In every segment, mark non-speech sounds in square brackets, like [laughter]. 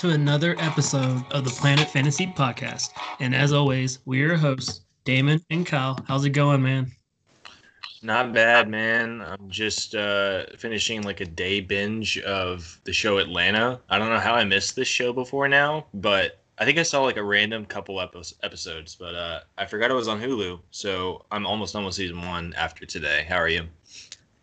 To another episode of the Planet Fantasy Podcast. And as always, we are your hosts, Damon and Kyle. How's it going, man? Not bad, man. I'm just uh, finishing like a day binge of the show Atlanta. I don't know how I missed this show before now, but I think I saw like a random couple episodes, but uh, I forgot it was on Hulu. So I'm almost done with season one after today. How are you?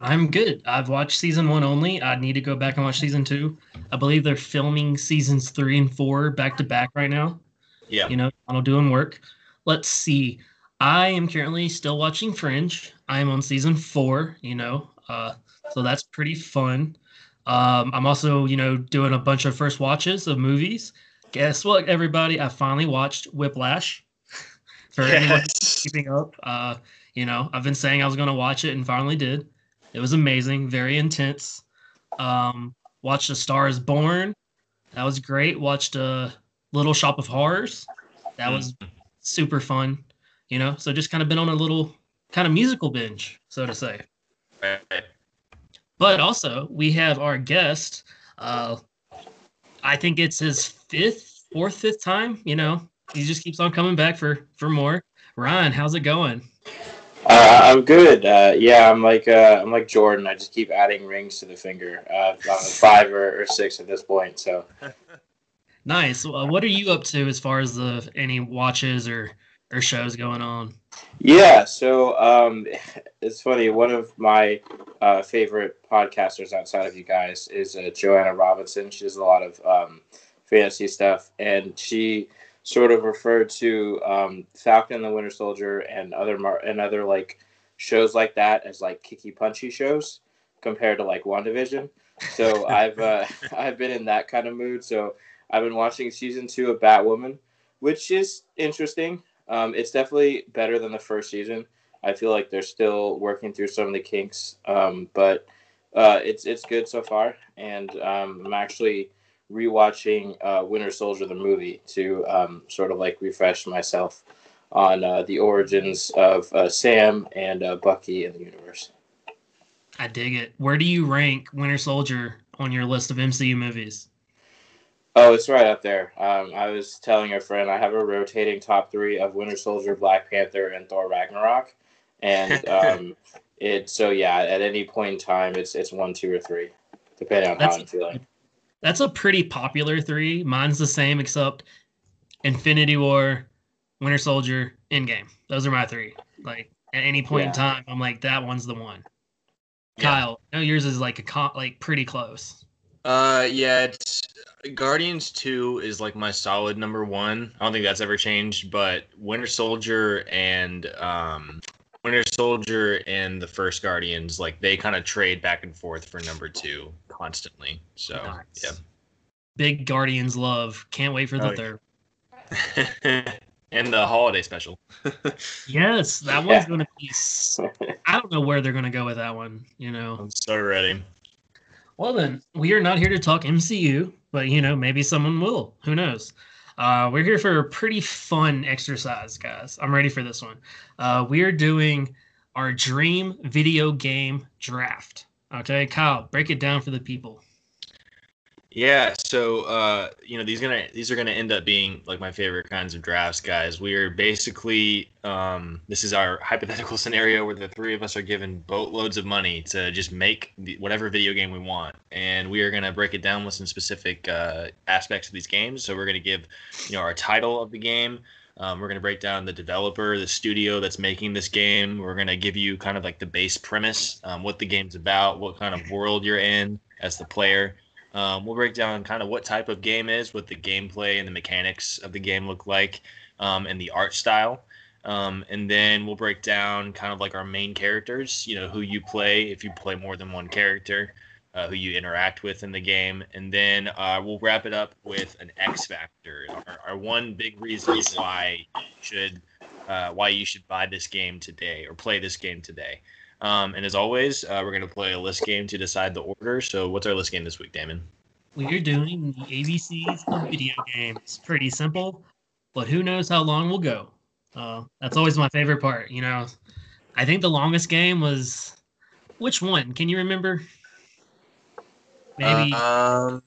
I'm good. I've watched season one only. I need to go back and watch season two. I believe they're filming seasons three and four back to back right now. Yeah. You know, I'm doing work. Let's see. I am currently still watching Fringe. I am on season four, you know, uh, so that's pretty fun. Um, I'm also, you know, doing a bunch of first watches of movies. Guess what, everybody? I finally watched Whiplash. [laughs] For anyone keeping up, uh, you know, I've been saying I was going to watch it and finally did. It was amazing, very intense. Um, watched A Star Is Born. That was great. Watched uh, Little Shop of Horrors. That was super fun. You know, so just kind of been on a little kind of musical binge, so to say. Right. But also, we have our guest. Uh, I think it's his fifth, fourth, fifth time. You know, he just keeps on coming back for for more. Ryan, how's it going? Uh, I'm good. Uh, yeah, I'm like uh, I'm like Jordan. I just keep adding rings to the finger. Uh, five or, or six at this point. So [laughs] Nice. Uh, what are you up to as far as the any watches or or shows going on? yeah, so um, [laughs] it's funny. One of my uh, favorite podcasters outside of you guys is uh, Joanna Robinson. She does a lot of um, fantasy stuff, and she sort of referred to um, Falcon and the Winter Soldier and other mar- and other like shows like that as like kicky punchy shows compared to like WandaVision. So [laughs] I've uh, [laughs] I've been in that kind of mood. So I've been watching season two of Batwoman, which is interesting. Um, it's definitely better than the first season. I feel like they're still working through some of the kinks, um, but uh, it's it's good so far. And um, I'm actually rewatching uh, Winter Soldier the movie to um, sort of like refresh myself on uh, the origins of uh, Sam and uh, Bucky in the universe. I dig it. Where do you rank Winter Soldier on your list of MCU movies? Oh, it's right up there. Um, I was telling a friend I have a rotating top three of Winter Soldier, Black Panther, and Thor Ragnarok, and [laughs] um, it. So yeah, at any point in time, it's it's one, two, or three, depending on That's- how I'm feeling. That's a pretty popular three. Mine's the same, except Infinity War, Winter Soldier, Endgame. Those are my three. Like at any point in time, I'm like that one's the one. Yeah. Kyle, I know yours is like a co- like pretty close. Uh, yeah, it's Guardians Two is like my solid number one. I don't think that's ever changed, but Winter Soldier and um, Winter Soldier and the first Guardians, like they kind of trade back and forth for number two constantly. So Nice. Big Guardians love. Can't wait for the Oh, third. yeah. [laughs] and the holiday special. [laughs] Yes, that Yeah. one's gonna be. I don't know where they're gonna go with that one. You know. I'm so ready. Well then, we are not here to talk MCU, but you know maybe someone will. Who knows? Uh, we're here for a pretty fun exercise, guys. I'm ready for this one. Uh, we are doing our dream video game draft. Okay, Kyle, break it down for the people. Yeah, so uh, you know these gonna these are gonna end up being like my favorite kinds of drafts, guys. We are basically um, this is our hypothetical [laughs] scenario where the three of us are given boatloads of money to just make the, whatever video game we want, and we are gonna break it down with some specific uh, aspects of these games. So we're gonna give you know our title of the game. Um, we're gonna break down the developer, the studio that's making this game. We're gonna give you kind of like the base premise, um, what the game's about, what kind of world you're in as the player. Um, we'll break down kind of what type of game is, what the gameplay and the mechanics of the game look like, um, and the art style. Um, and then we'll break down kind of like our main characters, you know, who you play if you play more than one character, uh, who you interact with in the game. And then uh, we'll wrap it up with an X factor, our, our one big reason why should uh, why you should buy this game today or play this game today. Um, and as always, uh, we're going to play a list game to decide the order. So, what's our list game this week, Damon? We are doing the ABCs of video games. Pretty simple, but who knows how long we'll go. Uh, that's always my favorite part. You know, I think the longest game was which one? Can you remember? Maybe Um,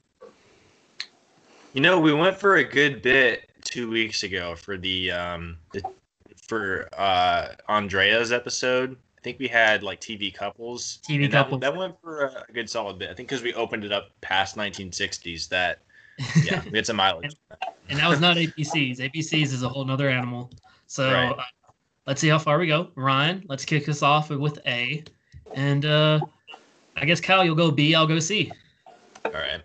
you know, we went for a good bit two weeks ago for the um the, for uh Andrea's episode. I think we had like TV couples. TV and couples. That, went for a good solid bit. I think because we opened it up past 1960s. That [laughs] yeah, we had some mileage. and that was not ABCs. ABCs is a whole nother animal. So Right. uh, let's see how far we go. Ryan, let's kick us off with A, and uh, I guess Kyle, you'll go B. I'll go C. All right.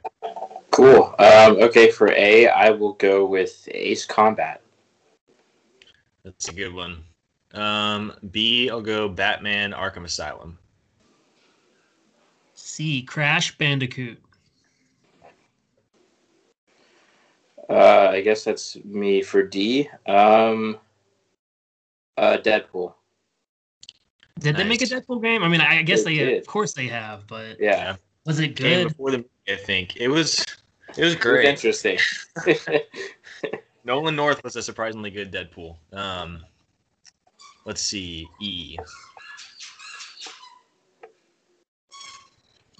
Cool. Um, okay, for A, I will go with Ace Combat. That's a good one. Um, B, I'll go Batman Arkham Asylum. C. Crash Bandicoot. Uh, I guess that's me for D. Um, uh, Deadpool. Did they make a Deadpool game? I mean, I guess They they, did. of course they have, but Yeah, was it Came good? before the movie, I think it was. It was it was great. interesting. [laughs] [laughs] Nolan North was a surprisingly good Deadpool. Um, let's see, E.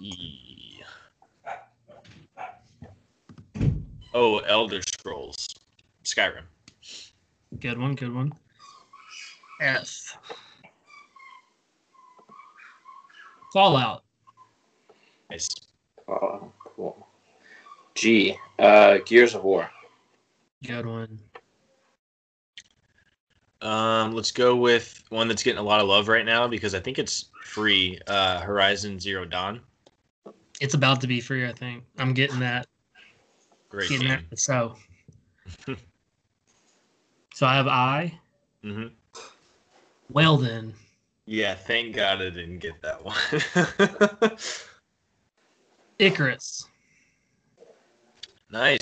E. Oh, Elder Scrolls, Skyrim. Good one, good one. F. Fallout. Nice. Oh, cool. G. Uh, Gears of War. Good one. Um, let's go with one that's getting a lot of love right now because I think it's free. Uh, Horizon Zero Dawn. It's about to be free, I think. I'm getting that. Great Getting game. that. So. [laughs] so I have I. Mm-hmm. Well then. Yeah, thank God I didn't get that one. [laughs] Icarus. nice.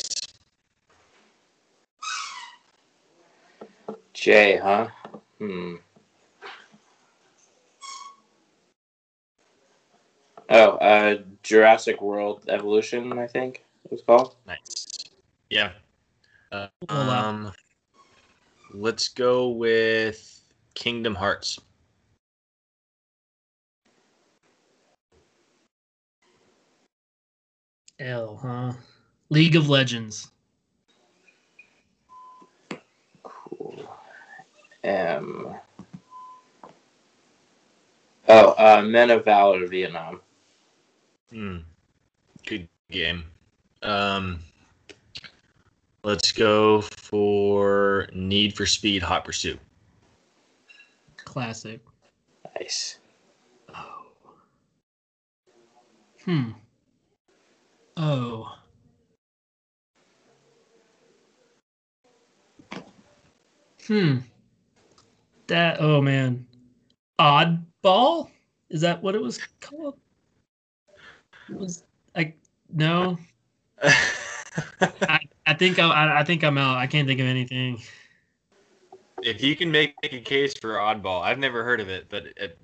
J, huh? Hmm. Oh, uh, Jurassic World Evolution, I think it was called. Nice. Yeah. Uh, um, let's go with Kingdom Hearts. L, huh? League of Legends. Cool. M. Oh, uh, Men of Valor Vietnam. Hmm. Good game. Um, let's go for Need for Speed Hot Pursuit. Classic. Nice. Oh. Hmm. Oh. Hmm. That oh man. Oddball? Is that what it was called? It was I no. [laughs] I, I think I, I think I'm out. I can't think of anything. if you can make a case for Oddball, I've never heard of it, but it,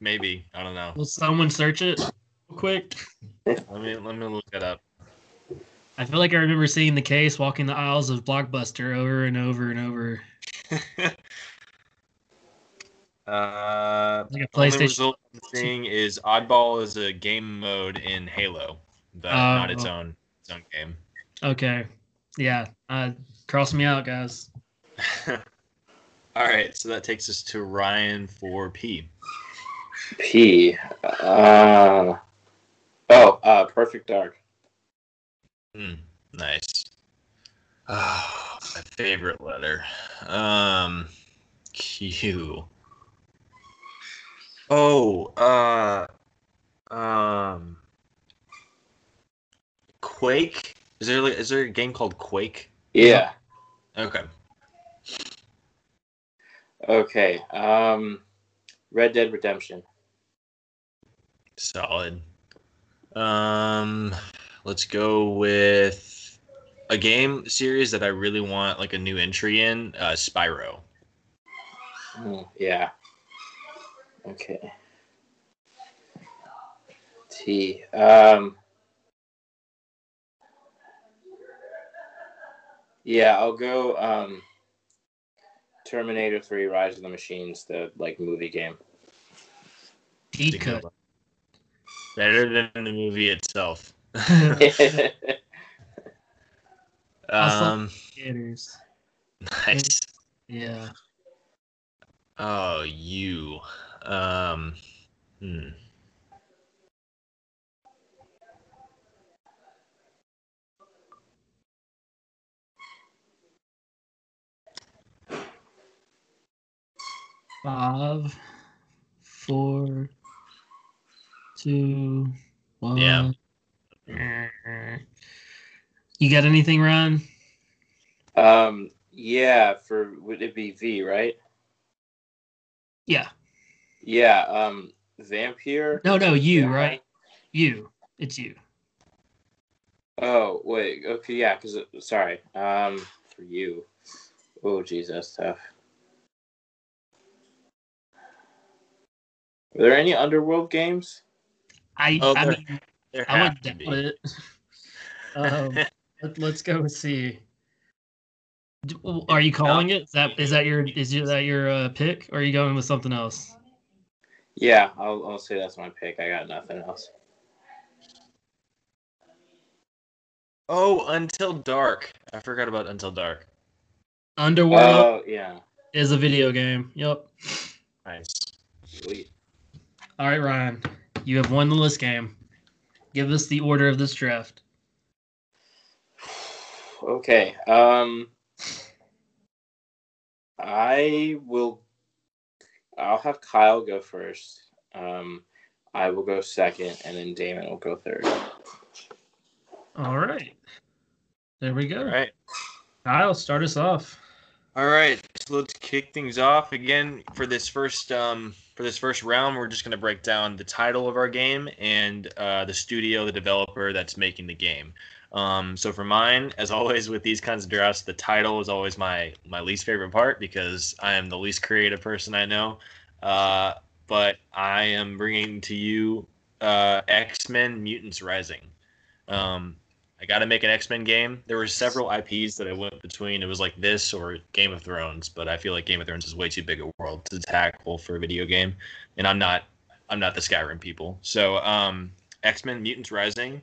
maybe I don't know. Will someone search it real quick? Let me let me look that up. I feel like I remember seeing the case walking the aisles of Blockbuster over and over and over. [laughs] uh, Like a only PlayStation. result I'm seeing is Oddball is a game mode in Halo, but Oh. not its own its own game. Okay. Yeah. Uh, cross me out, guys. [laughs] All right, so that takes us to Ryan for P. P. Uh, oh, uh, Perfect Dark. Hmm, nice. Oh, my favorite letter. Um, Q. Oh, uh, um, Quake. Is there like is there a game called Quake? Yeah. Okay. Okay. Um, Red Dead Redemption. Solid. Um, let's go with a game series that I really want like a new entry in. Uh, Spyro. Hmm, yeah. Okay. T. Um. Yeah, I'll go. Um. Terminator Three: Rise of the Machines, the like movie game. Deep It's a good cut. one. Better than the movie itself. Um, Gators. nice. Yeah. Oh, you. Um, hmm. Five, four, two, one. Yeah. You got anything, Ron? um, yeah, for would it be V, right? Yeah. Yeah, um, Vampire. No, no, you, Yeah. right? You. It's you. Oh wait, okay, yeah, because sorry, um, for you. Oh, geez, that's tough. Are there any Underworld games? I, Oh, I there- mean, There I have would to doubt be. it. [laughs] Um, let, let's go see. Are you calling it? Is that is that your is that your uh, pick, or are you going with something else? Yeah, I'll, I'll say that's my pick. I got nothing else. Oh, Until Dawn. I forgot about Until Dawn. Underworld Oh, yeah, is a video game. Yep. Nice. sweet. All right, Ryan, you have won the list game. Give us the order of this draft. [sighs] Okay, um, I will. I'll have Kyle go first. Um, I will go second, and then Damon will go third. All right. There we go. All right. Kyle, start us off. All right, so let's kick things off again for this first um, for this first round. We're just going to break down the title of our game and uh, the studio, the developer that's making the game. Um, so for mine, as [laughs] always with these kinds of drafts, the title is always my my least favorite part because I am the least creative person I know. Uh, but I am bringing to you uh, X Men Mutants Rising. Um, I got to make an X Men game. There were several IPs that I went between. It was like this or Game of Thrones, but I feel like Game of Thrones is way too big a world to tackle for a video game, and I'm not I'm not the Skyrim people. So um, X Men Mutants Rising,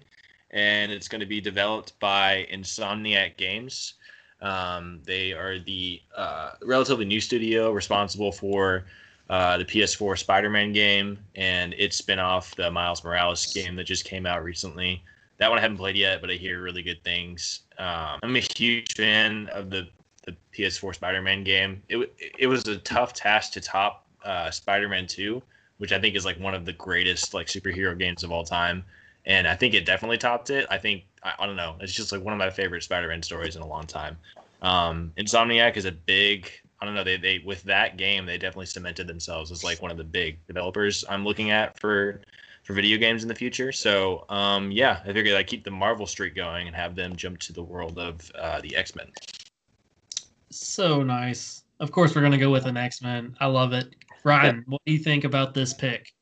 and it's going to be developed by Insomniac Games. Um, they are the uh, relatively new studio responsible for uh, the PS4 Spider-Man game and its spin-off, the Miles Morales game that just came out recently that one I haven't played yet, but I hear really good things. Um, I'm a huge fan of the the PS4 Spider-Man game. It it was a tough task to top uh, Spider-Man 2, which I think is like one of the greatest like superhero games of all time, and I think it definitely topped it. I think I, I don't know. It's just like one of my favorite Spider-Man stories in a long time. Um, Insomniac is a big. I don't know. They they with that game they definitely cemented themselves as like one of the big developers I'm looking at for for video games in the future. So um, yeah, I figured I'd keep the Marvel streak going and have them jump to the world of uh, the X Men. So nice. Of course, we're gonna go with an X Men. I love it. Ryan, what do you think about this pick?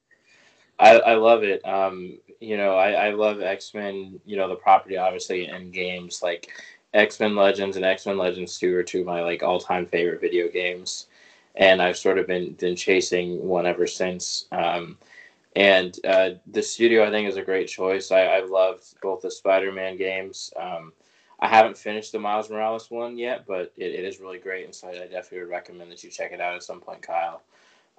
I, I love it. Um, you know, I, I love X Men. You know, the property obviously in games like X Men Legends and X Men Legends Two are two of my like all time favorite video games, and I've sort of been been chasing one ever since. Um, and uh, the studio I think is a great choice. I, I loved both the Spider Man games. Um, I haven't finished the Miles Morales one yet, but it, it is really great, and so I definitely would recommend that you check it out at some point, Kyle.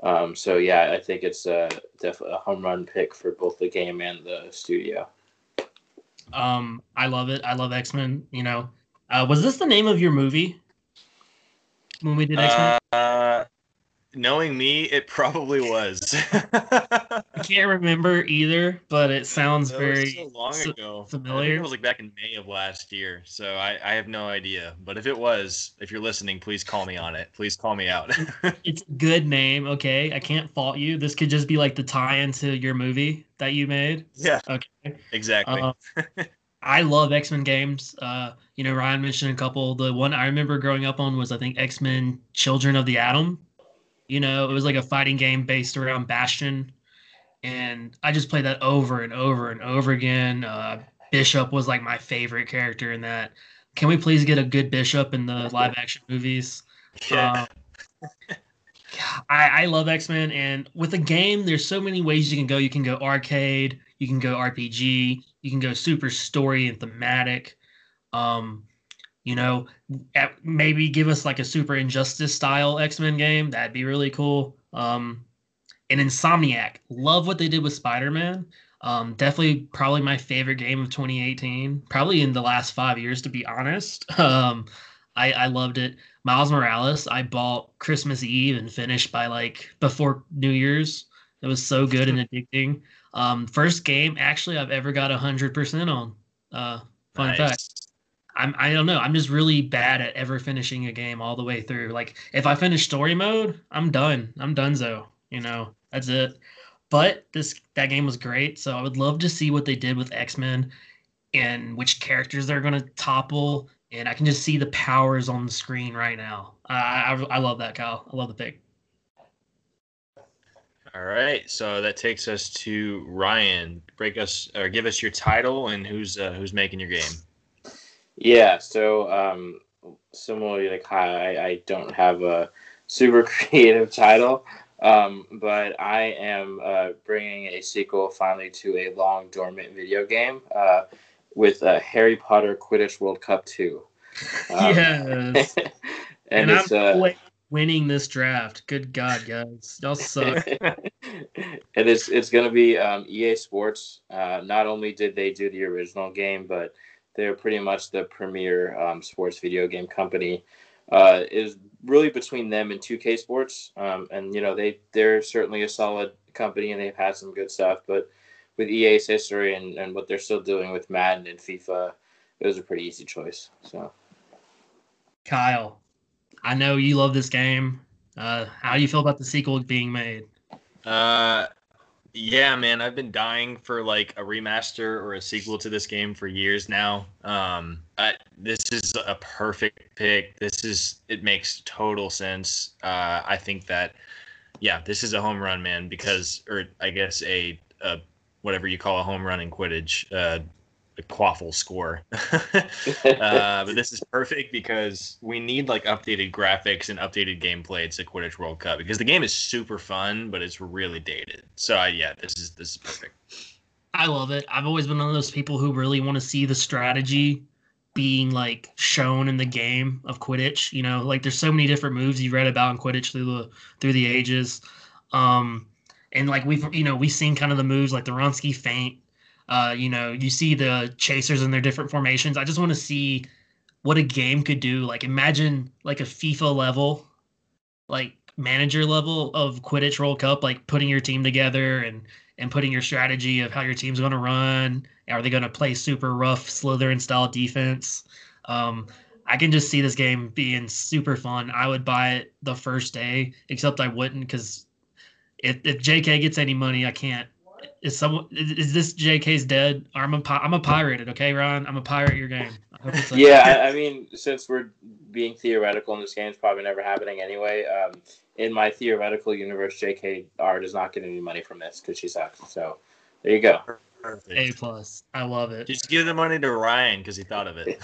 Um, so yeah, I think it's a definitely a home run pick for both the game and the studio. Um, I love it. I love X Men. You know, uh, was this the name of your movie when we did X Men? Uh, knowing me, it probably was. I can't remember either, but it sounds very so long so- ago. I familiar. it was like back in May of last year, so I, I have no idea. But if it was, if you're listening, please call me on it. Please call me out. It's [laughs] a good name. Okay, I can't fault you. This could just be like the tie-in to your movie that you made. yeah, Okay. exactly. Uh, [laughs] I love X Men games. Uh, you know, Ryan mentioned a couple. The one I remember growing up on was I think X Men: Children of the Atom. You know, it was like a fighting game based around Bastion, and I just played that over and over and over again. Uh, Bishop was like my favorite character in that. Can we please get a good Bishop in the live action movies? yeah. Um, [laughs] I, I love X Men, and with a game, there's so many ways you can go. You can go arcade, you can go RPG, you can go super story and thematic. Um, you know, maybe give us like a super injustice style X Men game. That'd be really cool. Um, and Insomniac, love what they did with Spider Man. Um, definitely, probably my favorite game of 2018. Probably in the last five years, to be honest. [laughs] Um, I, I loved it. Miles Morales, I bought Christmas Eve and finished by like before New Year's. It was so good and [laughs] addicting. Um, first game actually I've ever got a hundred percent on. Uh, fun nice. fact. I'm I don't know. I'm just really bad at ever finishing a game all the way through. Like if I finish story mode, I'm done. I'm donezo. You know, that's it. But this that game was great. So I would love to see what they did with X Men and which characters they're to topple. And I can just see the powers on the screen right now. I, I I love that, Kyle. I love the pick. All right, so that takes us to Ryan. Break us or give us your title and who's uh, who's making your game. Yeah, so um, similarly to Kyle, I, I don't have a super [laughs] creative title, um, but I am uh, bringing a sequel finally to a long dormant video game uh, with uh, Harry Potter Quidditch World Cup 2. [laughs] Um, yes. [laughs] and, and, it's uh, winning this draft. Good God, guys, y'all suck. and it's it's going to be um, EA Sports. Uh, not only did they do the original game, but they're pretty much the premier um, sports video game company. Uh, is really between them and 2K Sports, um, and you know they they're certainly a solid company and they've had some good stuff. But with EA's history and, and what they're still doing with Madden and FIFA, it was a pretty easy choice. So, Kyle, I know you love this game. Uh, how do you feel about the sequel being made? Uh, yeah, man, I've been dying for like a remaster or a sequel to this game for years now. Um, I, this is a perfect pick. This is it makes total sense. Uh, I think that, yeah, this is a home run, man. Because, or I guess a, a whatever you call a home run in Quidditch. Uh, a quaffle score. [laughs] uh, but this is perfect because we need like updated graphics and updated gameplay to Quidditch World Cup because the game is super fun, but it's really dated. So uh, yeah, this is this is perfect. I love it. I've always been one of those people who really want to see the strategy being like shown in the game of Quidditch. You know, like there's so many different moves you read about in Quidditch through the through the ages. Um, and like we've you know we've seen kind of the moves like the Wronski feint uh, you know, you see the chasers in their different formations. I just want to see what a game could do. Like imagine like a FIFA level, like manager level of Quidditch World Cup, like putting your team together and and putting your strategy of how your team's going to run. Are they going to play super rough Slytherin style defense? Um, I can just see this game being super fun. I would buy it the first day, except I wouldn't because if, if JK gets any money, I can't is someone is this JK's dead? I'm a I'm a pirated, okay, Ron? I'm a pirate your game. I yeah, I, I, mean, since we're being theoretical and this game's probably never happening anyway, um, in my theoretical universe, JKR does not get any money from this because she sucks. So there you go. Perfect. A plus. I love it. Just give the money to Ryan because he thought of it.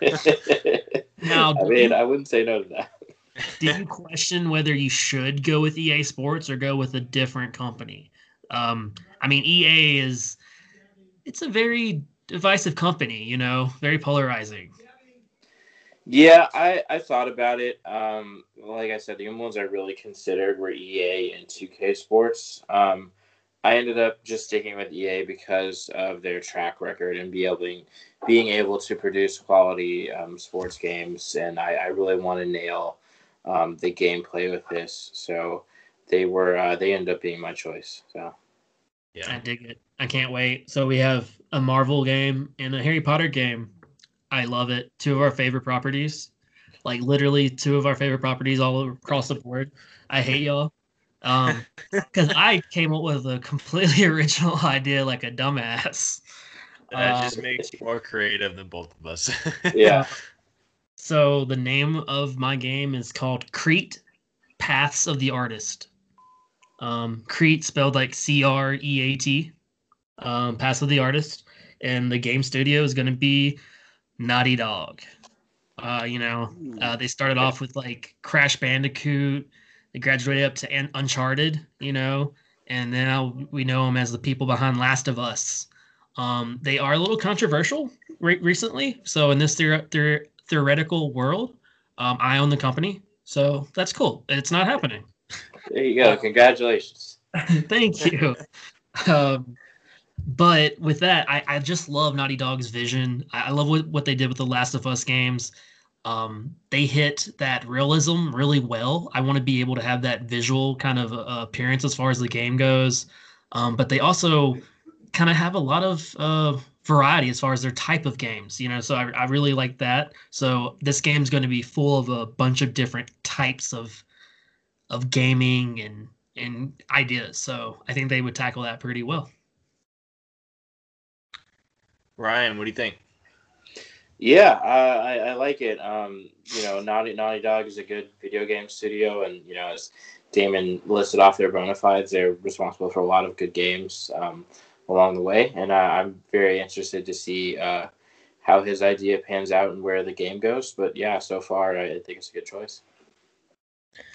[laughs] [laughs] now, I mean, you, I wouldn't say no to that. [laughs] do you question whether you should go with EA Sports or go with a different company? Um, I mean, EA is it's a very divisive company, you know, very polarizing. Yeah, I, I thought about it. Um, like I said, the only ones I really considered were EA and 2K Sports. Um, I ended up just sticking with EA because of their track record and be able, being able to produce quality um, sports games. And I, I really want to nail um, the gameplay with this. So they were uh, they ended up being my choice. So yeah, I dig it. I can't wait. So we have a Marvel game and a Harry Potter game. I love it. Two of our favorite properties, like literally two of our favorite properties all across the board. I hate y'all. Um, [laughs] because I came up with a completely [laughs] original idea, like a dumbass. That um, just makes you more creative than both of us. [laughs] yeah. So the name of my game is called Creat Paths of the Artist. Um, Creat spelled like C R E A T. Um, Paths of the Artist, and the game studio is going to be Naughty Dog. Uh, you know, uh, they started off with like Crash Bandicoot, They graduated up to Uncharted, you know, and now we know them as the people behind Last of Us. Um, they are a little controversial re- recently. So in this theor- theor- theoretical world, um, I own the company, so that's cool. It's not happening. There you go. Congratulations. [laughs] Thank you. um, but with that, I, I just love Naughty Dog's vision. I, I love what, what they did with the Last of Us games. Um, they hit that realism really well. I want to be able to have that visual kind of uh, appearance as far as the game goes. Um, but they also kind of have a lot of uh, variety as far as their type of games, you know. So I, I really like that. So this game's going to be full of a bunch of different types of of gaming and and ideas. So I think they would tackle that pretty well. Ryan, what do you think? Yeah, uh, I, I like it. Um, you know, Naughty Naughty Dog is a good video game studio, and you know, as Damon listed off their bona fides, they're responsible for a lot of good games um, along the way, and uh, I'm very interested to see uh, how his idea pans out and where the game goes. But yeah, so far, I think it's a good choice.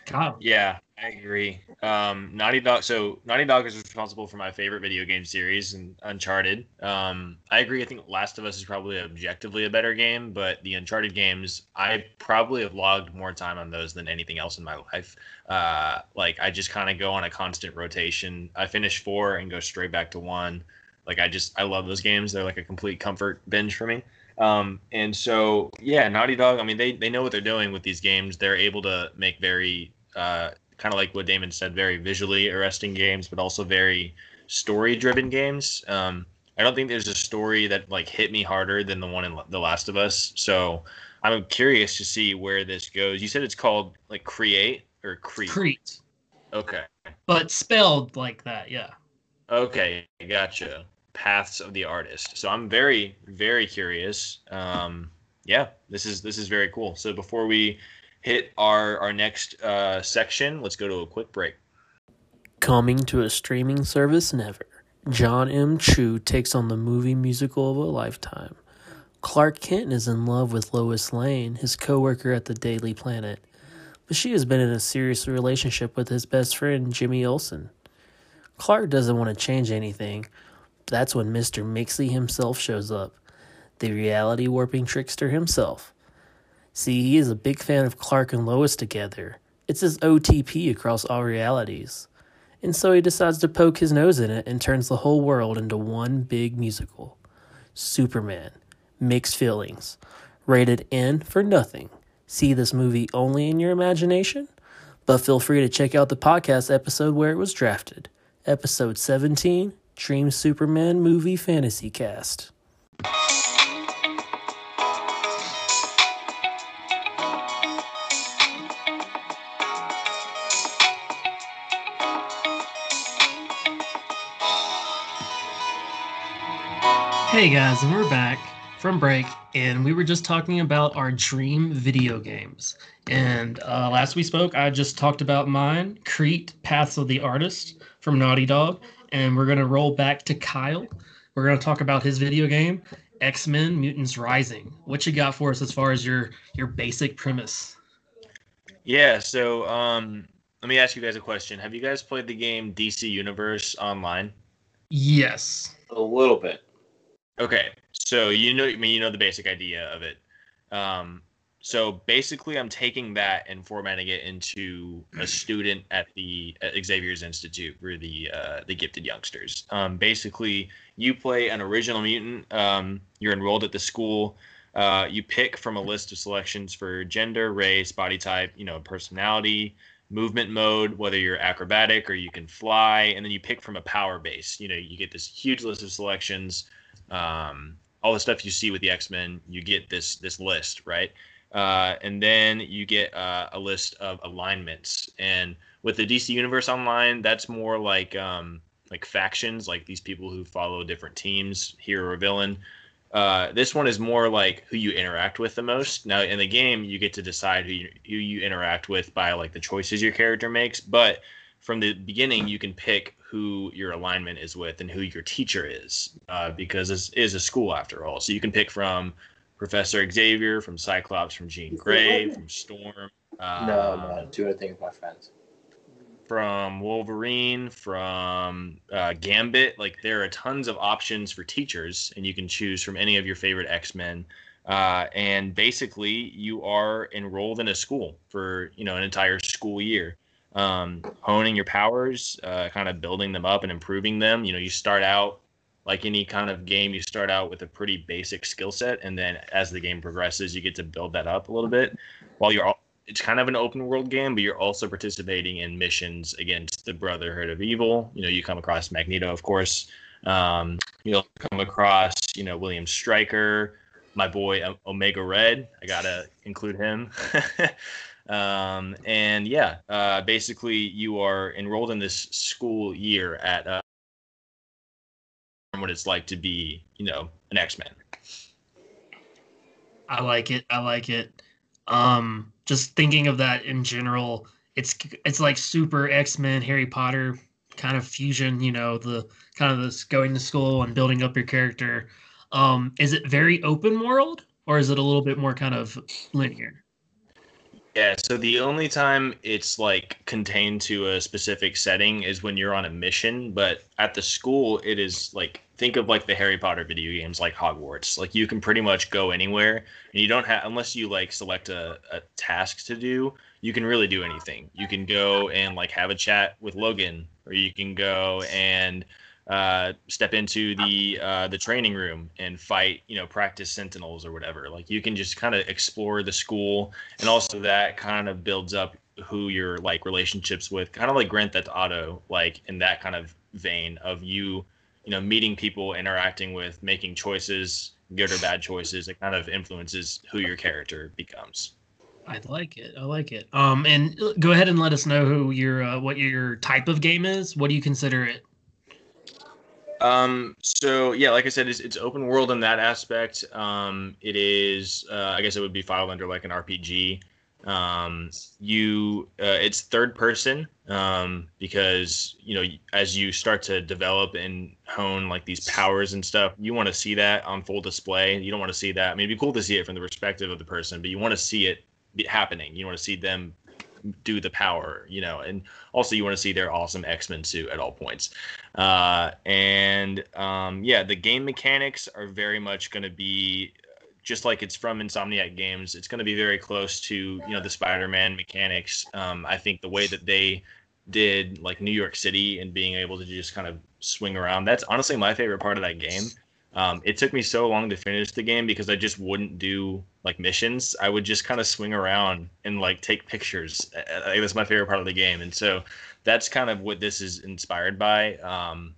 Kyle. Yeah, I agree. Um, Naughty Dog. So Naughty Dog is responsible for my favorite video game series, and Uncharted. Um, I agree. I think Last of Us is probably objectively a better game, but the Uncharted games, I probably have logged more time on those than anything else in my life. Uh, like I just kind of go on a constant rotation. I finish four and go straight back to one. Like I just I love those games. They're like a complete comfort binge for me. Um, and so yeah, Naughty Dog. I mean, they they know what they're doing with these games. They're able to make very uh, kind of like what Damon said, very visually arresting games, but also very story driven games. Um, I don't think there's a story that like hit me harder than the one in The Last of Us. So I'm curious to see where this goes. You said it's called like Create or Crete. Crete. Okay. But spelled like that, yeah. Okay, gotcha. Paths of the Artist. So I'm very, very curious. Um, yeah, this is this is very cool. So before we hit our our next uh, section, let's go to a quick break. Coming to a streaming service never. John M. Chu takes on the movie musical of a lifetime. Clark Kent is in love with Lois Lane, his coworker at the Daily Planet, but she has been in a serious relationship with his best friend Jimmy Olsen. Clark doesn't want to change anything. That's when Mr. Mxy himself shows up, the reality warping trickster himself. See, he is a big fan of Clark and Lois together. It's his OTP across all realities. And so he decides to poke his nose in it and turns the whole world into one big musical. Superman. Mixed feelings. Rated N for nothing. See this movie only in your imagination? But feel free to check out the podcast episode where it was drafted. Episode 17 Dream Superman Movie Fantasy Cast. Hey guys, and we're back from break, and we were just talking about our dream video games. And uh, last we spoke, I just talked about mine, Creat Paths of the Artist from Naughty Dog, and we're gonna roll back to Kyle. We're gonna talk about his video game, X Men Mutants Rising. What you got for us as far as your your basic premise? Yeah. So um, let me ask you guys a question. Have you guys played the game DC Universe online? Yes. A little bit. Okay, so you know, I mean, you know the basic idea of it. Um, so basically, I'm taking that and formatting it into a student at the at Xavier's Institute for the uh, the gifted youngsters. Um, basically, you play an original mutant. Um, you're enrolled at the school. Uh, you pick from a list of selections for gender, race, body type, you know, personality, movement mode, whether you're acrobatic or you can fly, and then you pick from a power base. You know, you get this huge list of selections um, all the stuff you see with the X Men, you get this this list, right? Uh, and then you get uh, a list of alignments. And with the DC Universe Online, that's more like um, like factions, like these people who follow different teams, hero or villain. Uh, this one is more like who you interact with the most. Now in the game, you get to decide who you, who you interact with by like the choices your character makes, but from the beginning, you can pick who your alignment is with and who your teacher is, uh, because this is a school after all. So you can pick from Professor Xavier, from Cyclops, from Jean Grey, from Storm. Uh, no, no, doing a thing with my friends. from Wolverine, from uh, Gambit. Like there are tons of options for teachers, and you can choose from any of your favorite X Men. Uh, and basically, you are enrolled in a school for you know an entire school year, um, honing your powers, uh, kind of building them up and improving them. You know, you start out like any kind of game, you start out with a pretty basic skill set, and then as the game progresses, you get to build that up a little bit. While you're all, it's kind of an open world game, but you're also participating in missions against the Brotherhood of Evil. You know, you come across Magneto, of course. Um, you'll come across, you know, William Stryker, my boy Omega Red. I gotta include him. [laughs] um, and yeah, uh, basically, you are enrolled in this school year at uh, what it's like to be, you know, an X Man. I like it. I like it. Um, just thinking of that in general, it's it's like super X Men, Harry Potter kind of fusion. You know, the kind of this going to school and building up your character. Um, is it very open world or is it a little bit more kind of linear? Yeah, so the only time it's like contained to a specific setting is when you're on a mission, but at the school it is like think of like the Harry Potter video games like Hogwarts. Like you can pretty much go anywhere and you don't have unless you like select a, a task to do, you can really do anything. You can go and like have a chat with Logan or you can go and uh, step into the uh, the training room and fight, you know, practice sentinels or whatever. Like you can just kind of explore the school, and also that kind of builds up who your like relationships with, kind of like Grand Theft Auto, like in that kind of vein of you, you know, meeting people, interacting with, making choices, good or bad choices. It kind of influences who your character becomes. I like it. I like it. Um, and go ahead and let us know who your uh, what your type of game is. What do you consider it? Um, so yeah, like I said, it's, it's open world in that aspect. Um, it is, uh, I guess it would be filed under like an RPG. Um, you, uh, it's third person, um, because, you know, as you start to develop and hone like these powers and stuff, you want to see that on full display. You don't want to see that. I mean, it'd be cool to see it from the perspective of the person, but you want to see it happening. You want to see them do the power, you know, and also you want to see their awesome X Men suit at all points. Uh, and um, yeah, the game mechanics are very much going to be just like it's from Insomniac Games. It's going to be very close to you know the Spider Man mechanics. Um, I think the way that they did like New York City and being able to just kind of swing around. That's honestly my favorite part of that game. Um, it took me so long to finish the game because I just wouldn't do like missions. I would just kind of swing around and like take pictures. That's my favorite part of the game, and so that's kind of what this is inspired by. Um,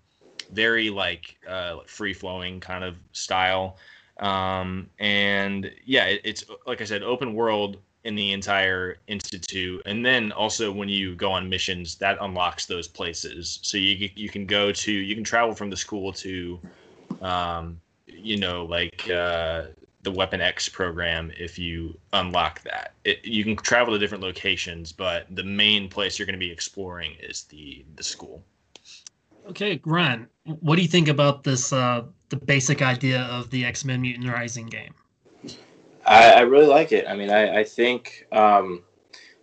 very like uh, free flowing kind of style, um, and yeah, it, it's like I said, open world in the entire institute and then also when you go on missions that unlocks those places so you you can go to you can travel from the school to um, you know, like uh, the Weapon X program if you unlock that. It, you can travel to different locations, but the main place you're going to be exploring is the the school. Okay, Ryan, what do you think about this? Uh, the basic idea of the X Men Mutant Rising game. I, I, really like it. I mean, I, I think um,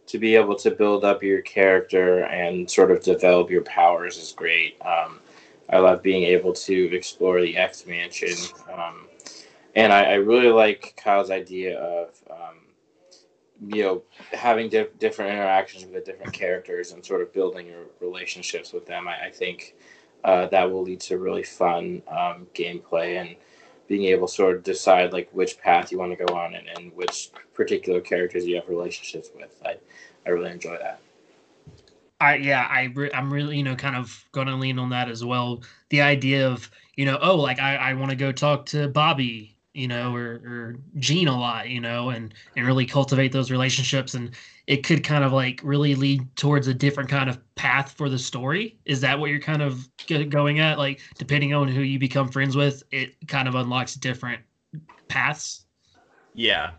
to be able to build up your character and sort of develop your powers is great. Um, I love being able to explore the X Mansion. Um, and I, I, really like Kyle's idea of, um, you know, having di- different interactions with the different characters and sort of building your relationships with them. I think uh, that will lead to really fun um, gameplay and being able to sort of decide like which path you want to go on and, and which particular characters you have relationships with. I, I really enjoy that. I yeah, I re- I'm really you know kind of going to lean on that as well. The idea of you know oh like I I want to go talk to Bobby you know or or Jean a lot you know and and really cultivate those relationships and it could kind of like really lead towards a different kind of path for the story. Is that what you're kind of going at? Like depending on who you become friends with, it kind of unlocks different paths. Yeah,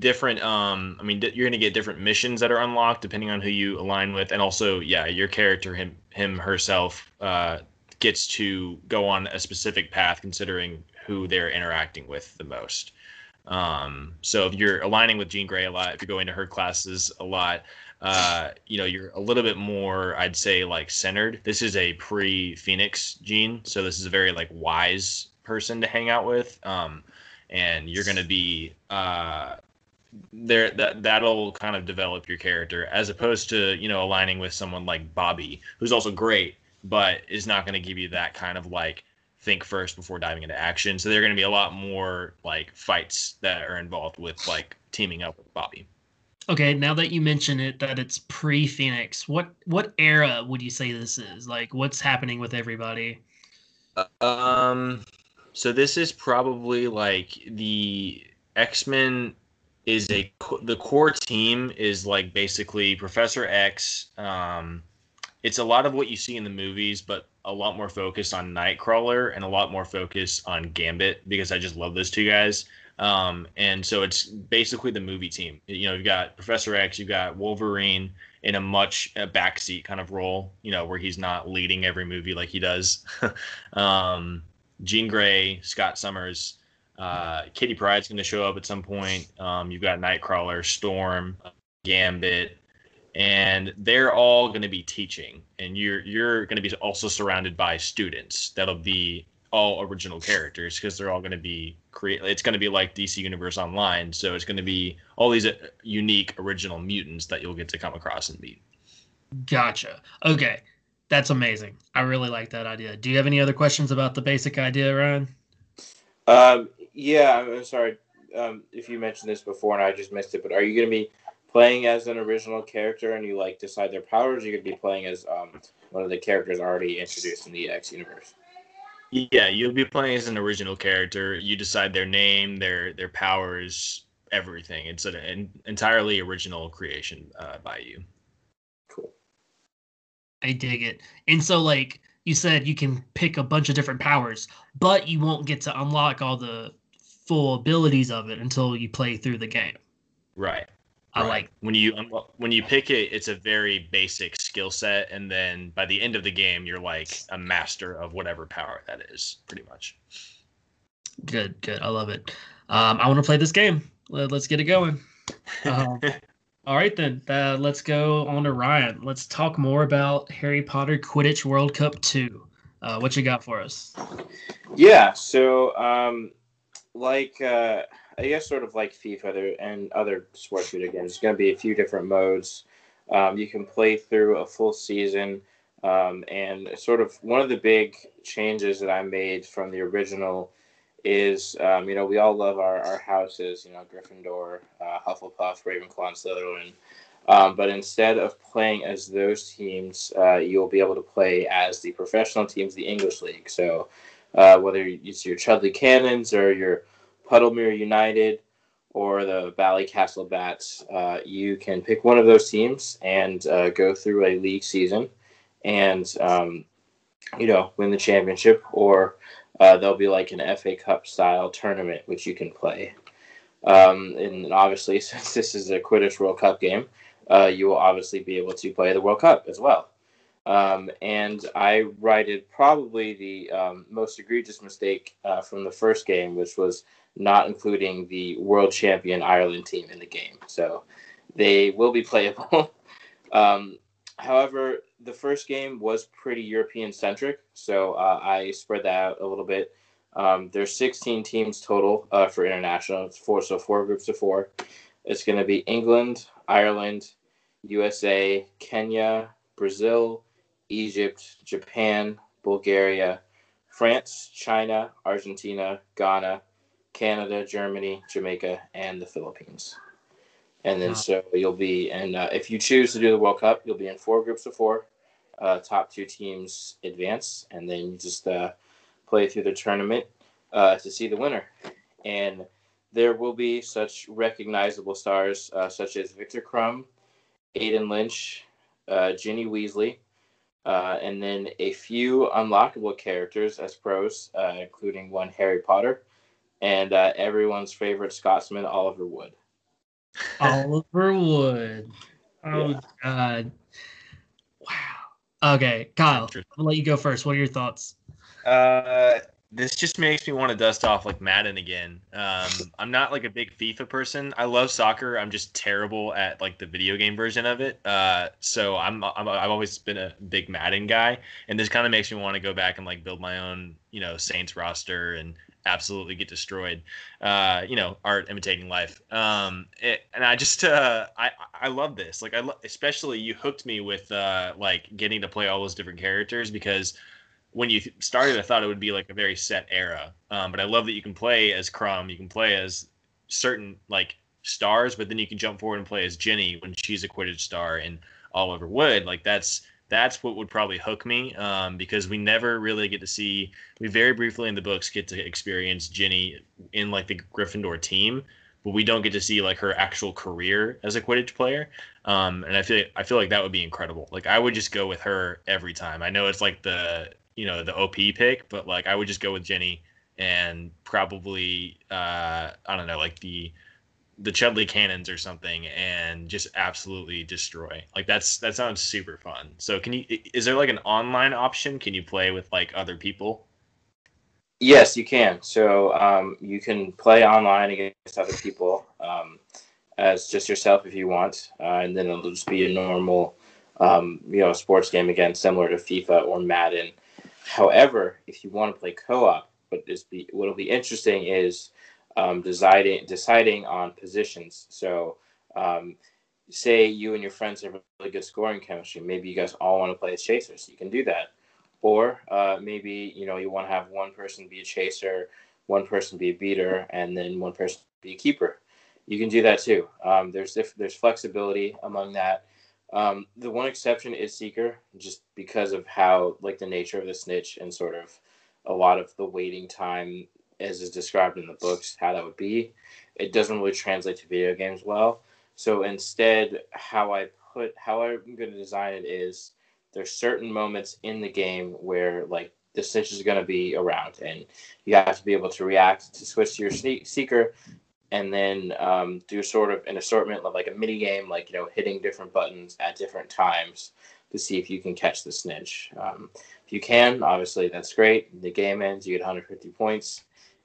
different um i mean you're going to get different missions that are unlocked depending on who you align with and also yeah your character him him herself uh gets to go on a specific path considering who they're interacting with the most um so if you're aligning with jean grey a lot if you're going to her classes a lot uh, you know, you're a little bit more, I'd say, like centered. This is a pre-Phoenix Jean, so this is a very like wise person to hang out with. Um, and you're going to be uh, there that that'll kind of develop your character as opposed to you know aligning with someone like Bobby who's also great but is not going to give you that kind of like think first before diving into action so there are going to be a lot more like fights that are involved with like teaming up with Bobby Okay, now that you mention it, that it's pre Phoenix, what what era would you say this is? Like, what's happening with everybody? Um, so this is probably like the X Men is a the core team is like basically Professor X. Um, it's a lot of what you see in the movies, but a lot more focus on Nightcrawler and a lot more focus on Gambit because I just love those two guys. Um, and so it's basically the movie team. You know, you've got Professor X, you've got Wolverine in a much a backseat kind of role, you know, where he's not leading every movie like he does. [laughs] um, Jean Grey, Scott Summers, uh, Kitty Pryde's going to show up at some point. Um, you've got Nightcrawler, Storm, Gambit, and they're all going to be teaching, and you're you're going to be also surrounded by students that'll be all original characters because they're all going to be create. It's going to be like DC Universe Online, so it's going to be all these uh, unique original mutants that you'll get to come across and meet. Gotcha. Okay, that's amazing. I really like that idea. Do you have any other questions about the basic idea, Ryan? Um, yeah, I'm sorry um, if you mentioned this before and I just missed it, but are you going to be playing as an original character and you like decide their powers? Or are you going to be playing as um, one of the characters already introduced in the X universe? Yeah, you'll be playing as an original character. You decide their name, their their powers, everything. It's an, an entirely original creation uh, by you. Cool. I dig it. And so, like you said, you can pick a bunch of different powers, but you won't get to unlock all the full abilities of it until you play through the game. Right. I right. like when you when you pick it, it's a very basic skill set, and then by the end of the game, you're like a master of whatever power that is, pretty much. Good, good. I love it. Um, I want to play this game. Let, us get it going. Um, [laughs] all right, then. Uh, let's go on to Ryan. Let's talk more about Harry Potter Quidditch World Cup 2. Uh, what you got for us? Yeah, so um, like uh, I guess sort of like FIFA and other sports video games, there's going to be a few different modes. Um, you can play through a full season, um, and sort of one of the big changes that I made from the original is, um, you know, we all love our, our houses, you know, Gryffindor, uh, Hufflepuff, Ravenclaw, and Slytherin. Um, but instead of playing as those teams, uh, you'll be able to play as the professional teams, the English League. So uh, whether it's your Chudley Cannons or your Puddlemere United or the Ballycastle Bats, uh, you can pick one of those teams and uh, go through a league season and, um, you know, win the championship. Or uh, there'll be like an FA Cup style tournament which you can play. Um, and obviously, [laughs] since this is a Quidditch World Cup game, uh, you will obviously be able to play the World Cup as well. Um, and I righted probably the um, most egregious mistake uh, from the first game, which was not including the world champion Ireland team in the game. So they will be playable. [laughs] um, however, the first game was pretty European centric, so uh, I spread that out a little bit. Um, there's 16 teams total uh, for international. It's four, so four groups of four. It's going to be England, Ireland, USA, Kenya, Brazil, Egypt, Japan, Bulgaria, France, China, Argentina, Ghana, Canada, Germany, Jamaica, and the Philippines. And then wow. so you'll be, and uh, if you choose to do the World Cup, you'll be in four groups of four. Uh, top two teams advance, and then you just uh, play through the tournament uh, to see the winner. And there will be such recognizable stars uh, such as Viktor Krum, Aidan Lynch, uh, Ginny Weasley, and then a few unlockable characters as pros, including one Harry Potter and uh, everyone's favorite Scotsman, Oliver Wood. Oliver Wood. [laughs] Oh yeah. God! Wow. Okay, Kyle, I'll let you go first. What are your thoughts? Uh, this just makes me want to dust off like Madden again. Um, I'm not like a big FIFA person. I love soccer. I'm just terrible at like the video game version of it. Uh, so I'm, I'm I've always been a big Madden guy, and this kind of makes me want to go back and like build my own, you know, Saints roster and absolutely get destroyed. Uh, you know, art imitating life. Um, it, and I just uh, I I love this. Like I lo- especially you hooked me with uh, like getting to play all those different characters because when you started, I thought it would be like a very set era. Um, but I love that you can play as Krum, you can play as certain like stars, but then you can jump forward and play as Ginny when she's a Quidditch star and Oliver Wood. Like that's that's what would probably hook me um, because we never really get to see. We very briefly in the books get to experience Ginny in like the Gryffindor team, but we don't get to see like her actual career as a Quidditch player. Um, and I feel I feel like that would be incredible. Like I would just go with her every time. I know it's like the you know the OP pick, but like I would just go with Ginny and probably uh, I don't know like the the Chudley cannons or something and just absolutely destroy. Like that's that sounds super fun. So can you is there like an online option? Can you play with like other people? Yes, you can. So um, you can play online against other people um, as just yourself if you want, uh, and then it'll just be a normal, um, you know, sports game again, similar to FIFA or Madden. However, if you want to play co-op, what is be what'll be interesting is um, deciding deciding on positions. So, um, say you and your friends have really good scoring chemistry. Maybe you guys all want to play as chasers. You can do that. Or uh, maybe you know you want to have one person be a chaser, one person be a beater, and then one person be a keeper. You can do that too. Um, there's there's flexibility among that. Um, the one exception is Seeker, just because of how like the nature of the snitch and sort of a lot of the waiting time, as is described in the books, how that would be. It doesn't really translate to video games well. So instead, how I put how I'm going to design it is there's certain moments in the game where like the snitch is going to be around, and you have to be able to react to switch to your seeker and then um, do sort of an assortment of like a mini game, like you know, hitting different buttons at different times to see if you can catch the snitch. Um, if you can, obviously that's great. The game ends, you get 150 points.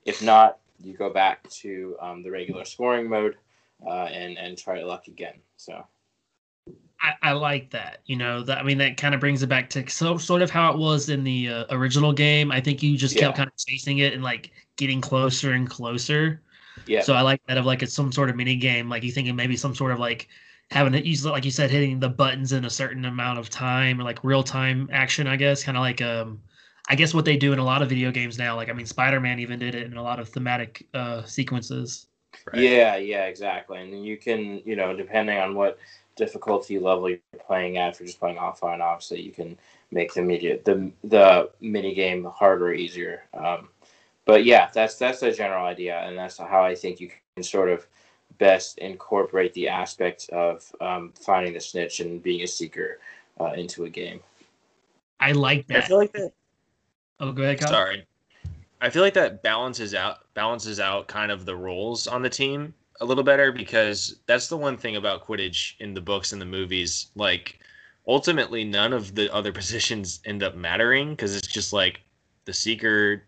If not, you go back to um, the regular scoring mode uh, and and try luck again. So. I, I, like that. You know, that I mean, that kind of brings it back to so sort of how it was in the uh, original game. I think you just yeah. kept kind of chasing it and like getting closer and closer. Yeah. So I like that of like it's some sort of mini game. Like you thinking maybe some sort of like having it use like you said hitting the buttons in a certain amount of time or like real time action. I guess kind of like um I guess what they do in a lot of video games now. Like I mean, Spider Man even did it in a lot of thematic uh sequences. Right. Yeah, yeah, exactly. And you can, you know, depending on what difficulty level you're playing at, if you're just playing offline, obviously you can make the media the the mini game harder, easier. Um, but yeah, that's that's the general idea, and that's how I think you can sort of best incorporate the aspect of um, finding the snitch and being a seeker uh, into a game. I like that. I feel like that. Oh, go ahead. Kyle. Sorry, I feel like that balances out balances out kind of the roles on the team a little better because that's the one thing about Quidditch in the books and the movies. Like, ultimately, none of the other [laughs] positions end up mattering because it's just like the seeker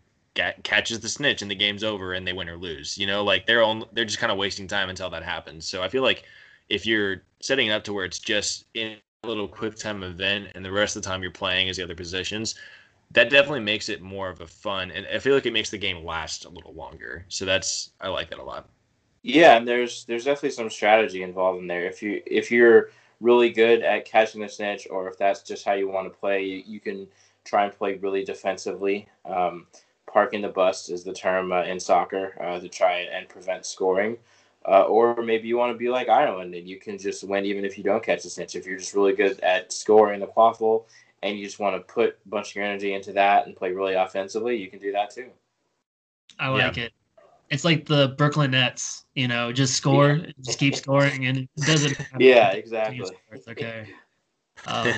catches the snitch and the game's over and they win or lose. You know, like they're on they're just kind of wasting time until that happens. So I feel like if you're setting it up to where it's just in a little quick time event and the rest of the time you're playing as the other positions, that definitely makes it more of a fun and I feel like it makes the game last a little longer. So that's I like that a lot. Yeah, and there's there's definitely some strategy involved in there. If you if you're really good at catching the snitch, or if that's just how you want to play, you, you can try and play really defensively. Um, parking the bus is the term uh, in soccer uh, to try and prevent scoring. Uh, or maybe you want to be like Ireland and you can just win even if you don't catch the snitch. If you're just really good at scoring the quaffle and you just want to put a bunch of your energy into that and play really offensively, you can do that too. I like yeah. it. It's like the Brooklyn Nets, you know, just score, yeah. just keep scoring, and it doesn't. [laughs] yeah, exactly. Okay. [laughs] Um,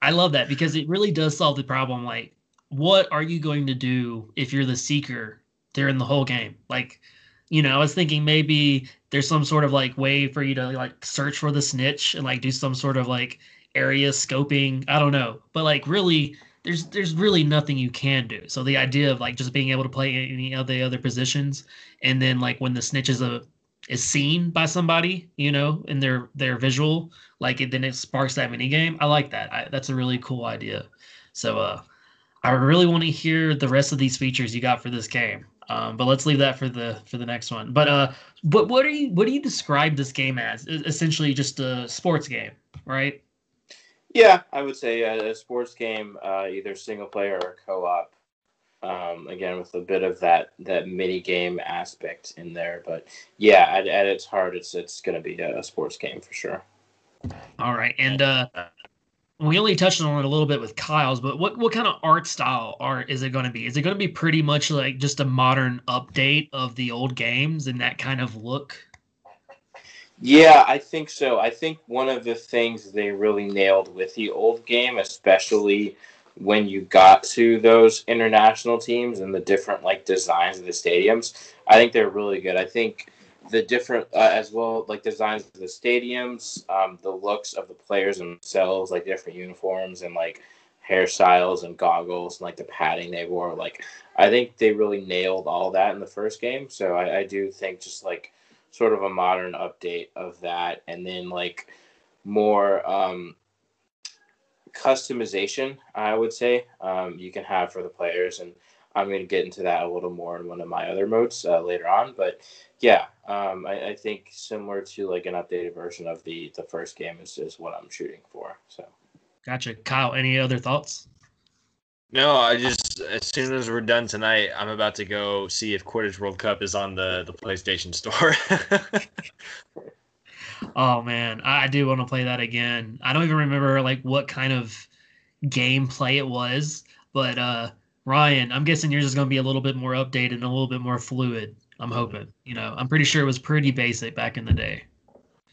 I love that because it really does solve the problem. Like what are you going to do if you're the seeker during the whole game? Like, you know, I was thinking maybe there's some sort of like way for you to like search for the snitch and like do some sort of like area scoping. I don't know. But like really there's there's really nothing you can do. So the idea of like just being able to play any of the other positions, and then like when the snitch is a is seen by somebody, you know, in their their visual, like it, then it sparks that mini game. I like that. I, that's a really cool idea. So uh, I really want to hear the rest of these features you got for this game. Um, but let's leave that for the for the next one. But uh, what what are you what do you describe this game as? Essentially, just a sports game, right? Yeah, I would say a, a sports game, uh, either single player or co-op. Um, again, with a bit of that that mini game aspect in there, but yeah, at, at its heart, it's it's going to be a, sports game for sure. All right, and uh, we only touched on it a little bit with Kyle's, but what what kind of art style art is it going to be? Is it going to be pretty much like just a modern update of the old games and that kind of look? Yeah, I think so. I think one of the things they really nailed with the old game, especially when you got to those international teams and the different like designs of the stadiums, I think they're really good. I think the different uh, as well like designs of the stadiums um, the looks of the players themselves like different uniforms and like hairstyles and goggles and like the padding they wore like i think they really nailed all that in the first game so I, I do think just like sort of a modern update of that and then like more um, customization i would say um, you can have for the players and i'm going to get into that a little more in one of my other modes uh, later on but yeah, um, I, I, think similar to like an updated version of the the first game is, is what I'm shooting for. So, gotcha, Kyle. Any other thoughts? No, I just as soon as we're done tonight, I'm about to go see if Quidditch World Cup is on the the PlayStation Store. [laughs] oh man, I do want to play that again. I don't even remember like what kind of gameplay it was, but uh Ryan, I'm guessing yours is going to be a little bit more updated and a little bit more fluid. I'm hoping. You know, I'm pretty sure it was pretty basic back in the day.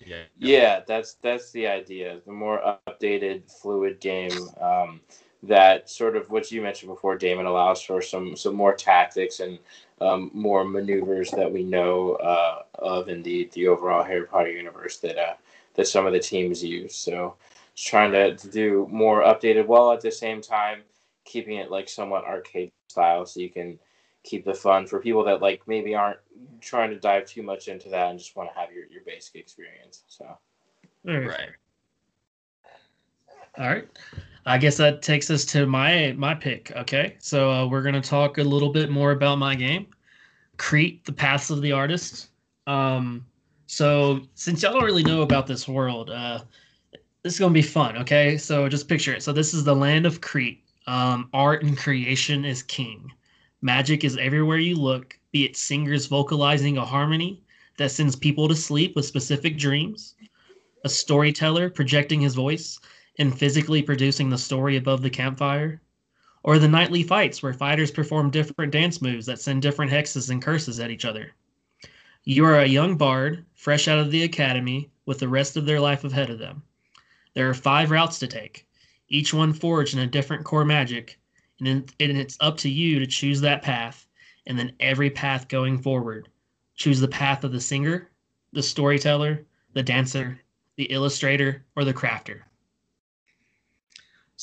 Yeah. Yeah, that's that's the idea. The more updated, fluid game um, that sort of what you mentioned before, Damon allows for some some more tactics and um, more maneuvers that we know uh, of in the the overall Harry Potter universe that uh, that some of the teams use. So, just trying to, to do more updated while at the same time keeping it like somewhat arcade style, so you can keep the fun for people that like maybe aren't trying to dive too much into that and just want to have your, your basic experience. So, right. All right. I guess that takes us to my my pick. Okay, so uh, we're gonna talk a little bit more about my game, Creat: The Paths of the Artist. Um, so since y'all don't really know about this world, uh, this is gonna be fun. Okay, so just picture it. So this is the land of Creat. Um, art and creation is king. Magic is everywhere you look, be it singers vocalizing a harmony that sends people to sleep with specific dreams, a storyteller projecting his voice and physically producing the story above the campfire, or the nightly fights where fighters perform different dance moves that send different hexes and curses at each other. You are a young bard, fresh out of the academy, with the rest of their life ahead of them. There are five routes to take, each one forged in a different core magic and, and it's up to you to choose that path and then every path going forward choose the path of the singer the storyteller the dancer the illustrator or the crafter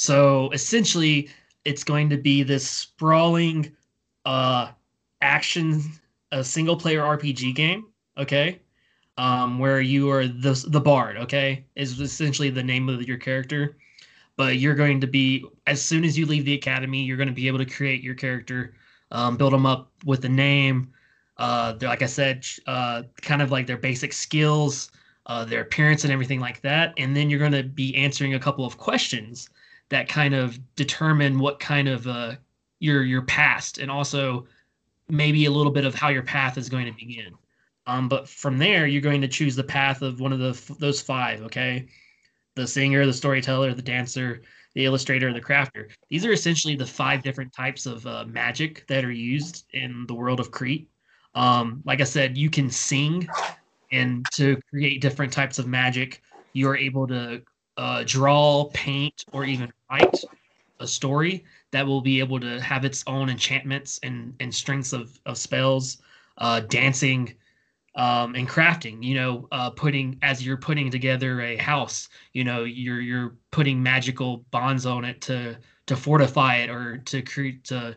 so essentially it's going to be this sprawling uh action a single player rpg game okay? Um where you are the the bard okay is essentially the name of your character. But you're going to be as soon as you leave the academy you're going to be able to create your character um, build them up with a name uh, like i said uh, kind of like their basic skills uh, their appearance and everything like that. And then you're going to be answering a couple of questions that kind of determine what kind of uh, your your past and also maybe a little bit of how your path is going to begin um, but from there you're going to choose the path of one of the those five okay the singer, the storyteller, the dancer, the illustrator, the crafter. These are essentially the five different types of uh, magic that are used in the world of Creat. Um, like I said, you can sing, and to create different types of magic, you are able to uh, draw, paint, or even write a story that will be able to have its own enchantments and, and strengths of, of spells. Uh, dancing, um, and crafting you know uh, putting as you're putting together a house you know you're you're putting magical bonds on it to to fortify it or to create to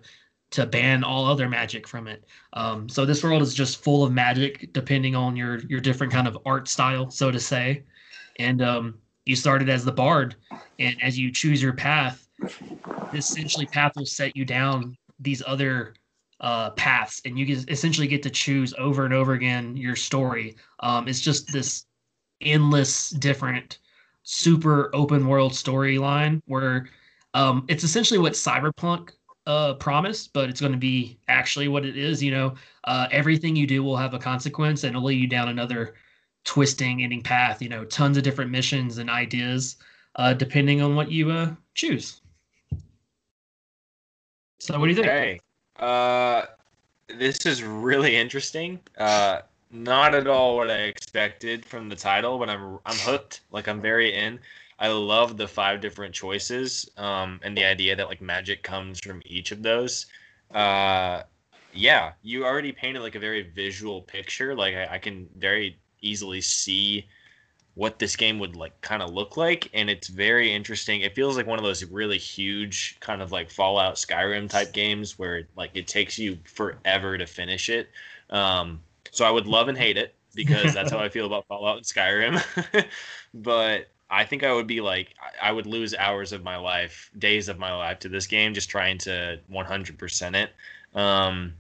to ban all other magic from it. Um, so this world is just full of magic, depending on your your different kind of art style, so to say. And um, you started as the bard, and as you choose your path, this essentially path will set you down these other uh, paths, and you essentially get to choose over and over again your story. Um, it's just this endless, different, super open world storyline where um, it's essentially what Cyberpunk uh, promised, but it's going to be actually what it is. You know, uh, everything you do will have a consequence, and it'll lead you down another twisting, ending path. You know, tons of different missions and ideas, uh, depending on what you uh, choose. So, what do you think? Hey, uh, this is really interesting. Uh, not at all what I expected from the title, but I'm I'm hooked. Like I'm very in. I love the five different choices, um, and the idea that like magic comes from each of those. Uh, yeah, you already painted like a very visual picture. Like I, I can very easily see what this game would like kind of look like and it's very interesting. It feels like one of those really huge kind of like fallout skyrim type games where like it takes you forever to finish it. Um, so i would love and hate it because that's how i feel about fallout and skyrim. [laughs] But i think i would be like i would lose hours of my life days of my life to this game just trying to 100% it. Um,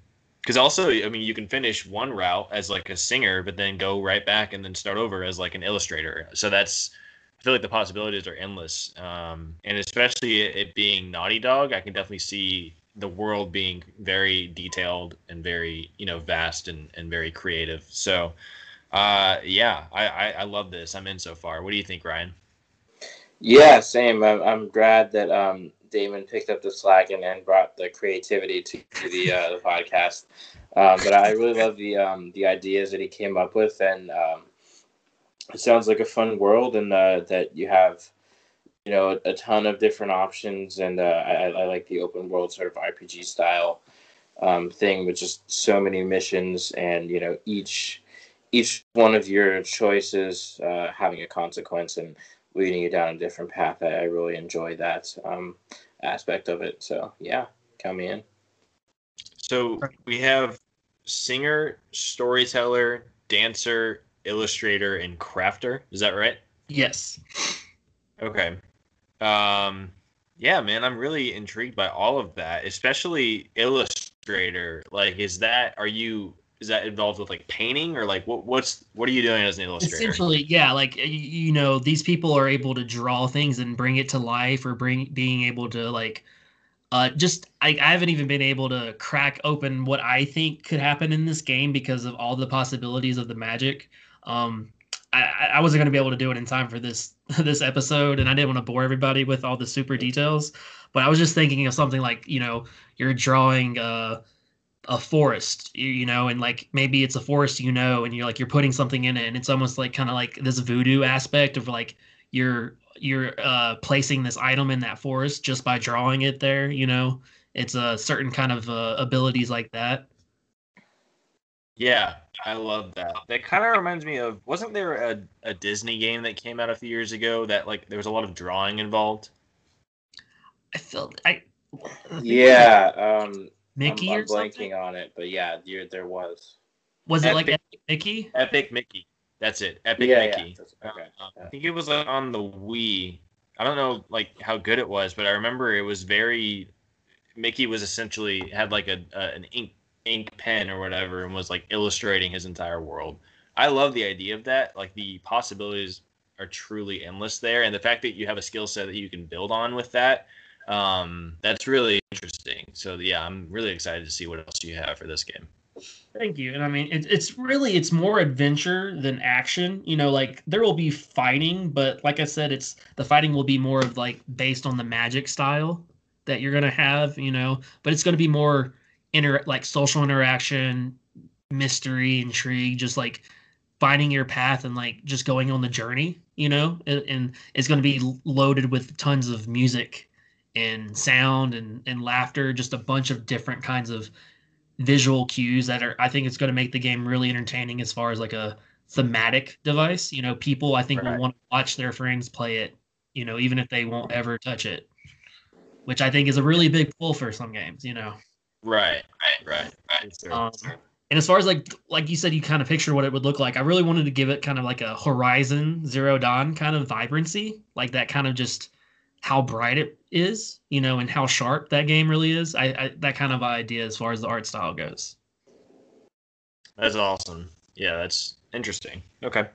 because also i mean you can finish one route as like a singer but then go right back and then start over as like an illustrator. So that's i feel like the possibilities are endless um, and especially it being naughty dog i can definitely see the world being very detailed and very you know vast and, and very creative. So uh, yeah I, I, I love this. I'm in so far. What do you think ryan? Yeah same. I'm, I'm glad that um, Damon picked up the slack and, and brought the creativity to, to the uh, the podcast. Um, but I really love the um, the ideas that he came up with, and um, it sounds like a fun world, and uh, that you have you know a, ton of different options, and uh, I, I, like the open world sort of RPG style um, thing with just so many missions, and you know each each one of your choices uh, having a consequence and leading you down a different path. I, I really enjoy that um, aspect of it. So yeah, count me in. So we have singer, storyteller, dancer, illustrator, and crafter. Is that right? Yes. Okay. Um, yeah, man, I'm really intrigued by all of that, especially illustrator. Like, is that are you is that involved with like painting or like what what's what are you doing as an illustrator essentially yeah like you know these people are able to draw things and bring it to life or bring being able to like uh, just I, I haven't even been able to crack open what I think could happen in this game because of all the possibilities of the magic. Um, I, I wasn't going to be able to do it in time for this [laughs] this episode, and I didn't want to bore everybody with all the super details. But I was just thinking of something like you know you're drawing uh, a forest you, you, know and like maybe it's a forest you know and you're like you're putting something in it and it's almost like kind of like this voodoo aspect of like you're you're uh placing this item in that forest just by drawing it there you know? It's a certain kind of uh, abilities like that. Yeah i love that. That kind of reminds me of wasn't there a, a disney game that came out a few years ago that like there was a lot of drawing involved? I felt i yeah um Mickey I'm, I'm or blanking something? on it, but yeah, there there was. Was Epic, it like Epic Mickey? Epic Mickey. That's it. Epic yeah, Mickey. Yeah. Okay. Uh, I think it was on the Wii. I don't know like how good it was, but I remember it was very. Mickey was essentially had like a, a an ink ink pen or whatever, and was like illustrating his entire world. I love the idea of that. Like the possibilities are truly endless there, and the fact that you have a skill set that you can build on with that um, that's really interesting. So yeah, I'm really excited to see what else you have for this game. Thank you. And I mean, it, it's really it's more adventure than action. You know, like there will be fighting, but like I said, it's the fighting will be more of like based on the magic style that you're gonna have. You know, but it's gonna be more inter like social interaction, mystery, intrigue, just like finding your path and like just going on the journey. You know, and, and it's gonna be loaded with tons of music and sound and, and laughter, just a bunch of different kinds of visual cues that are I think it's going to make the game really entertaining as far as like a thematic device. You know, people I think right. will want to watch their friends play it, you know, even if they won't ever touch it. which I think is a really big pull for some games. You know. Right. Right. Right. right. Um, and as far as like like you said, you kind of picture what it would look like. I really wanted to give it kind of like a Horizon Zero Dawn kind of vibrancy, like that kind of just how bright it is, you know, and how sharp that game really is. I, I that kind of idea as far as the art style goes. That's awesome. Yeah, that's interesting. Okay.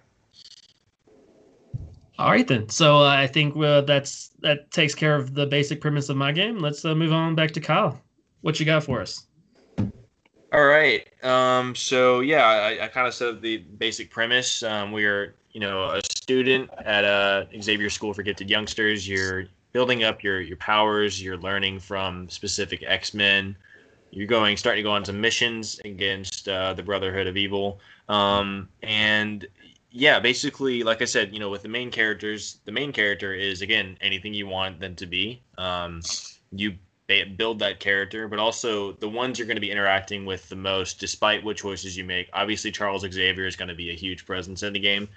All right then. So uh, I think uh, that's that takes care of the basic premise of my game. Let's uh, move on back to Kyle. What you got for us? All right. Um, so yeah, I, I kind of said the basic premise. Um, we are, you know, a student at a Xavier School for Gifted Youngsters. You're building up your your powers. You're learning from specific X Men. You're going starting to go on some missions against uh, the Brotherhood of Evil. Um, and yeah, basically, like I said, you know, with the main characters, the main character is again anything you want them to be. Um, you build that character, but also the ones you're going to be interacting with the most, despite what choices you make. Obviously, Charles Xavier is going to be a huge presence in the game,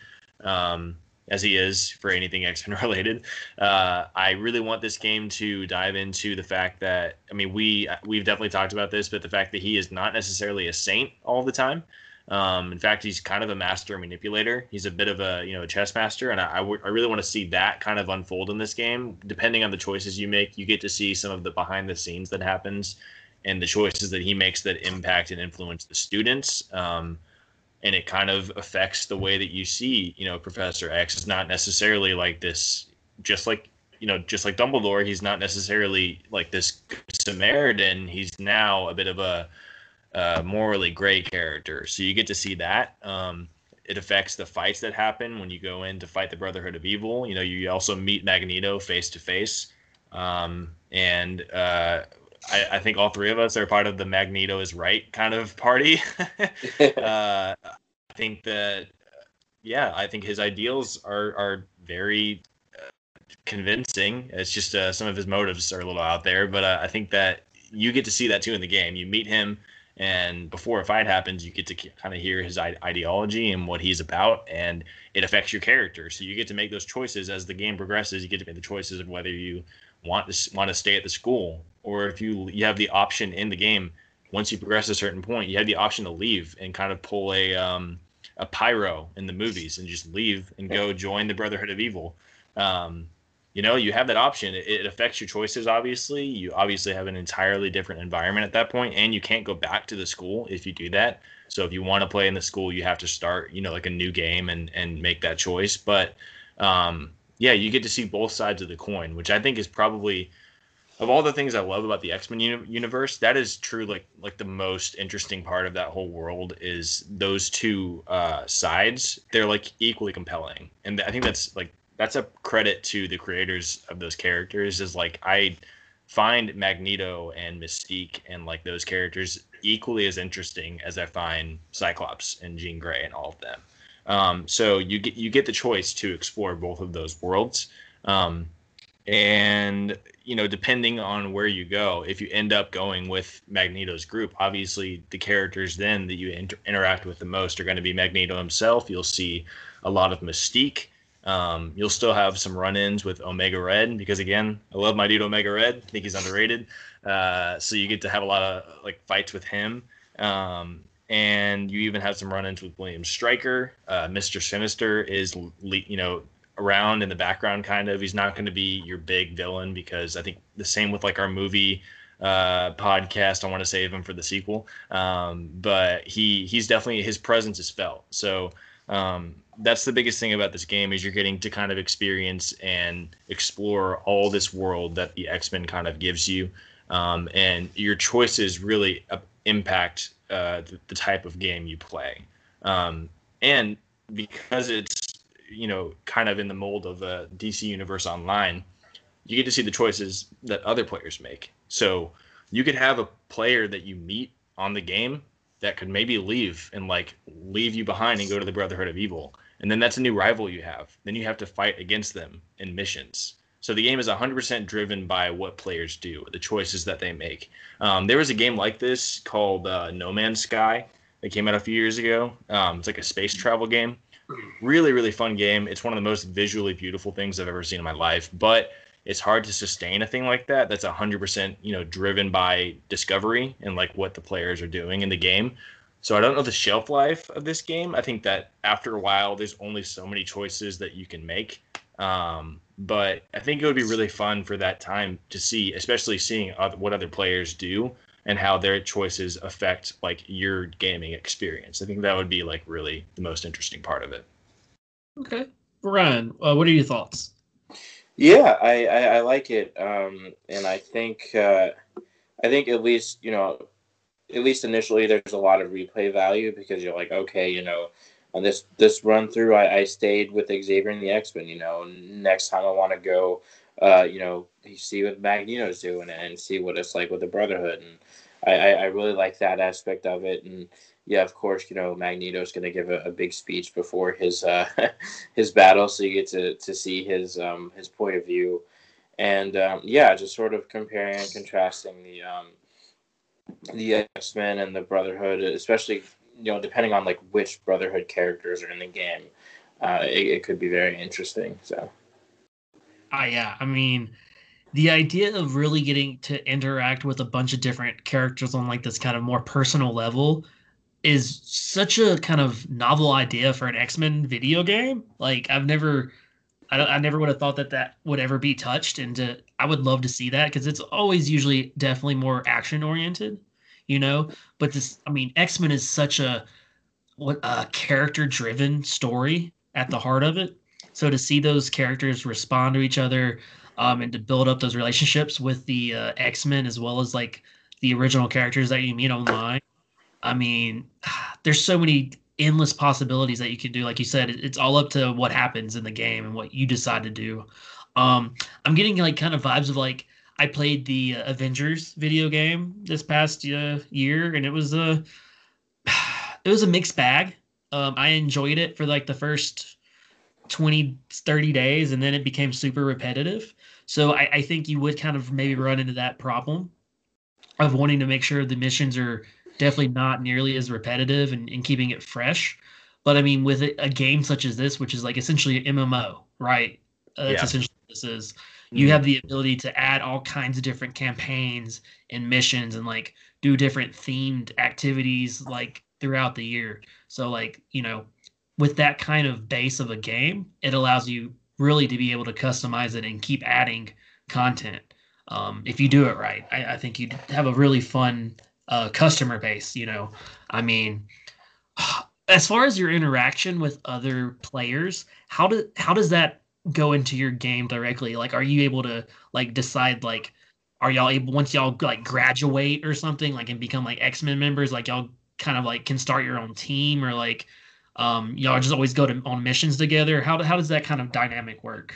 um, as he is for anything [laughs] X Men related. Uh, I really want this game to dive into the fact that I mean we we've definitely talked about this, but the fact that he is not necessarily a saint all the time. Um, in fact, he's kind of a master manipulator. He's a bit of a you know a chess master, and I, I, w- I really want to see that kind of unfold in this game. Depending on the choices you make, you get to see some of the behind the scenes that happens, and the choices that he makes that impact and influence the students. Um, and it kind of affects the way that you see you know Professor X. It's not necessarily like this, just like you know, just like Dumbledore. He's not necessarily like this Samaritan. He's now a bit of a morally gray character. So you get to see that. Um, it affects the fights that happen when you go in to fight the Brotherhood of Evil. You know, you also meet Magneto face to face. Um, and uh, I, I, think all three of us are part of the Magneto is right kind of party. [laughs] [laughs] uh, I think that, yeah, I think his ideals are, are very uh, convincing. It's just uh, some of his motives are a little out there, but uh, I think that you get to see that too in the game. You meet him and before a fight happens you get to kind of hear his ideology and what he's about and it affects your character so you get to make those choices as the game progresses you get to make the choices of whether you want to want to stay at the school or if you you have the option in the game once you progress a certain point you have the option to leave and kind of pull a um, a pyro in the movies and just leave and go join the brotherhood of evil. Um, you know you have that option. It, it, affects your choices obviously. You obviously have an entirely different environment at that point and you can't go back to the school if you do that. So if you want to play in the school you have to start you know like a new game and and make that choice. But um yeah you get to see both sides of the coin which i think is probably of all the things i love about the x-men uni- universe that is true like like the most interesting part of that whole world is those two uh sides. They're like equally compelling. And i think that's like that's a credit to the creators of those characters is like i find magneto and mystique and like those characters equally as interesting as i find cyclops and jean grey and all of them. Um, so you get you get the choice to explore both of those worlds. Um, and you know depending on where you go if you end up going with magneto's group obviously the characters then that you inter- interact with the most are going to be magneto himself you'll see a lot of mystique um, you'll still have some run-ins with Omega Red because again, I love my dude Omega Red. I think he's underrated. Uh, so you get to have a lot of like fights with him. Um, and you even have some run-ins with William Stryker. Uh, Mr. Sinister is you know around in the background kind of. He's not going to be your big villain because I think the same with like our movie uh, podcast. I want to save him for the sequel. Um, but he he's definitely his presence is felt. So um, that's the biggest thing about this game is you're getting to kind of experience and explore all this world that the X-Men kind of gives you, um, and your choices really uh, impact uh, the, the, type of game you play. Um, and because it's you know kind of in the mold of a DC Universe Online, you get to see the choices that other players make. So you could have a player that you meet on the game that could maybe leave and like leave you behind and go to the Brotherhood of Evil. And then that's a new rival you have. Then you have to fight against them in missions. So the game is 100% driven by what players do, the choices that they make. Um, there was a game like this called uh, No Man's Sky that came out a few years ago. Um, it's like a space travel game. Really, really fun game. It's one of the most visually beautiful things I've ever seen in my life. But it's hard to sustain a thing like that. That's hundred percent, you know, driven by discovery and like what the players are doing in the game. So I don't know the shelf life of this game. I think that after a while, there's only so many choices that you can make. Um, but I think it would be really fun for that time to see, especially seeing other, what other players do and how their choices affect like your gaming experience. I think that would be like really the most interesting part of it. Okay, Ryan, uh, what are your thoughts? Yeah, I, I, I like it, um, and I think uh, I think at least you know, at least initially, there's a lot of replay value because you're like, okay, you know, on this this run through, I, I stayed with Xavier and the X Men. You know, next time I want to go, uh, you know, see what Magneto's doing and see what it's like with the Brotherhood, and I, I, really like that aspect of it. And yeah, of course, you know, Magneto's going to give a, a, big speech before his uh, [laughs] his battle, so you get to to see his um, his point of view, and um, yeah, just sort of comparing and contrasting the um, the X Men and the Brotherhood, especially you know, depending on like which Brotherhood characters are in the game, uh, it, it could be very interesting. So, uh, yeah, I mean, the idea of really getting to interact with a bunch of different characters on like this kind of more personal level is such a kind of novel idea for an X-Men video game. Like I've never I, I never would have thought that that would ever be touched and to, I would love to see that because it's always usually definitely more action oriented you know. But this, I mean, X Men is such a what a character driven story at the heart of it. So to see those characters respond to each other, um, and to build up those relationships with the uh, X Men as well as like the original characters that you meet online. I mean, [sighs] there's so many endless possibilities that you can do. Like you said, it's all up to what happens in the game and what you decide to do. Um, I'm getting like kind of vibes of like I played the uh, Avengers video game this past uh, year, and it was a [sighs] it was a mixed bag. Um, I enjoyed it for like the first 20, 30 days, and then it became super repetitive. So I, I think you would kind of maybe run into that problem of wanting to make sure the missions are definitely not nearly as repetitive and, and keeping it fresh. But I mean, with a, game such as this, which is like essentially an MMO, right? Uh, that's yeah. essentially what this is you mm-hmm. have the ability to add all kinds of different campaigns and missions and like do different themed activities like throughout the year so like you know with that kind of base of a game it allows you really to be able to customize it and keep adding content um, if you do it right I, I think you'd have a really fun uh, customer base you know i mean [sighs] as far as your interaction with other players how do how does that go into your game directly? Like, are you able to like decide like, are y'all able once y'all like graduate or something like and become like X Men members? Like y'all kind of like can start your own team or like um y'all just always go to on missions together. How how does that kind of dynamic work?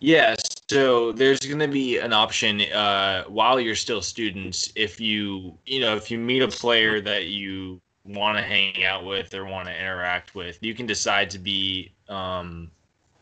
Yes. So there's going to be an option uh, while you're still students. If you, you know, if you meet a player that you want to hang out with or want to interact with, you can decide to be um,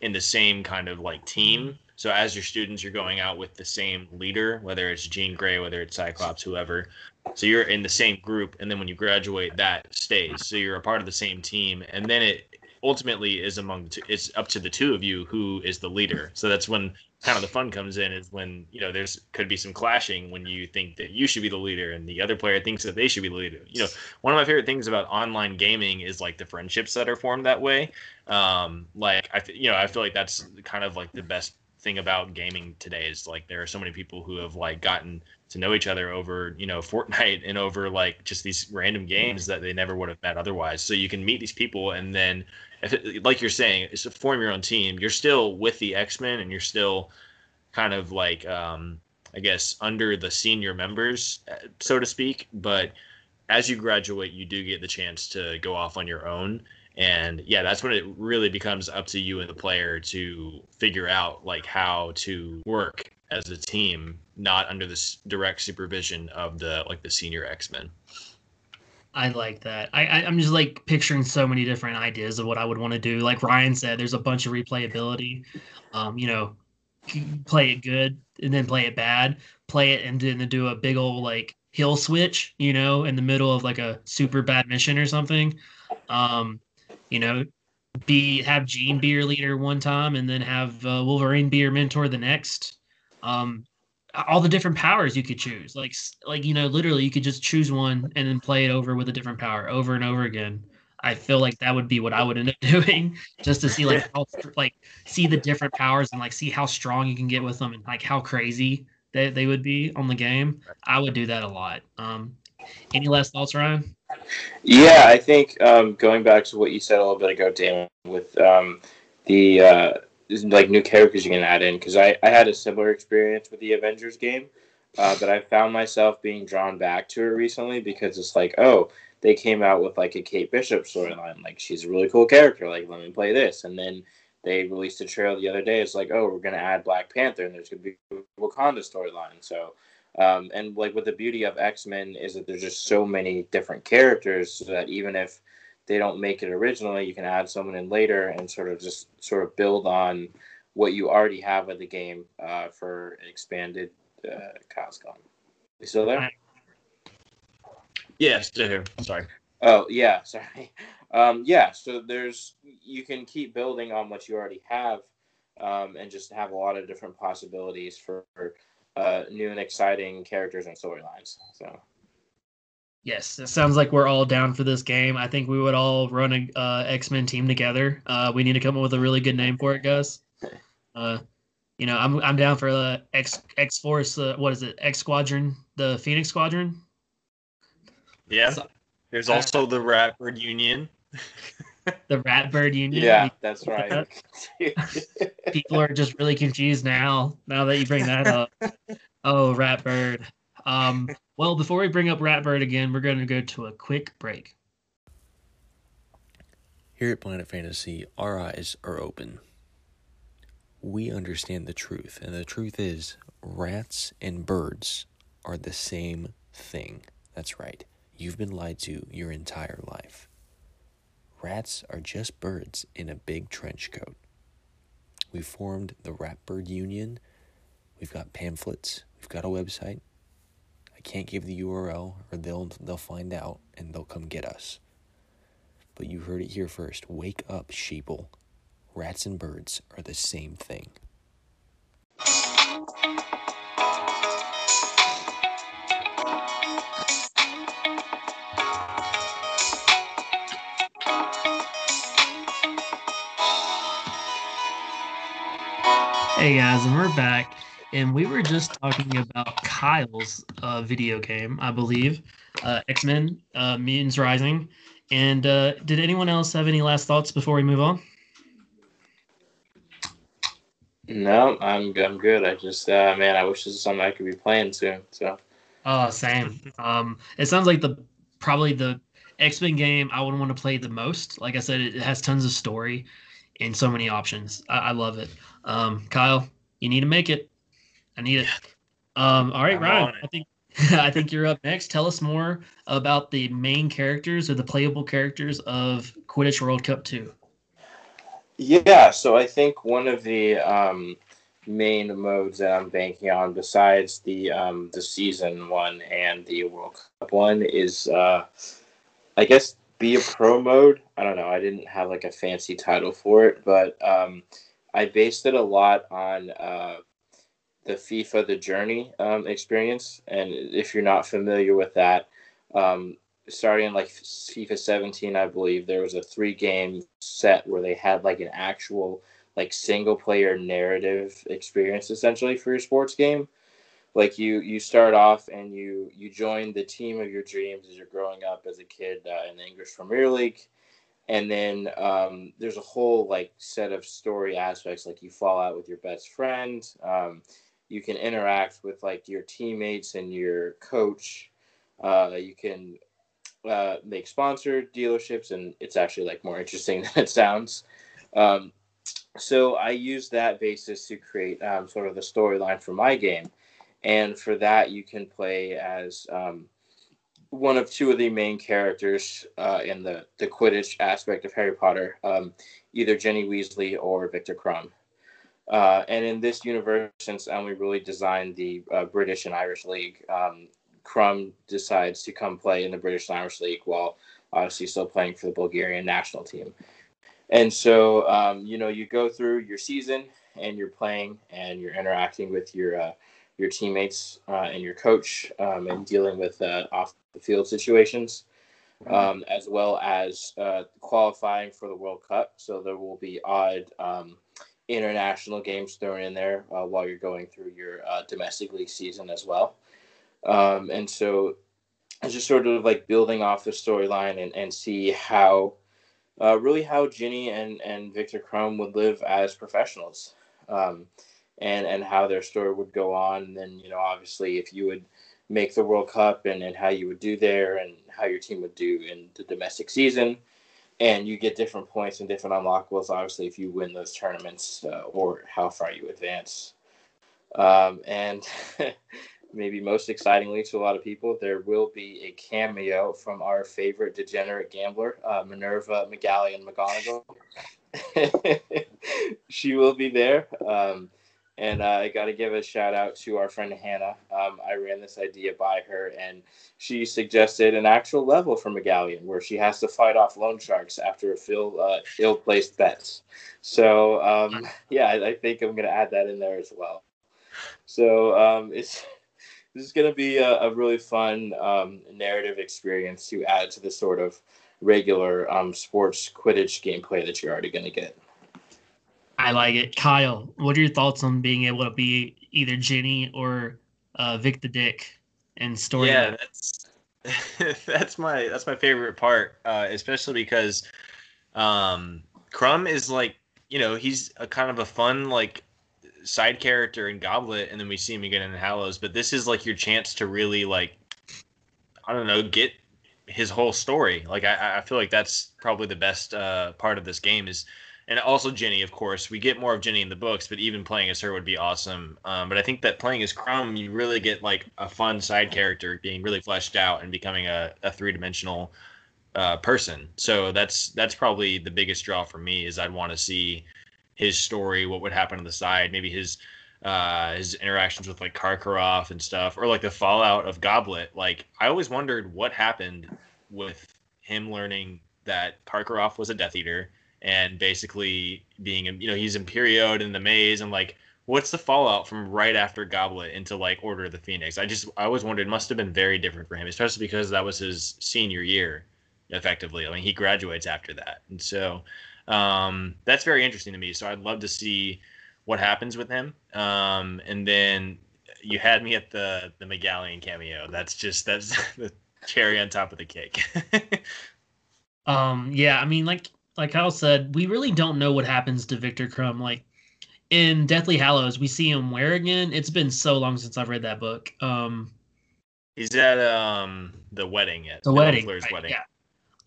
in the same kind of like team. So as your students, you're going out with the same leader, whether it's Jean Grey, whether it's Cyclops, whoever. So you're in the same group, and then when you graduate, that stays. So you're a part of the same team, and then it ultimately is among the two, it's up to the two of you who is the leader. So that's when kind of the fun comes in is when you know there's could be some clashing when you think that you should be the leader and the other player thinks that they should be the leader you know one of my favorite things about online gaming is like the friendships that are formed that way um like i you know i feel like that's kind of like the best thing about gaming today is like there are so many people who have like gotten to know each other over you know [laughs] Fortnite and over like just these random games that they never would have met otherwise. So you can meet these people and then it, like you're saying, it's form your own team. You're still with the X Men, and you're still kind of like, um, I guess, under the senior members, uh, so to speak. But as you graduate, you do get the chance to go off on your own. And yeah, that's when it really becomes up to you and the player to figure out like how to work as a team, not under this direct supervision of the like the senior X Men. I like that. I, I am just like picturing so many different ideas of what I would want to do. Like Ryan said, there's a bunch of replayability. Um, you know, play it good and then play it bad. Play it and then do a big old like hill switch. You know, in the middle of like a super bad mission or something. Um, you know, be have Jean be your leader one time, and then have uh, Wolverine be your mentor the next. Um, all the different powers you could choose, like like you know, literally you could just choose one and then play it over with a different power over and over again. I feel like that would be what I would end up [laughs] doing, just to see like how like see the different powers and like see how strong you can get with them and like how crazy they, they would be on the game. I would do that a lot. Um, any last thoughts, Ryan? Yeah, I think um, going back to what you said a little bit ago, Dan, with um, the uh, like new characters you can add in, because I, I had a similar experience with the Avengers game, uh, but I found myself being drawn back to it recently because it's like, oh, they came out with like a Kate Bishop storyline, like she's a really cool character, like let me play this, and then they released a trailer the other day. It's like, oh, we're gonna add Black Panther, and there's gonna be Wakanda storyline. So um, and like what the beauty of X Men is that there's just so many different characters so that even if they don't make it originally, you can add someone in later and sort of just sort of build on what you already have with the game uh, for expanded uh, Coscom. You still there? Yeah, still here. Sorry. Oh yeah, [laughs] sorry. Um, yeah, so there's you can keep building on what you already have, um, and just have a lot of different possibilities for uh, new and exciting characters and storylines. So. Yes, it sounds like we're all down for this game. I think we would all run a uh, X Men team together. Uh, we need to come up with a really good name for it, Gus. [laughs] Uh, you know, I'm I'm down for the X X Force. Uh, what is it? X Squadron, the Phoenix Squadron. Yeah. There's also the Ratbird Union. [laughs] [laughs] the Ratbird Union. Yeah, that's right. [laughs] People are just really confused now. Now that you bring that up. Oh, Ratbird. Um, well, before we bring up Ratbird again, we're going to go to a quick break. Here at Planet Fantasy, our eyes are open. We understand the truth, and the truth is rats and birds are the same thing. That's right. You've been lied to your entire life. Rats are just birds in a big trench coat. We formed the Ratbird Union. We've got pamphlets. We've got a website. I can't give the URL or they'll they'll find out and they'll come get us. But you heard it here first. Wake up, sheeple. Rats and birds are the same thing. Hey guys, and we're back, and we were just talking about Kyle's uh, video game, I believe, uh, X Men uh, Mutants Rising. And uh, did anyone else have any last thoughts before we move on? No, I'm I'm good. I just uh, man, I wish this is something I could be playing soon. So. Oh, same. Um, it sounds like the probably the X Men game I would want to play the most. Like I said, it, it has tons of story and so many options. I, I love it. Um, Kyle, you need to make it. I need it. Um, all right, I'm Ryan. I think [laughs] I think you're up next. Tell us more about the main characters or the playable characters of Quidditch World Cup Two. Yeah, so I think one of the um, main modes that I'm banking on, besides the um, the season one and the World Cup one, is uh, I guess be a pro mode. I don't know. I didn't have like a fancy title for it, but um, I based it a lot on uh, the FIFA The Journey um, experience. And if you're not familiar with that, um, starting like FIFA 17, I believe there was a three game set where they had like an actual like single player narrative experience essentially for your sports game. Like you, you start off and you you join the team of your dreams as you're growing up as a kid uh, in the English Premier League. And then um, there's a whole like set of story aspects like you fall out with your best friend um, you can interact with like your teammates and your coach uh, you can uh, make sponsored dealerships and it's actually like more interesting [laughs] than it sounds. Um, so i use that basis to create um, sort of the storyline for my game and for that you can play as um, one of two of the main characters uh, in the, the Quidditch aspect of Harry Potter, um, either Ginny Weasley or Viktor Krum. Uh, and in this universe, since Emily really designed the uh, British and Irish League, um, Krum decides to come play in the British and Irish League while obviously still playing for the Bulgarian national team. And so, um, you know, you go through your season and you're playing and you're interacting with your uh, your teammates uh, and your coach um, and dealing with uh, off the field situations, um, as well as uh, qualifying for the World Cup. So there will be odd um, international games thrown in there uh, while you're going through your uh, domestic league season as well. Um, and so it's just sort of like building off the storyline and, and see how uh, really how Ginny and, and Viktor Krum would live as professionals um, and, and how their story would go on. And then, you know, obviously if you would make the World Cup and, and how you would do there and how your team would do in the domestic season. And you get different points and different unlockables, obviously, if you win those tournaments uh, or how far you advance. Um, and [laughs] maybe most excitingly to a lot of people, there will be a cameo from our favorite degenerate gambler, uh, Minerva McGallion McGonagall. [laughs] she will be there. Um, and uh, I got to give a shout out to our friend Hannah. Um, I ran this idea by her, and she suggested an actual level for McGallion where she has to fight off loan sharks after a uh, ill placed bets. So, um, yeah, I, I, think I'm going to add that in there as well. So, um, it's this is going to be a, a, really fun um, narrative experience to add to the sort of regular um, sports Quidditch gameplay that you're already going to get. I like it. Kyle, what are your thoughts on being able to be either Ginny or uh, Vic the Dick in story? Yeah, that's [laughs] that's my that's my favorite part, uh, especially because um, Krum is like you know he's a kind of a fun like side character in Goblet, and then we see him again in Hallows. But this is like your chance to really like I don't know get his whole story. Like I, I feel like that's probably the best uh, part of this game is and also Ginny, of course. We get more of Ginny in the books, but even playing as her would be awesome. Um, but I think that playing as Krum, you really get like a fun side character being really fleshed out and becoming a, a three dimensional uh, person. So that's that's probably the biggest draw for me is I'd want to see his story, what would happen on the side, maybe his uh, his interactions with like Karkaroff and stuff, or like the fallout of Goblet. Like I always wondered what happened with him learning that Karkaroff was a Death Eater and basically being you know he's Imperioed in the maze and like what's the fallout from right after Goblet into like Order of the Phoenix? I just I always wondered it must have been very different for him, especially because that was his senior year, effectively. I mean he graduates after that, and so um, that's very interesting to me. So I'd love to see what happens with him. Um, and then you had me at the the McGallion cameo. That's just that's [laughs] the cherry on top of the cake. [laughs] um, yeah, I mean like like Kyle said, we really don't know what happens to Viktor Krum. Like in Deathly Hallows, we see him where again? It's been so long since I've read that book. Um, He's at um the wedding at the wedding, right, wedding. Yeah.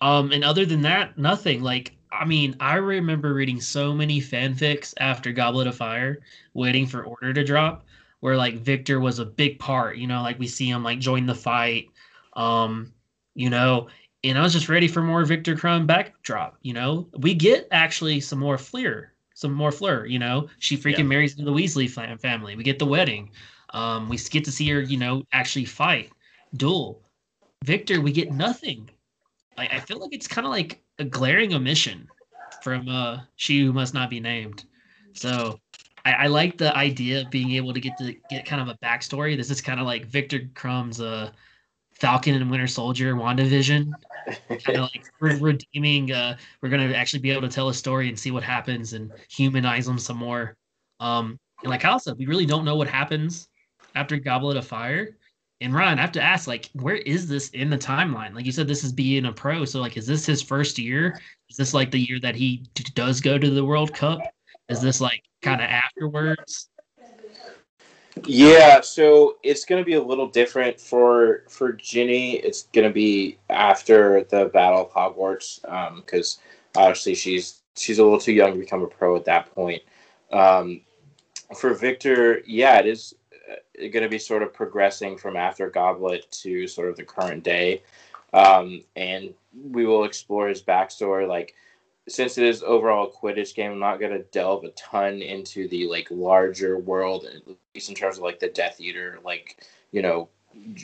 Um, and other than that, nothing. Like, I mean, I remember reading so many fanfics after Goblet of Fire, waiting for Order to drop, where like Viktor was a big part. You know, like we see him like join the fight. Um, you know, and I was just ready for more Viktor Krum backdrop. You know, we get actually some more Fleur, some more Fleur. You know, she freaking yeah. marries into the Weasley family. We get the wedding. Um, we get to see her, you know, actually fight, duel. Viktor, we get nothing. I, I feel like it's kind of like a glaring omission from uh, She Who Must Not Be Named. So I, I, like the idea of being able to get to get kind of a backstory. This is kind of like Viktor Krum's uh, Falcon and Winter Soldier, WandaVision. kind of [laughs] like we're redeeming. Uh, we're gonna actually be able to tell a story and see what happens and humanize them some more. Um, and like Kyle said, we really don't know what happens after Goblet of Fire. And Ryan, I have to ask, like, where is this in the timeline? Like you said, this is being a pro. So, like, is this his first year? Is this like the year that he d- does go to the World Cup? Is this like kind of afterwards? Yeah, so it's going to be a little different for for Ginny. It's going to be after the Battle of Hogwarts because um, obviously she's she's a little too young to become a pro at that point. Um, for Viktor, yeah, it is uh, going to be sort of progressing from after Goblet to sort of the current day, um, and we will explore his backstory, like since it is overall a Quidditch game, I'm not gonna delve a ton into the like larger world, at least in terms of like the Death Eater, like you know,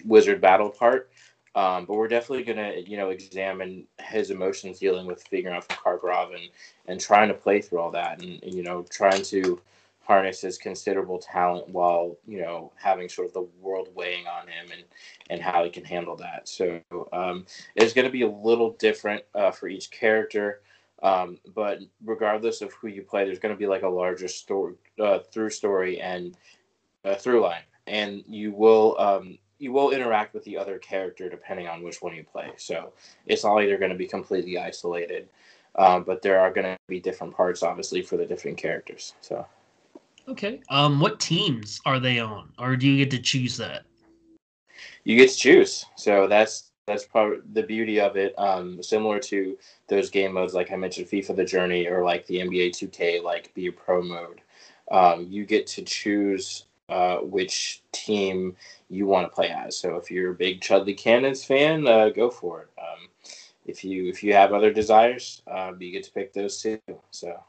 wizard battle part. Um, but we're definitely gonna, you know, examine his emotions dealing with figuring out Karkaroff and and trying to play through all that, and you know, trying to harness his considerable talent while you know having sort of the world weighing on him and and how he can handle that. So um, it's going to be a little different uh, for each character. Um, but regardless of who you play, there's going to be like a larger story, uh, through story and a through line, and you will um, you will interact with the other character depending on which one you play. So it's not either going to be completely isolated, um, but there are going to be different parts, obviously, for the different characters. So. Okay. Um, what teams are they on, or do you get to choose that? You get to choose. So that's that's part the beauty of it. Um, similar to those game modes, like I mentioned, FIFA The Journey, or like the NBA 2K, like Be a Pro mode. Um, you get to choose uh, which team you want to play as. So if you're a big Chudley Cannons fan, uh, go for it. Um, if you if you have other desires, uh, you get to pick those too. So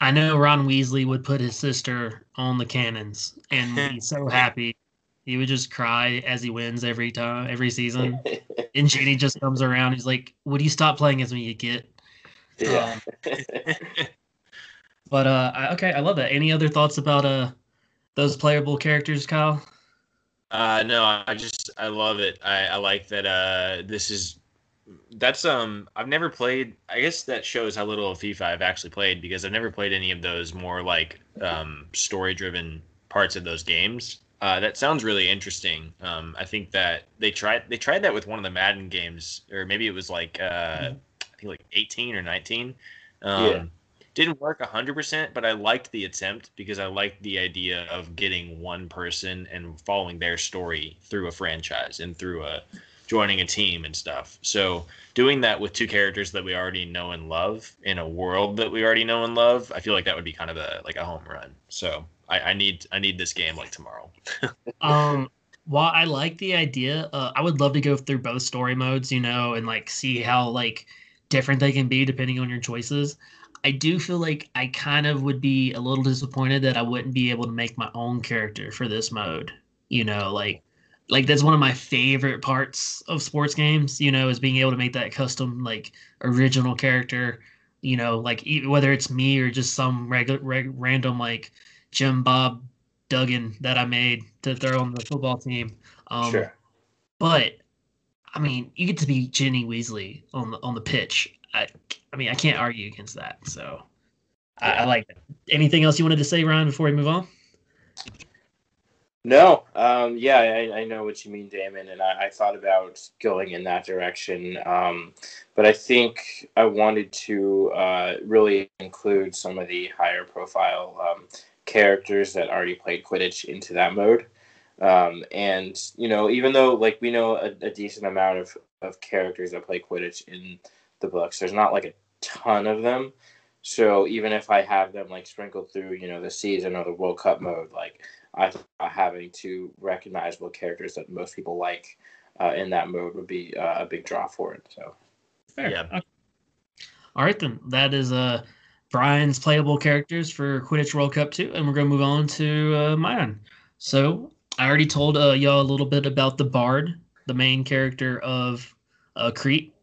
I know Ron Weasley would put his sister on the cannons and be so [laughs] happy. He would just cry as he wins every time, every season. [laughs] and Ginny just comes around. He's like, "Would you stop playing as me, you get?" Yeah. Um, [laughs] but uh, I, okay, I love that. Any other thoughts about uh those playable characters, Kyle? Uh, no, I just I love it. I, I like that. Uh, this is that's um I've never played. I guess that shows how little of FIFA I've actually played because I've never played any of those more like um, story driven parts of those games. Uh, that sounds really interesting. Um, I think that they tried they tried that with one of the Madden games, or maybe it was like uh, mm-hmm. I think like 18 or 19. Um, yeah. Didn't work 100%, but I liked the attempt because I liked the idea of getting one person and following their story through a franchise and through a joining a team and stuff. So doing that with two characters that we already know and love in a world that we already know and love, I feel like that would be kind of a like a home run. So I, I need I need this game like tomorrow. [laughs] um while I like the idea, uh, I would love to go through both story modes, you know, and like see how like different they can be depending on your choices. I do feel like I kind of would be a little disappointed that I wouldn't be able to make my own character for this mode. You know, like like that's one of my favorite parts of sports games, you know, is being able to make that custom like original character, you know, like whether it's me or just some regular reg, random like Jim Bob Duggan that I made to throw on the football team. Um, sure. But I mean, you get to be Ginny Weasley on the on the pitch. I, I mean, I can't argue against that. So I, I like it. Anything else you wanted to say, Ryan, before we move on? No, um, yeah, I, I, know what you mean, Damon, and I, I thought about going in that direction, um, but I think I wanted to uh, really include some of the higher profile um, characters that already played Quidditch into that mode. Um, and you know, even though like we know a, a decent amount of, of characters that play Quidditch in the books. There's not like a ton of them. So even if I have them like sprinkled through, you know, the season or the World Cup mode, like I thought having two recognizable characters that most people like uh, in that mode would be uh, a big draw for it. So Fair. yeah. Okay. All right then, that is uh Brian's playable characters for Quidditch World Cup two, and we're gonna move on to uh, mine. So I already told uh, y'all a little bit about the Bard, the main character of uh, Creat.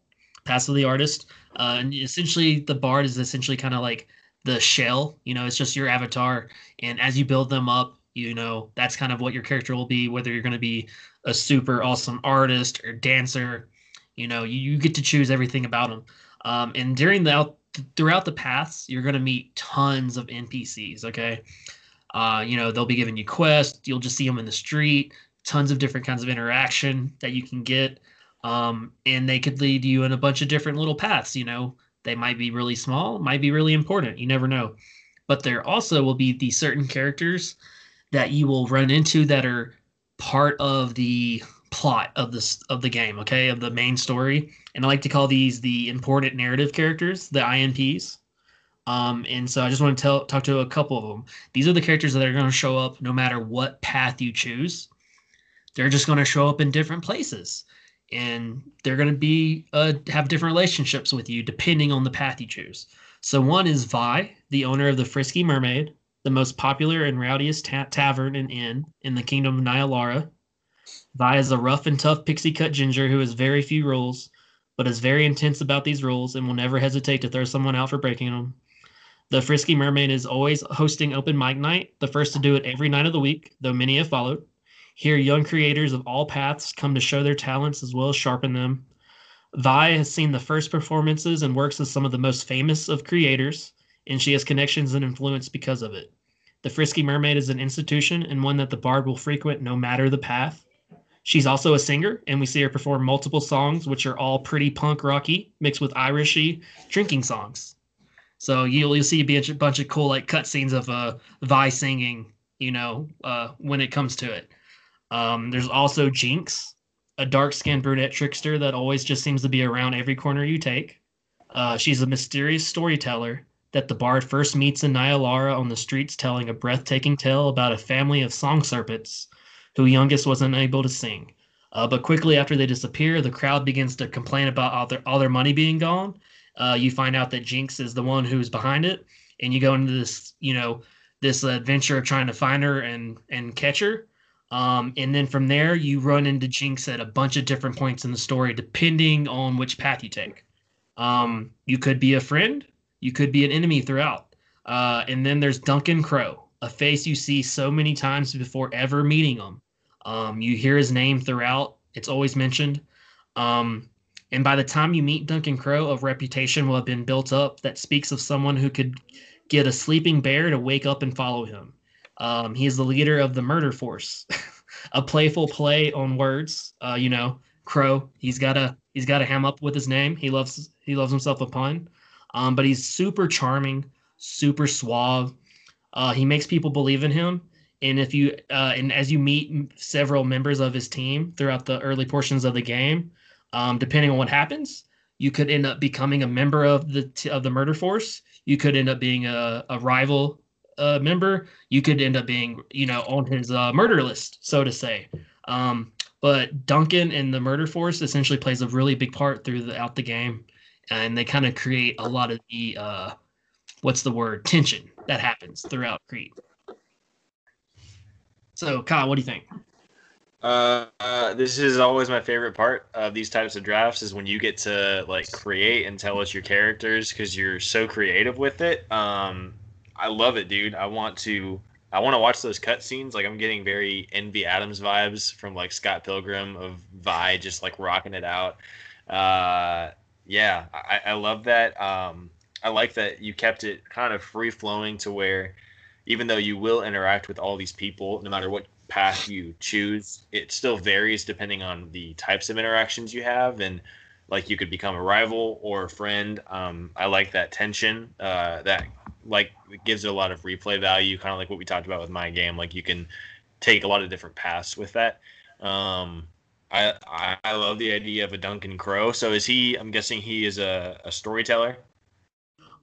The Artist. Uh, and essentially, the bard is essentially kind of like the shell. You know, it's just your avatar, and as you build them up, you know that's kind of what your character will be. Whether you're going to be a super awesome artist or dancer, you know, you, you get to choose everything about them. Um, and during the throughout the paths, you're going to meet tons of NPCs. Okay. Uh, you know, they'll be giving you quests. You'll just see them in the street. Tons of different kinds of interaction that you can get. Um, and they could lead you in a bunch of different little paths. You know, they might be really small, might be really important. You never know. But there also will be these certain characters that you will run into that are part of the plot of this of the game, okay, of the main story. And I like to call these the important narrative characters, the INPs. Um, and so I just want to tell talk to a couple of them. These are the characters that are going to show up no matter what path you choose. They're just going to show up in different places and they're going to be uh, have different relationships with you depending on the path you choose. So one is Vi, the owner of the Frisky Mermaid, the most popular and rowdiest ta- tavern and inn in the kingdom of Nihilara. Vi is a rough and tough pixie cut ginger who has very few rules, but is very intense about these rules and will never hesitate to throw someone out for breaking them. The Frisky Mermaid is always hosting open mic night, the first to do it every night of the week, though many have followed. Here, young creators of all paths come to show their talents as well as sharpen them. Vi has seen the first performances and works with some of the most famous of creators, and she has connections and influence because of it. The Frisky Mermaid is an institution and one that the bard will frequent no matter the path. She's also a singer, and we see her perform multiple songs, which are all pretty punk rocky, mixed with Irishy drinking songs. So you'll you'll see a bunch of cool like cutscenes of uh Vi singing, you know, uh, when it comes to it. Um, there's also Jinx, a dark skinned brunette trickster that always just seems to be around every corner you take. Uh, she's a mysterious storyteller that the bard first meets in Nyalara on the streets, telling a breathtaking tale about a family of song serpents who youngest was unable to sing. Uh, but quickly after they disappear, the crowd begins to complain about all their all their money being gone. Uh, you find out that Jinx is the one who's behind it, and you go into this, you know, this adventure of trying to find her and and catch her. Um, and then from there, you run into Jinx at a bunch of different points in the story, depending on which path you take. Um, you could be a friend, you could be an enemy throughout. Uh, and then there's Duncan Crow, a face you see so many times before ever meeting him. Um, you hear his name throughout, it's always mentioned. Um, and by the time you meet Duncan Crow, a reputation will have been built up that speaks of someone who could get a sleeping bear to wake up and follow him. Um, he is the leader of the Murder Force, [laughs] a playful play on words. Uh, you know, Crow. He's got a he's got a ham up with his name. He loves he loves himself a pun. Um, but he's super charming, super suave. Uh, he makes people believe in him. And if you uh, and as you meet several members of his team throughout the early portions of the game, um, depending on what happens, you could end up becoming a member of the of the murder force. You could end up being a, a rival uh, member, you could end up being, you know, on his uh, murder list, so to say. Um, but Duncan and the murder force essentially plays a really big part throughout the game, and they kind of create a lot of the uh, what's the word tension that happens throughout Creat. So, Kyle, what do you think? Uh, uh, this is always my favorite part of these types of drafts is when you get to like create and tell us your characters because you're so creative with it. Um, I love it, dude. I want to I want to watch those cutscenes. Like I'm getting very Envy Adams vibes from like Scott Pilgrim of Vi just like rocking it out. Uh, yeah, I, I love that. Um, I like that you kept it kind of free flowing to where even though you will interact with all these people, no matter what path you choose, it still varies depending on the types of interactions you have and like you could become a rival or a friend. Um, I like that tension uh, that like gives it a lot of replay value, kind of like what we talked about with my game. Like you can take a lot of different paths with that. Um, I, I, love the idea of a Duncan Crow. So is he? I'm guessing he is a, a storyteller.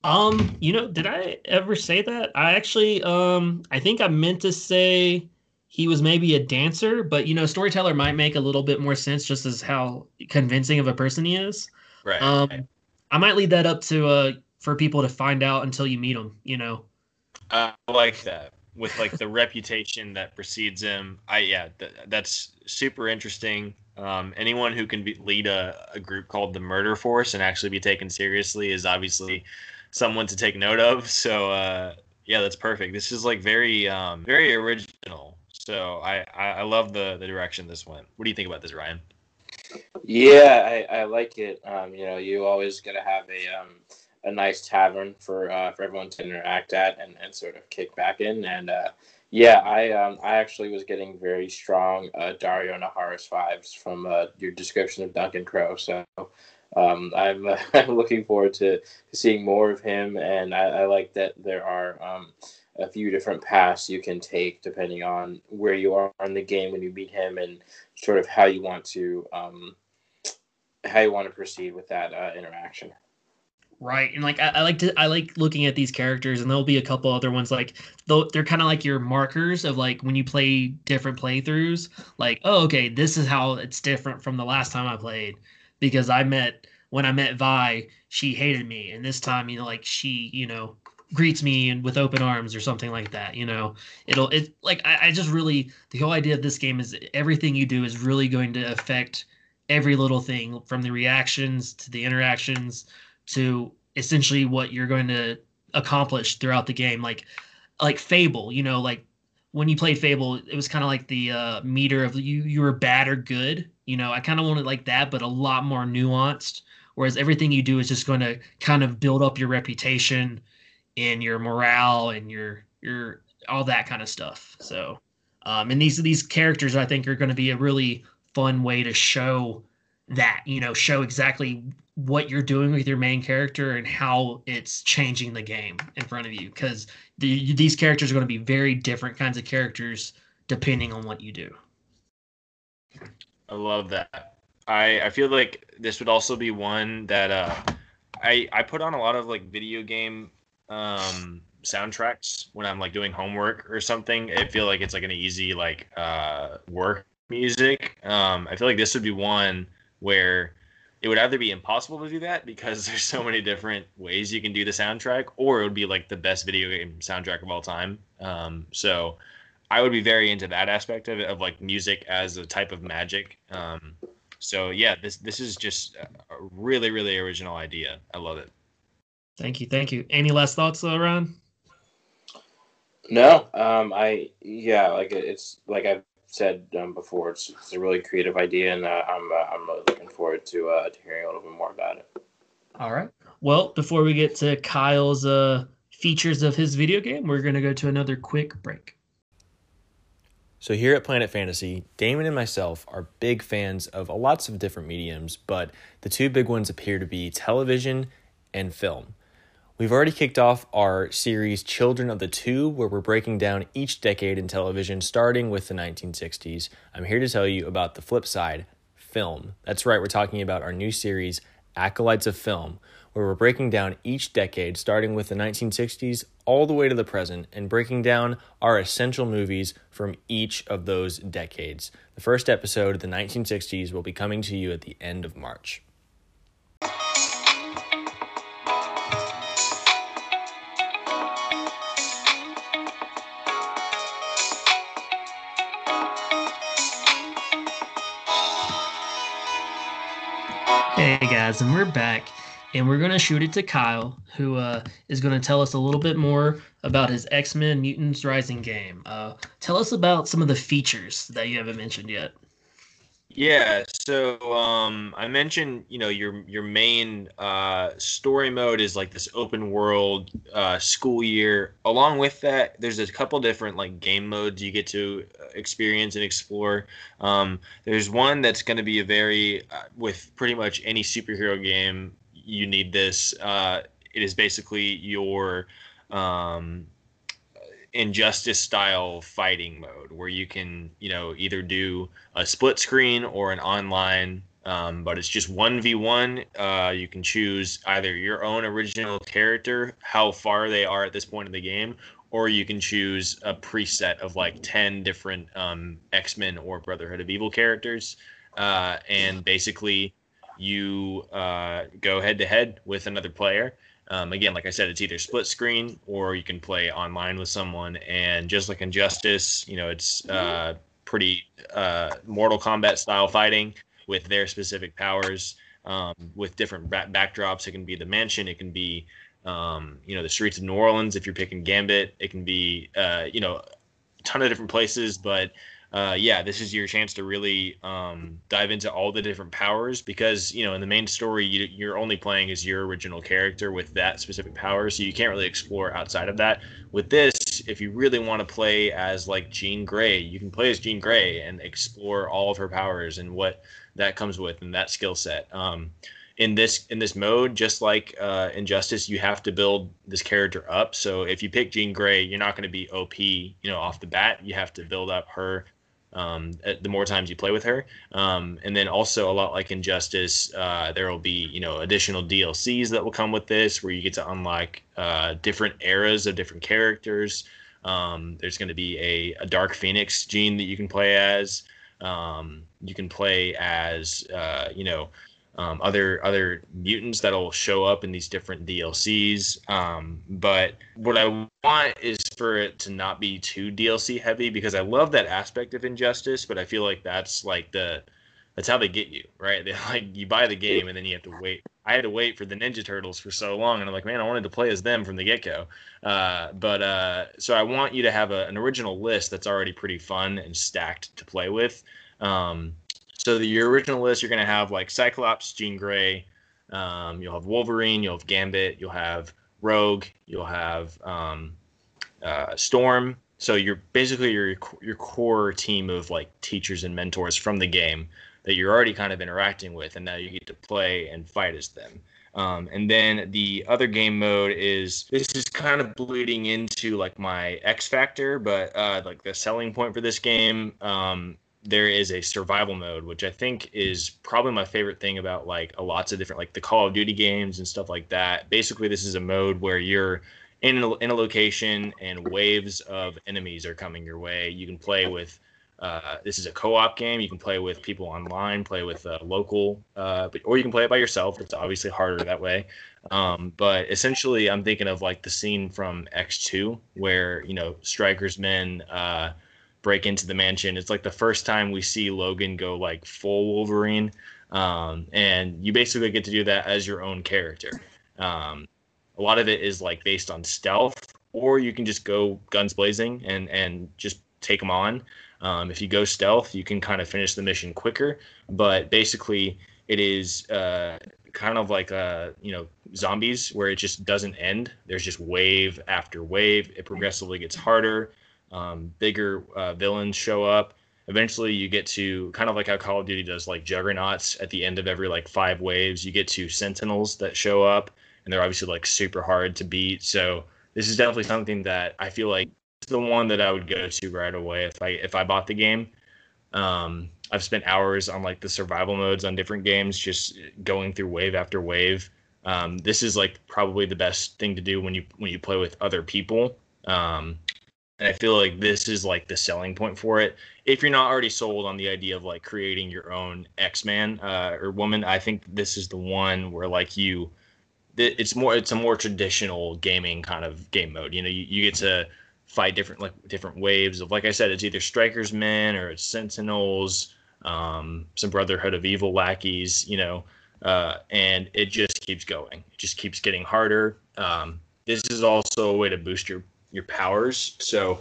Um, you know, did I ever say that? I actually, um, I think I meant to say he was maybe a dancer, but you know, storyteller might make a little bit more sense just as how convincing of a person he is. Right. Um, I might leave that up to uh for people to find out until you meet him. You know. I like that with like the reputation that precedes him. I yeah, th- that's super interesting. Um, anyone who can be, lead a, a group called the Murder Force and actually be taken seriously is obviously someone to take note of. So uh, yeah, that's perfect. This is like very um, very original. So I, I, love the the direction this went. What do you think about this, Ryan? Yeah, I, I like it. Um, you know, you always gotta have a um, a nice tavern for uh, for everyone to interact at and, and sort of kick back in. And uh, yeah, I um, I actually was getting very strong uh, Daario Naharis vibes from uh, your description of Duncan Crow. So um, [laughs] I'm I'm looking forward to seeing more of him, and I, I like that there are. Um, a few different paths you can take depending on where you are in the game when you meet him and sort of how you want to um, how you want to proceed with that uh, interaction. Right, and like I, I, like to I like looking at these characters, and there'll be a couple other ones like they're kind of like your markers of like when you play different playthroughs. Like, oh, okay, this is how it's different from the last time I played because I met when I met Vi, she hated me, and this time, you know, like she, you know, greets me and with open arms or something like that. You know, it'll it like I, I just really the whole idea of this game is everything you do is really going to affect every little thing from the reactions to the interactions to essentially what you're going to accomplish throughout the game. Like like Fable, you know, like when you played Fable, it was kind of like the uh, meter of you you were bad or good. You know, I kind of wanted like that, but a lot more nuanced. Whereas everything you do is just going to kind of build up your reputation and your morale and your your all that kind of stuff. So, um, and these these characters I think are going to be a really fun way to show that you know show exactly what you're doing with your main character and how it's changing the game in front of you because the, these characters are going to be very different kinds of characters depending on what you do. I love that. I I feel like this would also be one that uh I I put on a lot of like video game um soundtracks when I'm like doing homework or something. I feel like it's like an easy like uh work music. Um I feel like this would be one where it would either be impossible to do that because [laughs] there's so many different ways you can do the soundtrack, or it would be like the best video game soundtrack of all time. Um, so I would be very into that aspect of it, of like music as a type of magic. Um, so yeah, this this is just a really really original idea. I love it. Thank you, thank you. Any last thoughts, uh, Ron? No, um, I yeah, like it's like I've said um, before, it's, it's, a really creative idea, and uh, I'm uh, I'm really looking forward to uh, to hearing a little bit more about it. All right. Well, before we get to Kyle's uh, features of his video game, we're going to go to another quick break. So, here at Planet Fantasy, Damon and myself are big fans of lots of different mediums, but the two big ones appear to be television and film. We've already kicked off our series Children of the Tube, where we're breaking down each decade in television, starting with the 1960s. I'm here to tell you about the flip side film. That's right, we're talking about our new series, Acolytes of Film, where we're breaking down each decade, starting with the 1960s all the way to the present, and breaking down our essential movies from each of those decades. The first episode of the 1960s will be coming to you at the end of March. Hey guys, and we're back, and we're gonna shoot it to Kyle, who uh, is gonna tell us a little bit more about his X Men Mutants Rising game. Uh, tell us about some of the features that you haven't mentioned yet. Yeah, so um, I mentioned, you know, your your main uh, story mode is like this open world uh, school year. Along with that, there's a couple different like game modes you get to uh, experience and explore. Um, there's one that's going to be a very uh, with pretty much any superhero game, you need this. Uh, it is basically your um, injustice style fighting mode where you can you know either do a split screen or an online um, but it's just 1v1 uh, you can choose either your own original character how far they are at this point in the game or you can choose a preset of like 10 different um, x-men or brotherhood of evil characters. Uh, and basically you uh, go head to head with another player um, again, like I said, it's either split screen or you can play online with someone. And just like Injustice, you know, it's uh, pretty uh, Mortal Kombat style fighting with their specific powers, um, with different back- backdrops. It can be the mansion, it can be, um, you know, the streets of New Orleans if you're picking Gambit. It can be, uh, you know, a ton of different places, but uh, yeah, this is your chance to really um, dive into all the different powers because you know in the main story you, you're only playing as your original character with that specific power, so you can't really explore outside of that. With this, if you really want to play as like Jean Grey, you can play as Jean Grey and explore all of her powers and what that comes with and that skill set. Um, in this in this mode, just like uh, Injustice, you have to build this character up. So if you pick Jean Grey, you're not going to be OP, you know, off the bat. You have to build up her um, the more times you play with her. Um, and then also a lot like Injustice, uh, there will be you know additional DLCs that will come with this, where you get to unlock uh, different eras of different characters. Um, there's going to be a, a, Dark Phoenix Jean that you can play as. Um, you can play as uh, you know um, other other mutants that'll show up in these different DLCs. Um, but what I want is for it to not be too DLC heavy because I love that aspect of Injustice, but I feel like that's like the that's how they get you, right? [laughs] They like you buy the game and then you have to wait. I had to wait for the Ninja Turtles for so long, and I'm like, man, I wanted to play as them from the get go. Uh, but uh, so I want you to have a, an original list that's already pretty fun and stacked to play with. Um, so the, your original list, you're going to have like Cyclops, Jean Grey, um, you'll have Wolverine, you'll have Gambit, you'll have Rogue, you'll have um, uh, Storm. So you're basically your your core team of like teachers and mentors from the game that you're already kind of interacting with, and now you get to play and fight as them. Um, and then the other game mode is this is kind of bleeding into like my X Factor, but uh, like the selling point for this game um, there is a survival mode, which I think is probably my favorite thing about like a lots of different like the Call of Duty games and stuff like that. Basically, this is a mode where you're in a, in a location and waves of enemies are coming your way. You can play with uh, this is a co-op game. You can play with people online, play with uh, local, uh, but, or you can play it by yourself. It's obviously harder that way. Um, but essentially, I'm thinking of like the scene from X2 where you know Striker's men uh, break into the mansion. It's like the first time we see Logan go like full Wolverine, um, and you basically get to do that as your own character. Um, a lot of it is like based on stealth, or you can just go guns blazing and and just take them on. Um, if you go stealth, you can kind of finish the mission quicker. But basically, it is uh, kind of like uh, you know zombies, where it just doesn't end. There's just wave after wave. It progressively gets harder um, bigger uh, villains show up. Eventually, you get to kind of like how Call of Duty does, like juggernauts at the end of every like five waves. You get to sentinels that show up, and they're obviously like super hard to beat. So this is definitely something that I feel like it's the one that I would go to right away if I if I bought the game. Um, I've spent hours on like the survival modes on different games, just going through wave after wave. Um, this is like probably the best thing to do when you when you play with other people. Um, and I feel like this is like the selling point for it. If you're not already sold on the idea of like creating your own X Man uh, or woman, I think this is the one where like you, it's more it's a more traditional gaming kind of game mode. You know, you, you get to fight different like different waves of like I said, it's either Strikers Men or it's Sentinels, um, some Brotherhood of Evil lackeys. You know, uh, and it just keeps going. It just keeps getting harder. Um, this is also a way to boost your your powers. So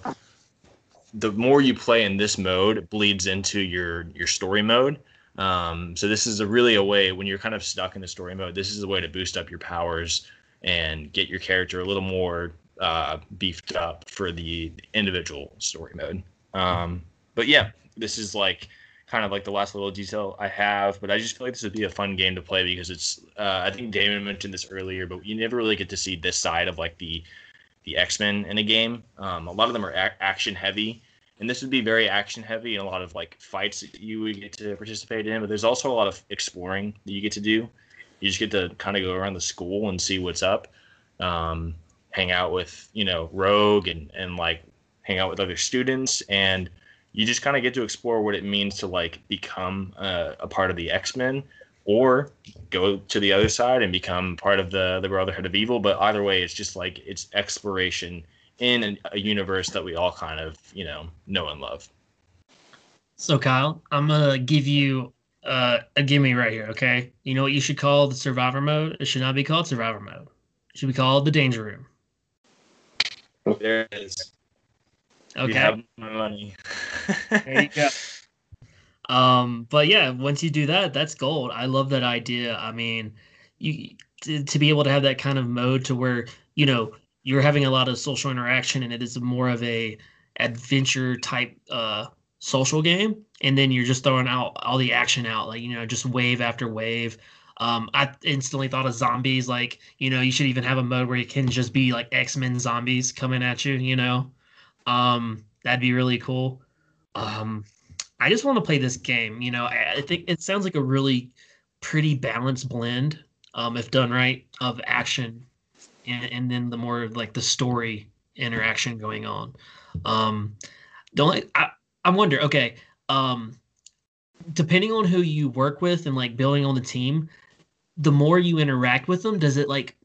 the more you play in this mode, it bleeds into your your story mode. Um, so this is a really a way when you're kind of stuck in the story mode. This is a way to boost up your powers and get your character a little more uh, beefed up for the individual story mode. Um, but yeah, this is like kind of like the last little detail I have. But I just feel like this would be a fun game to play because it's. Uh, I think Damon mentioned this earlier, but you never really get to see this side of like the the X Men in a game. Um, a lot of them are a- action heavy, and this would be very action heavy and a lot of like fights that you would get to participate in. But there's also a lot of exploring that you get to do. You just get to kind of go around the school and see what's up, um, hang out with you know Rogue and and like hang out with other students and you just kind of get to explore what it means to like become a, a part of the X-Men or go to the other side and become part of the the Brotherhood of Evil. But either way, it's just like it's exploration in a, a universe that we all kind of you know know and love. So Kyle, I'm gonna give you uh, a gimme right here. Okay, you know what you should call the Survivor mode? It should not be called Survivor mode. It should be called the Danger Room. There it is. Okay. You have my money. [laughs] there you go. Um, but yeah, once you do that, that's gold. I love that idea. I mean, you to, to be able to have that kind of mode to where you know you're having a lot of social interaction and it is more of a adventure type uh social game and then you're just throwing out all the action out like you know just wave after wave um i instantly thought of zombies like you know you should even have a mode where it can just be like x-men zombies coming at you you know um that'd be really cool um I just want to play this game. You know, I, I think it sounds like a really pretty balanced blend, um, if done right, of action and, and then the more like the story interaction going on. Um, don't I, I wonder, okay, um, depending on who you work with and like building on the team, the more you interact with them, does it like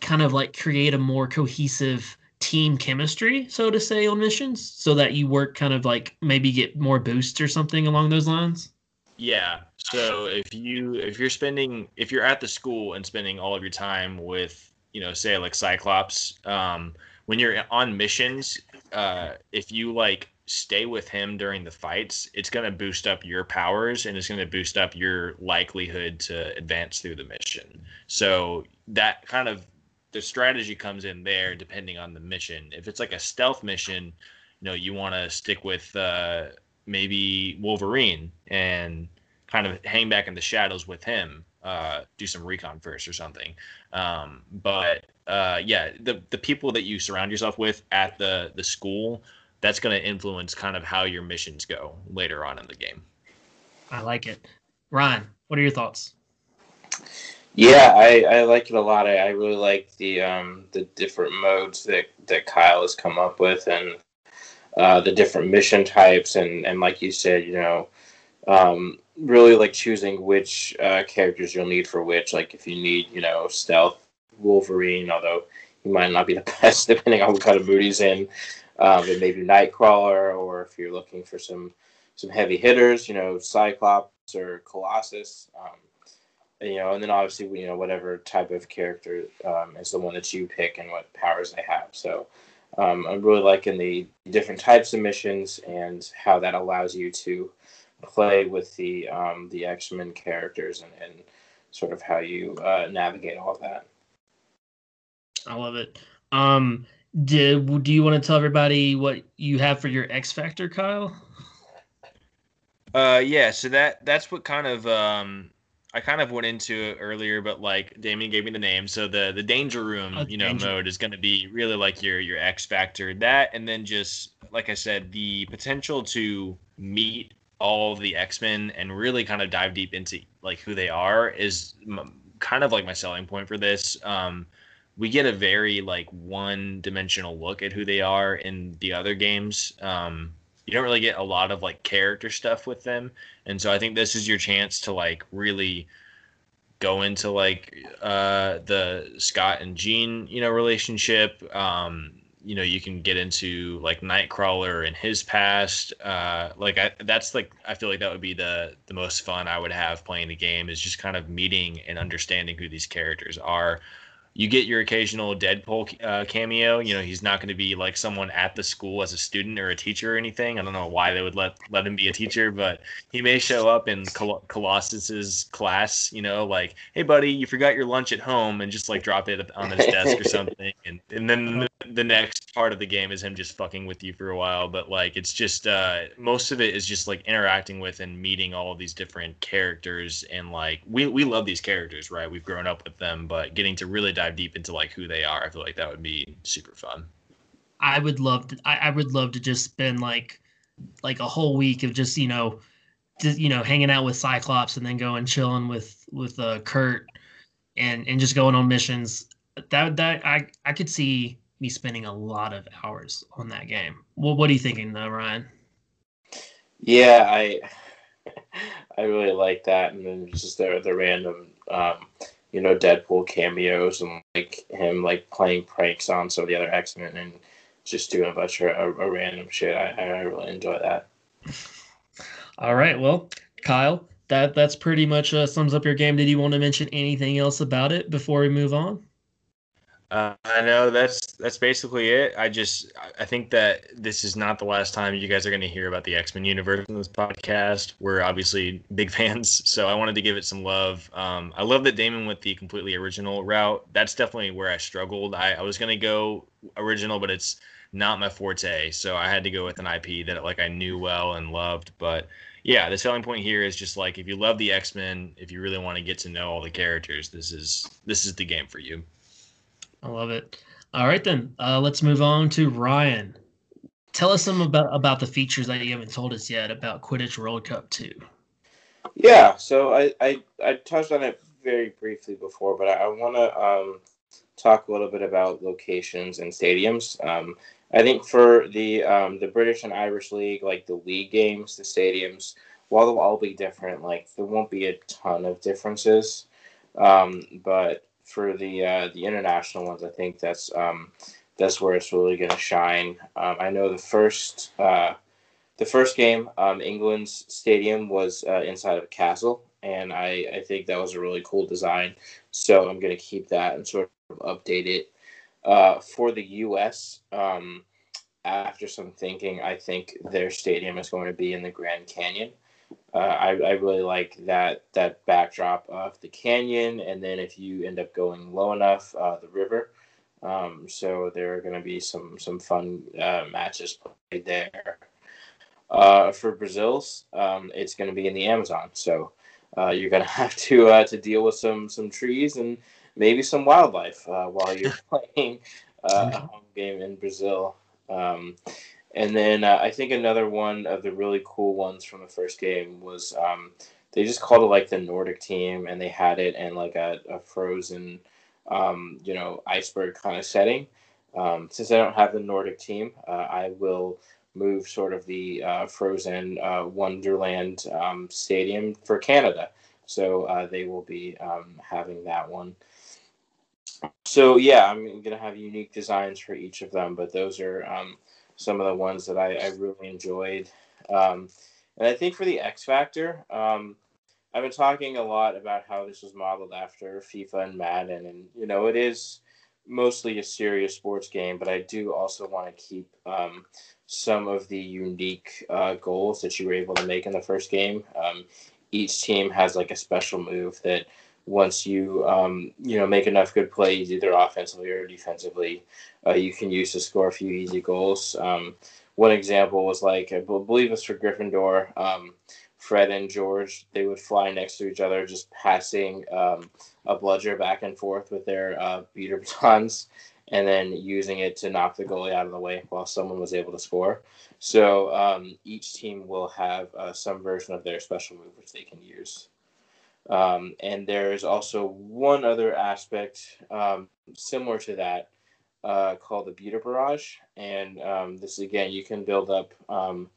kind of like create a more cohesive team chemistry, so to say, on missions, so that you work kind of like maybe get more boosts or something along those lines? Yeah. So if you if you're spending if you're at the school and spending all of your time with you know say like Cyclops, um, when you're on missions, uh, if you like stay with him during the fights, it's going to boost up your powers and it's going to boost up your likelihood to advance through the mission. So that kind of the strategy comes in there depending on the mission. If it's like a stealth mission, you know, you want to stick with uh, maybe Wolverine and kind of hang back in the shadows with him. Uh, do some recon first or something. Um, but uh, yeah, the the people that you surround yourself with at the the school, that's going to influence kind of how your missions go later on in the game. I like it. Ryan, what are your thoughts? Yeah, I, I like it a lot. I, I really like the um, the different modes that, that Kyle has come up with and uh, the different mission types and, and like you said, you know, um, really like choosing which uh, characters you'll need for which. Like if you need, you know, stealth Wolverine, although he might not be the [laughs] best depending on what kind of mood he's in. Um, maybe Nightcrawler, or if you're looking for some some heavy hitters, you know, Cyclops or Colossus. Um, you know, and then obviously, you know, whatever type of character um, is the one that you pick and what powers they have. So um, I'm really liking the different types of missions and how that allows you to play with the um, the X Men characters and, and sort of how you uh, navigate all of that. I love it. Um, did do you want to tell everybody what you have for your X Factor, Kyle? Uh, yeah. So that that's what kind of um I kind of went into it earlier, but like Damon gave me the name. So the the danger room, oh, you know, danger. mode is going to be really like your your X factor. That and then just like I said, the potential to meet all the X Men and really kind of dive deep into like who they are is m- kind of like my selling point for this. Um, we get a very like one dimensional look at who they are in the other games. Um, you don't really get a lot of like character stuff with them. And so i think this is your chance to like really go into like uh the scott and jean you know relationship. Um you know you can get into like nightcrawler and his past. Uh like I, that's like i feel like that would be the the most fun i would have playing the game is just kind of meeting and understanding who these characters are you get your occasional Deadpool uh, cameo. You know, he's not going to be like someone at the school as a student or a teacher or anything. I don't know why they would let let him be a teacher, but he may show up in Col- Colossus's class. You know, like, hey buddy, you forgot your lunch at home, and just like drop it on his desk or [laughs] something. And and then the, the next part of the game is him just fucking with you for a while. But like, it's just uh, most of it is just like interacting with and meeting all of these different characters, and like we we love these characters, right? We've grown up with them, but getting to really dive dive deep into like who they are, I feel like that would be super fun. I would love to. I, I would love to just spend like like a whole week of just you know, just you know, hanging out with Cyclops and then going chilling with with uh, Kurt and and just going on missions. That that I I could see me spending a lot of hours on that game. Well, what are you thinking, uh, Ryan? Yeah, I [laughs] I really like that, and then just the the random um, you know, Deadpool cameos and like him like playing pranks on some of the other X Men and just doing a bunch of a, a random shit. I, I really enjoy that. All right, well, Kyle, that that's pretty much uh, sums up your game. Did you want to mention anything else about it before we move on? Uh, I know that's that's basically it. I just I think that this is not the last time you guys are going to hear about the X Men universe in this podcast. We're obviously big [laughs] fans, so I wanted to give it some love. Um, I love that Damon went the completely original route. That's definitely where I struggled. I, I was going to go original, but it's not my forte, so I had to go with an IP that like I knew well and loved. But yeah, the selling point here is just like if you love the X Men, if you really want to get to know all the characters, this is this is the game for you. I love it. All right, then uh, let's move on to Ryan. Tell us some about about the features that you haven't told us yet about Quidditch World Cup Two. Yeah, so I I, I touched on it very briefly before, but I, I want to um, talk a little bit about locations and stadiums. Um, I think for the um, the British and Irish League, like the league games, the stadiums, while they'll all be different, like there won't be a ton of differences. Um, but for the uh, the international ones, I think that's um, that's where it's really going to shine. Um, I know the first uh, the first game, um, England's stadium was uh, inside of a castle, and I, I think that was a really cool design. So I'm going to keep that and sort of update it. Uh, for the U.S., um, after some thinking, I think their stadium is going to be in the Grand Canyon. Uh, I, I really like that that backdrop of the canyon, and then if you end up going low enough, uh, the river. Um, so there are going to be some some fun uh, matches played there. Uh, for Brazil's, um, it's going to be in the Amazon, so uh, you're going [laughs] to have to uh, to deal with some some trees and maybe some wildlife while you're [laughs] playing a home game in Brazil. Um, and then uh, I think another one of the really cool ones from the first game was um, they just called it like the Nordic team, and they had it in like a, a frozen, um, you know, iceberg kind of setting. Um, since I don't have the Nordic team, uh, I will move sort of the uh, frozen uh, Wonderland um, stadium for Canada. So uh, they will be um, having that one. So yeah, I'm gonna have unique designs for each of them, but those are um, some of the ones that I, I really enjoyed. Um, and I think for the X Factor, um, I've been talking a lot about how this was modeled after FIFA and Madden, and you know it is mostly a serious sports game, but I do also want to keep um, some of the unique uh, goals that you were able to make in the first game. Um, each team has like a special move that once you um, you know make enough good plays, either offensively or defensively, uh, you can use to score a few easy goals. Um, one example was like I believe it's for Gryffindor. Um, Fred and George they would fly next to each other, just passing um, a bludger back and forth with their uh, beater [laughs] batons, and then using it to knock the goalie out of the way while someone was able to score. So um, each team will have uh, some version of their special move which they can use. Um, and there's also one other aspect um, similar to that uh, called the Beater Barrage. And um, this, again, you can build up, um,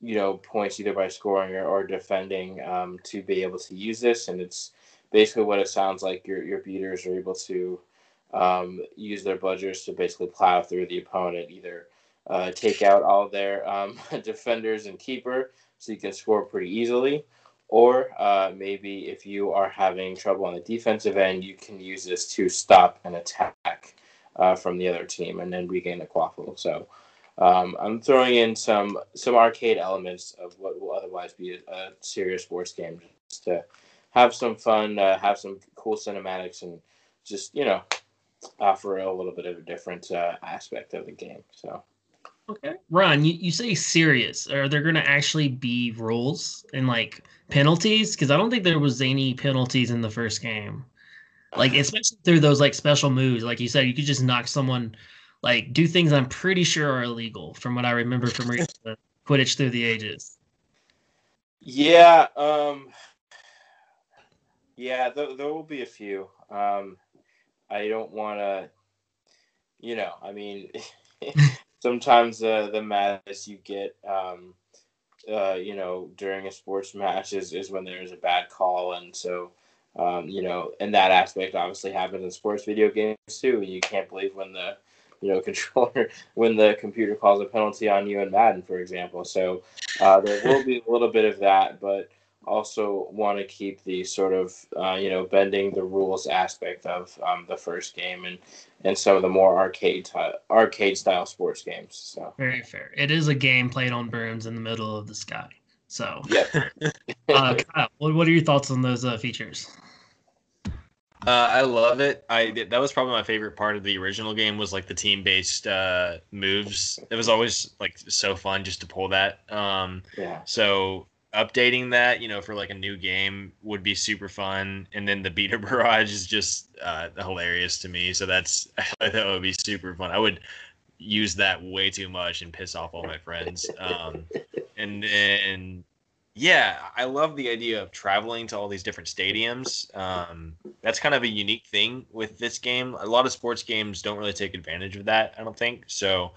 you know, points either by scoring or, or defending um, to be able to use this. And it's basically what it sounds like. Your, your beaters are able to um, use their bludgers to basically plow through the opponent, either uh, take out all their [laughs] defenders and keeper so you can score pretty easily or uh, maybe if you are having trouble on the defensive end, you can use this to stop an attack uh, from the other team and then regain the quaffle. So um, I'm throwing in some some arcade elements of what will otherwise be a, a serious sports game, just to have some fun, uh, have some cool cinematics, and just you know offer a little bit of a different uh, aspect of the game. So. Okay. Ron, you, you say serious. Are there going to actually be rules and like penalties? Because I don't think there was any penalties in the first game. Like, [sighs] especially through those like special moves. Like you said, you could just knock someone, like, do things I'm pretty sure are illegal from what I remember from Quidditch [laughs] through the ages. Yeah. Um, yeah, th- there will be a few. Um, I don't want to, you know, I mean. [laughs] [laughs] sometimes uh, the madness you get, um, uh, you know, during a sports match is, is when there's a bad call. And so, um, you know, and that aspect obviously happens in sports video games too. You can't believe when the, you know, [laughs] controller, when the computer calls a penalty on you in Madden, for example. So uh, there will be a little bit of that, but also want to keep the sort of uh, you know bending the rules aspect of um, the first game and and some of the more arcade t- arcade style sports games. So very fair. It is a game played on brooms in the middle of the sky. So yeah. [laughs] uh, Kyle, what, what are your thoughts on those uh, features? Uh, I love it. I that was probably my favorite part of the original game was like the team based uh, moves. It was always like so fun just to pull that. Um, yeah. So updating that, you know, for like a new game would be super fun. And then the beater [laughs] barrage is just uh, hilarious to me. So that's [laughs] that would be super fun. I would use that way too much and piss off all my friends. Um, and and yeah, I love the idea of traveling to all these different stadiums. Um, that's kind of a unique thing with this game. A lot of sports games don't really take advantage of that. I don't think so.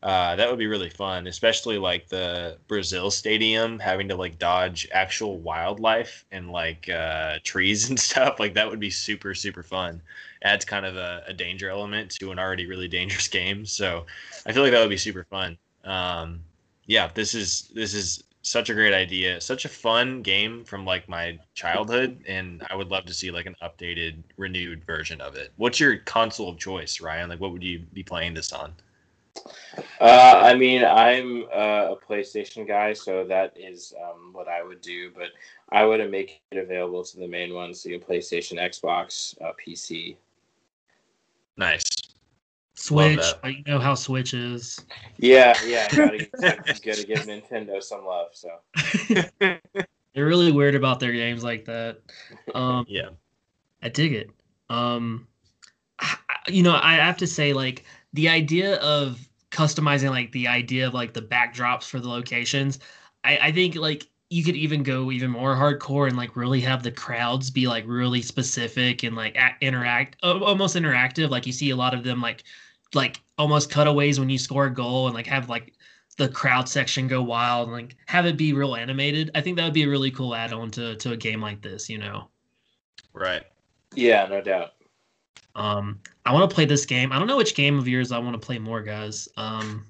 Uh, that would be really fun, especially like the Brazil stadium having to like dodge actual wildlife and like uh, trees [laughs] and stuff. Like that would be super super fun. Adds kind of a, a danger element to an already really dangerous [laughs] game. So I feel like that would be super fun. Um, yeah, this is this is such a great idea, such a fun game from like my childhood, and I would love to see like an updated, renewed version of it. What's your console of choice, Ryan? Like, what would you be playing this on? Uh, I mean, I'm uh, a PlayStation guy, so that is um, what I would do. But I would make it available to the main ones, so your PlayStation, Xbox, uh, PC. Nice. Switch, you know how Switch is. Yeah, yeah, [laughs] gotta, gotta give Nintendo some love. So [laughs] they're really weird about their games like that. Um, [laughs] yeah, I dig it. Um, I, you know, I have to say, like the idea of customizing, like the idea of like the backdrops for the locations. I, I think like you could even go even more hardcore and like really have the crowds be like really specific and like interact almost interactive like you see a lot of them like like almost cutaways when you score a goal and like have like the crowd section go wild and like have it be real animated. I think that would be a really cool add-on to to a game like this, you know. Right. Yeah, no doubt. Um I want to play this game. I don't know which game of yours I want to play more, guys. Um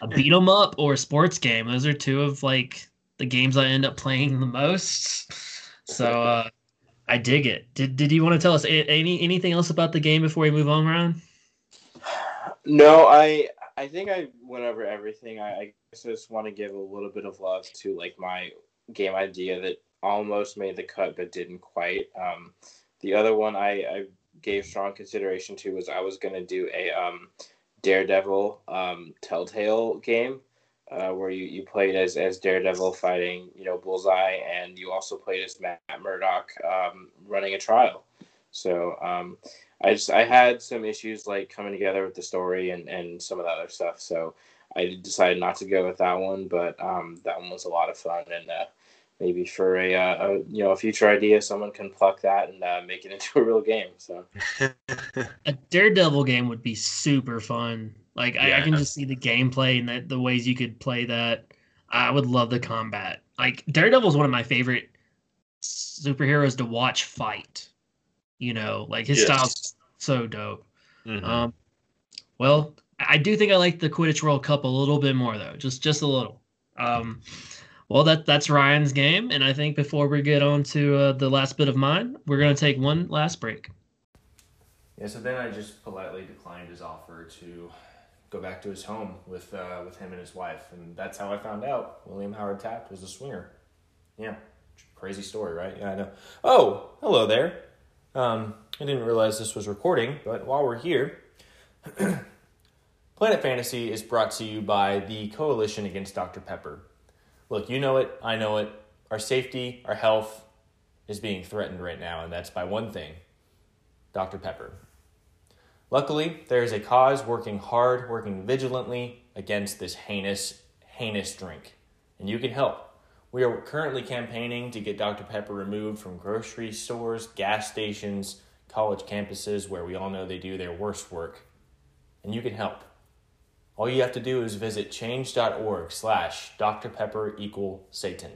a beat 'em up or a sports game. Those are two of like the games I end up playing the most. So uh I dig it. Did did you want to tell us any anything else about the game before we move on, Ryan? No, I I think I went over everything. I, I just want to give a little bit of love to like my game idea that almost made the cut but didn't quite. Um, the other one I, I gave strong consideration to was I was to do a um, Daredevil um, Telltale game uh, where you, you played as, as Daredevil fighting you know Bullseye and you also played as Matt Murdock um, running a trial. So um, I just I had some issues like coming together with the story and and some of the other stuff. So I decided not to go with that one, but um, that one was a lot of fun and. Uh, maybe for a, uh, a, you know a future idea someone can pluck that and uh, make it [laughs] into a real game so [laughs] a daredevil game would be super fun like yeah. I, I, can just see the gameplay and the, the ways you could play that i would love the combat like daredevil is one of my favorite superheroes to watch fight you know, like his yes. style's so dope. Mm-hmm. Um, well, I do think I like the Quidditch World Cup a little bit more though, just just a little. Um, well, that that's Ryan's game, and I think before we get on to uh, the last bit of mine, we're gonna take one last break. Yeah, so then I just politely declined his offer to go back to his home with uh, with him and his wife, and that's how I found out William Howard Taft was a swinger. Yeah, crazy story, right? Yeah, I know. Oh, hello there. Um, I didn't realize this was recording, but while we're here, [clears throat] Planet Fantasy is brought to you by the Coalition Against Dr. Pepper. Look, you know it, I know it. Our safety, our health is being threatened right now, and that's by one thing Dr. Pepper. Luckily, there is a cause working hard, working vigilantly against this heinous, heinous drink, and you can help. We are currently campaigning to get Dr. Pepper removed from grocery stores, gas stations, college campuses where we all know they do their worst work. And you can help. All you have to do is visit change.org slash Dr. Pepper equal Satan.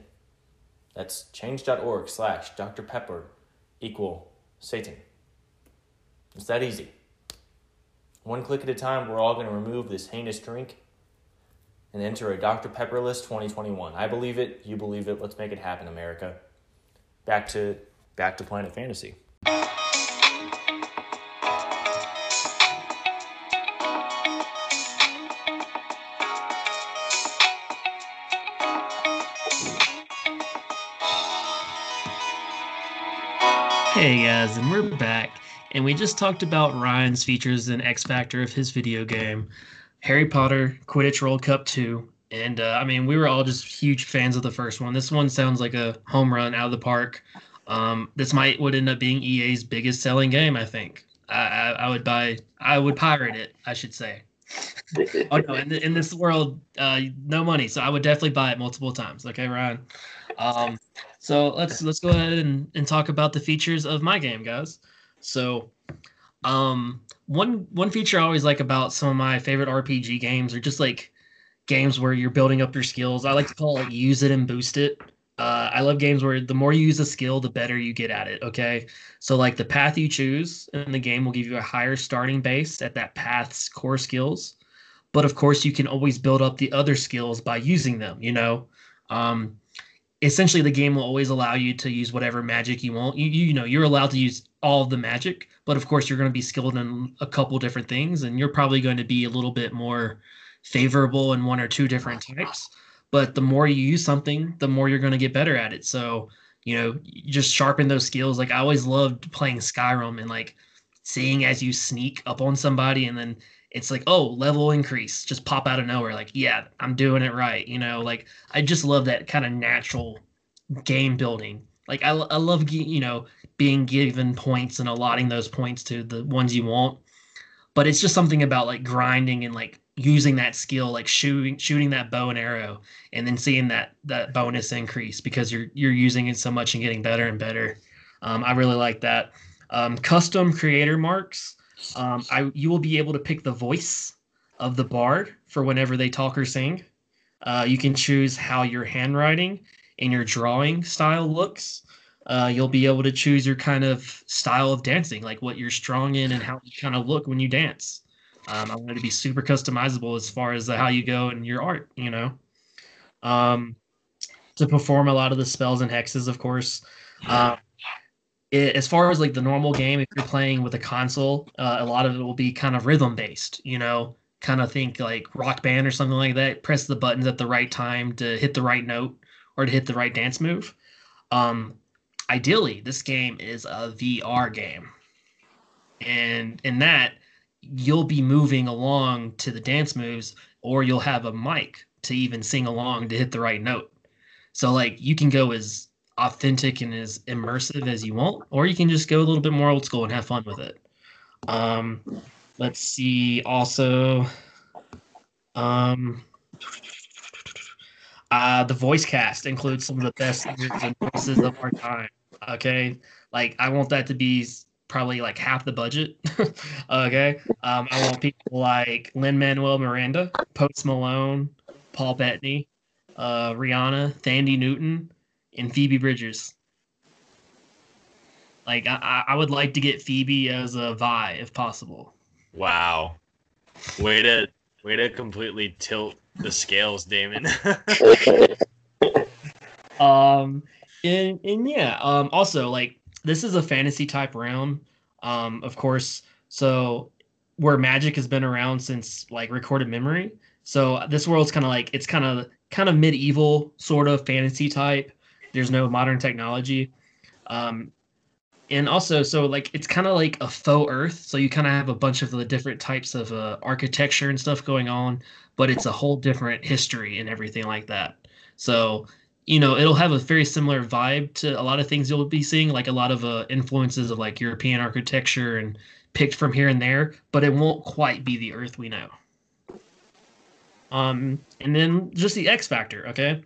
That's change.org slash Dr. Pepper equal Satan. It's that easy. One click at a time, we're all going to remove this heinous drink and enter a Dr. Pepper list 2021. I believe it, you believe it. Let's make it happen, America. Back to back to Planet Fantasy. Hey guys, and we're back. And we just talked about Ryan's features and X Factor of his video game. Harry Potter Quidditch World Cup 2. And uh, I mean, we were all just huge fans of the first one. This one sounds like a home run out of the park. Um, this might would end up being EA's biggest selling game. I think. I, I, I would buy. I would pirate it. I should say. oh no! In, in this world, uh, no money, so I would definitely buy it multiple times. Okay, Ryan. Um, so let's let's go ahead and, and talk about the features of my game, guys. So Um, one one feature I always like about some of my favorite RPG games are just like games where you're building up your skills. I like to call it like use it and boost it. Uh, I love games where the more you use a skill, the better you get at it. Okay, so like the path you choose in the game will give you a higher starting base at that path's core skills, but of course you can always build up the other skills by using them. You know, um, essentially the game will always allow you to use whatever magic you want. You you know you're allowed to use all of the magic, but of course you're going to be skilled in a couple different things, and you're probably going to be a little bit more favorable in one or two different types. But the more you use something, the more you're going to get better at it. So you know, you just sharpen those skills. Like I always loved playing Skyrim and like seeing as you sneak up on somebody and then it's like oh level increase just pop out of nowhere like yeah i'm doing it right you know like i just love that kind of natural game building. Like I, I love you know being given points and allotting those points to the ones you want. But it's just something about like grinding and like using that skill like shooting shooting that bow and arrow and then seeing that that bonus increase because you're you're using it so much and getting better and better. Um, i really like that. Um, custom creator marks um, I you will be able to pick the voice of the bard for whenever they talk or sing. Uh, you can choose how your handwriting and your drawing style looks. Uh, you'll be able to choose your kind of style of dancing, like what you're strong in and how you kind of look when you dance. Um, I want it to be super customizable as far as how you go in your art, you know. Um, to perform a lot of the spells and hexes, of course. Uh, it, as far as like the normal game, if you're playing with a console, uh, a lot of it will be kind of rhythm based. You know, kind of think like rock band or something like that. Press the buttons at the right time to hit the right note or to hit the right dance move. Um, ideally, this game is a VR game, and in that you'll be moving along to the dance moves, or you'll have a mic to even sing along to hit the right note. So like you can go as authentic and as immersive as you want, or you can just go a little bit more old school and have fun with it. Um, let's see. Also, um, uh, the voice cast includes some of the best voices of our time. Okay, like I want that to be probably like half the budget. [laughs] okay, um, I want people like Lin Manuel Miranda, Post Malone, Paul Bettany, uh, Rihanna, Thandie Newton and Phoebe Bridgers. Like I, I would like to get Phoebe as a Vi if possible. Wow, way to way to completely tilt the scales, Damon. [laughs] um, and and yeah, um, also like this is a fantasy type realm, um, of course. So where magic has been around since like recorded memory. So this world's kind of like it's kind of kind of medieval sort of fantasy type there's no modern technology. Um, and also, so like it's kind of like a faux Earth. So you kind of have a bunch of the different types of uh, architecture and stuff going on, but it's a whole different history and everything like that. So you know it'll have a very similar vibe to a lot of things you'll be seeing, like a lot of uh, influences of like European architecture and picked from here and there, but it won't quite be the Earth we know. Um, and then just the X factor, okay?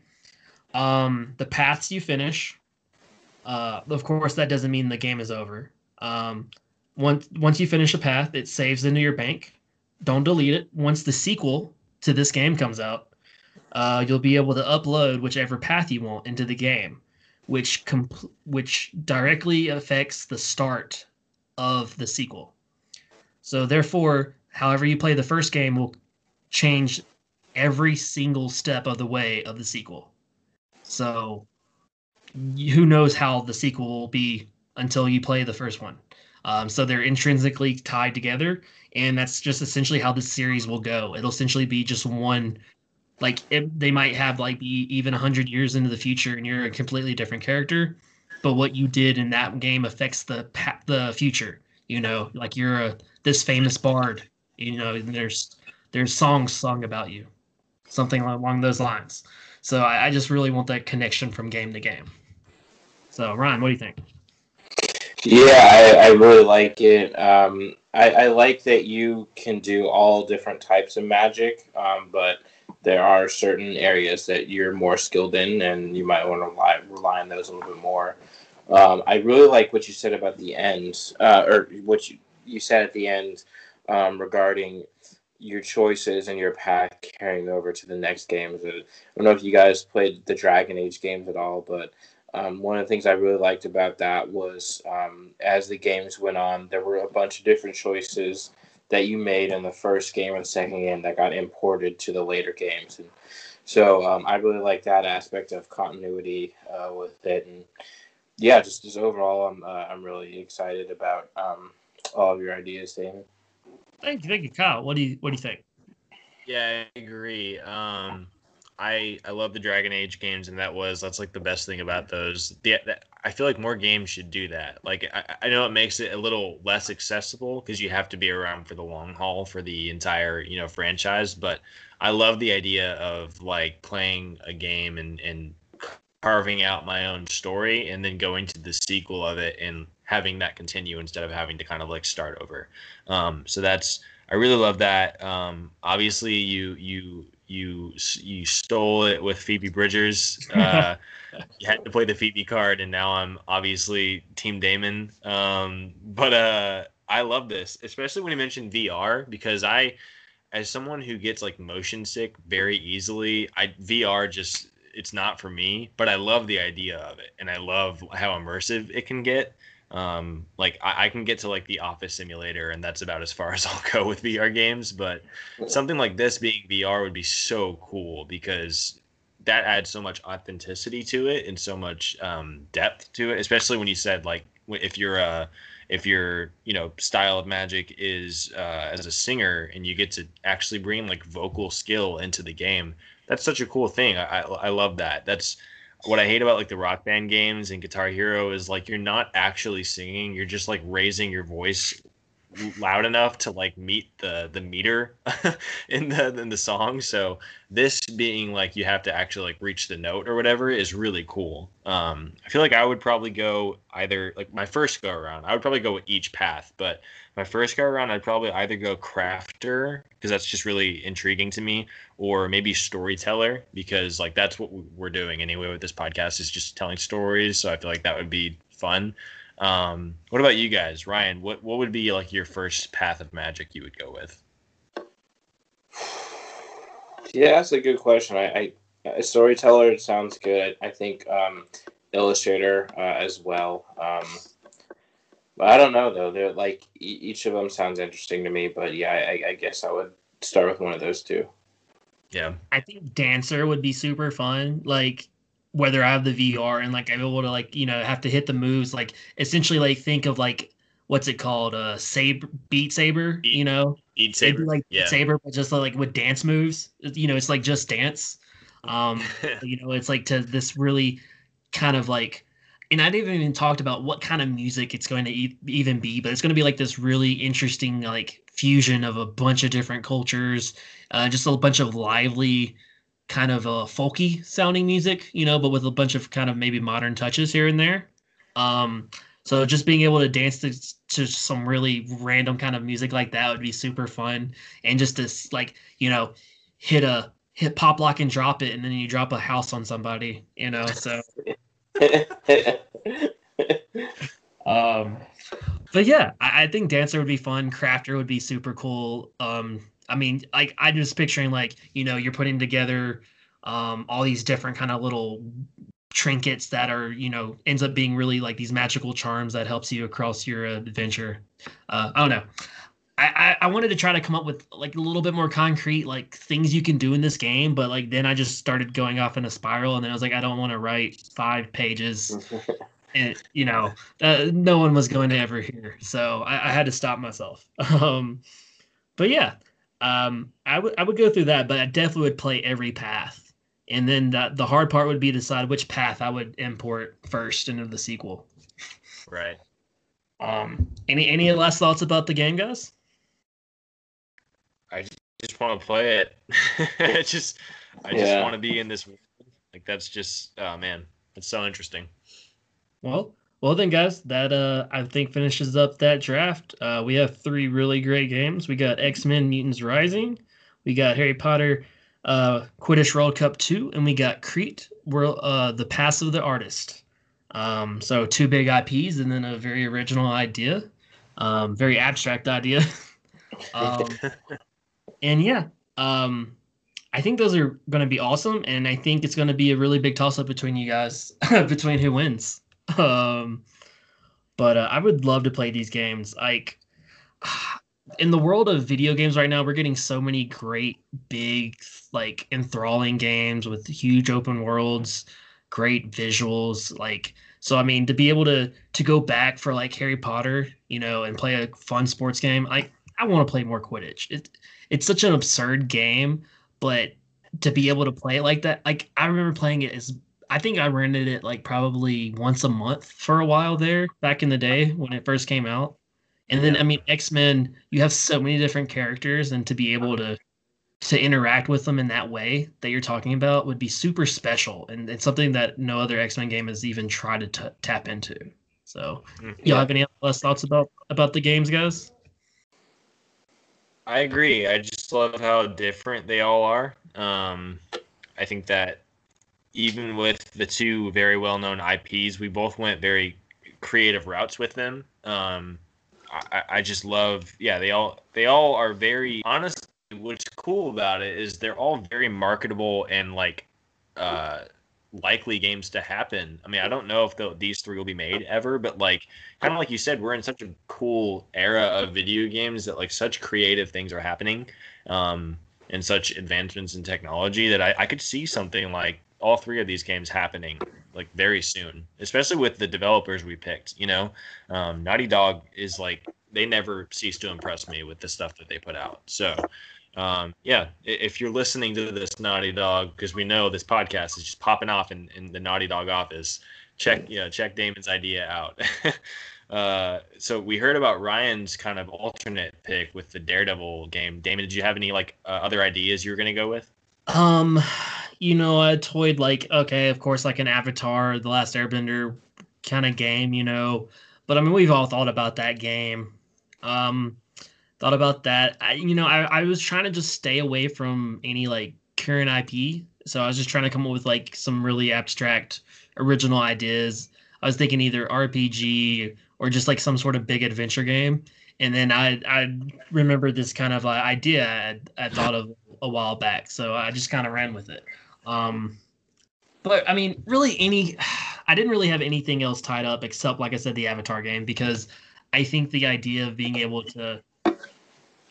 Um, the paths you finish. Uh, of course, that doesn't mean the game is over. Um, once once you finish a path, it saves into your bank. Don't delete it. Once the sequel to this game comes out, uh, you'll be able to upload whichever path you want into the game, which comp- which directly affects the start of the sequel. So therefore, however you play the first game will change every single step of the way of the sequel. So who knows how the sequel will be until you play the first one. Um, so they're intrinsically tied together, and that's just essentially how the series will go. It'll essentially be just one. Like it, they might have like be even hundred years into the future, and you're a completely different character. But what you did in that game affects the the future. You know, like you're a this famous bard. You know, there's there's songs sung about you, something along those lines. So I, I just really want that connection from game to game. So Ryan, what do you think? Yeah, I, I really like it. Um, I, I, like that you can do all different types of magic, um, but there are certain areas that you're more skilled in, and you might want to rely, rely on those a little bit more. Um, I really like what you said about the end, uh, or what you you said at the end um, regarding your choices and your path carrying over to the next games. I don't know if you guys played the Dragon Age games at all, but um, one of the things I really liked about that was um, as the games went on, there were a bunch of different choices that you made in the first game the second game that got imported to the later games. And so um, I really like that aspect of continuity uh, with it. And yeah, just, just overall, I'm, uh, I'm really excited about um, all of your ideas, Damon. Thank you, thank you, Kyle. What do you what do you think? Yeah, I agree. Um, I I love the Dragon Age games, and that was that's like the best thing about those. The, the I feel like more games should do that. Like I, I know it makes it a little less accessible because you have to be around for the long haul for the entire you know franchise. But I love the idea of like playing a game and and carving out my own story and then going to the sequel of it and having that continue instead of having to kind of like start over. Um, so that's I really love that. Um, obviously, you you you you stole it with Phoebe Bridgers. [laughs] Uh, you had to play the Phoebe card, and now I'm obviously Team Damon. Um, but uh, I love this, especially when you mentioned VR, because I, as someone who gets like motion sick very easily, I VR just it's not for me. But I love the idea of it, and I love how immersive it can get um like I, I, can get to like the office simulator and that's about as far [laughs] as i'll go with vr games but something like this being vr would be so cool because that adds so much authenticity to it and so much um, depth to it especially when you said like if you're a if your you know style of magic is uh, as a singer and you get to actually bring like vocal skill into the game that's such a cool thing. I, I, I love that. That's what I hate about like the rock band games and Guitar Hero is like you're not actually singing, you're just like raising your voice loud enough to like meet the the meter [laughs] in the in the song. So this being like you have to actually like reach the note or whatever is really cool. Um, I feel like I would probably go either like my first go around. I would probably go with each path, but my first go around I'd probably either go crafter because that's just really intriguing to me, or maybe storyteller because like that's what we're doing anyway with this podcast is just telling stories. So I feel like that would be fun. Um, what about you guys, Ryan? What what would be like your first path of magic you would go with? Yeah, that's a good question. I, I storyteller sounds good. I, I think um, illustrator uh, as well. Um, I don't know though. They're like e- each of them sounds interesting to me. But yeah, I, I guess I would start with one of those two. Yeah, I think dancer would be super fun. Like whether I have the VR and like I'm able to like you know have to hit the moves like essentially like think of like what's it called uh saber beat saber Beat- you know Eat saber. like yeah. saber but just like with dance moves you know it's like just dance [laughs] um you know it's like to this really kind of like and I didn't even talked about what kind of music it's going to e- even be but it's going to be like this really interesting like fusion of a bunch of different cultures uh just a bunch of lively kind of a folky sounding music, you know, but with a bunch of kind of maybe modern touches here and there. Um, so just being able to dance to, to some really random kind of music like that would be super fun, and just to like you know hit a hit pop lock and drop it, and then you drop a house on somebody, you know. So, [laughs] um, but yeah, I, I think dancer would be fun. Crafter would be super cool. Um, I mean, like I'm just picturing like you know you're putting together um, all these different kind of little trinkets that are you know ends up being really like these magical charms that helps you across your adventure. Uh, I don't know. I, I wanted to try to come up with like a little bit more concrete like things you can do in this game, but like then I just started going off in a spiral, and then I was like, I don't want to write five pages, [laughs] and you know, uh, no one was going to ever hear, so I, I had to stop myself. [laughs] Um, but yeah, um, I would I would go through that, but I definitely would play every path, and then the, the hard part would be to decide which path I would import first into the sequel. Right. Um, any any last thoughts about the game, guys? I just want to play it. [laughs] I just I just Yeah. want to be in this world. Like that's just oh man, it's so interesting. Well, well then, guys, that uh, I think finishes up that draft. Uh, we have three really great games. We got X Men: Mutants Rising, we got Harry Potter, uh, Quidditch World Cup Two, and we got Creat, World, uh, the Pass of the Artist. Um, so two big IPs and then a very original idea. Um, very abstract idea. [laughs] um, [laughs] and yeah, um, I think those are going to be awesome, and I think it's going to be a really big toss up between you guys, [laughs] between who wins. Um, but uh, I would love to play these games. Like [sighs] in the world of video games right now, we're getting so many great, big, like enthralling games with huge open worlds, great visuals. Like so, I mean, to be able to to go back for like Harry Potter, you know, and play a fun sports game, I I want to play more Quidditch. It, it's such an absurd game, but to be able to play it like that, like I remember playing it as I think I rented it like probably once a month for a while there back in the day when it first came out. And then I mean X Men, you have so many different characters, and to be able to to interact with them in that way that you're talking about would be super special, and it's something that no other X Men game has even tried to t- tap into. So, mm, y'all have any last thoughts about about the games, guys? I agree. I just love how different they all are. Um, I think that even with the two very well known IPs, we both went very creative routes with them. Um, I, I just love, yeah, they all they all are very honest. What's cool about it is they're all very marketable and like uh, likely games to happen. I mean, I don't know if the, these three will be made ever, but like kind of like you said, we're in such a cool era of video games that like such creative things are happening, um, and such advancements in technology that I, I could see something like all three of these games happening like very soon, especially with the developers we picked. You know, um, Naughty Dog is like they never cease to impress me with the stuff that they put out. So um, yeah, if you're listening to this Naughty Dog, because we know this podcast is just popping off in, in the Naughty Dog office, check you know, check Damon's idea out. [laughs] uh, so we heard about Ryan's kind of alternate pick with the Daredevil game. Damon, did you have any like uh, other ideas you were gonna go with? Um, you know, I toyed like okay, of course, like an Avatar, The Last Airbender kind of game, you know. But I mean, we've all thought about that game. Um, thought about that. I, you know, I, I was trying to just stay away from any like current IP. So I was just trying to come up with like some really abstract original ideas. I was thinking either RPG or just like some sort of big adventure game. And then I I remember this kind of uh, idea I, I thought of a while back, so I just kind of ran with it. Um, but I mean, really, any [sighs] I didn't really have anything else tied up except, like I said, the Avatar game because I think the idea of being able to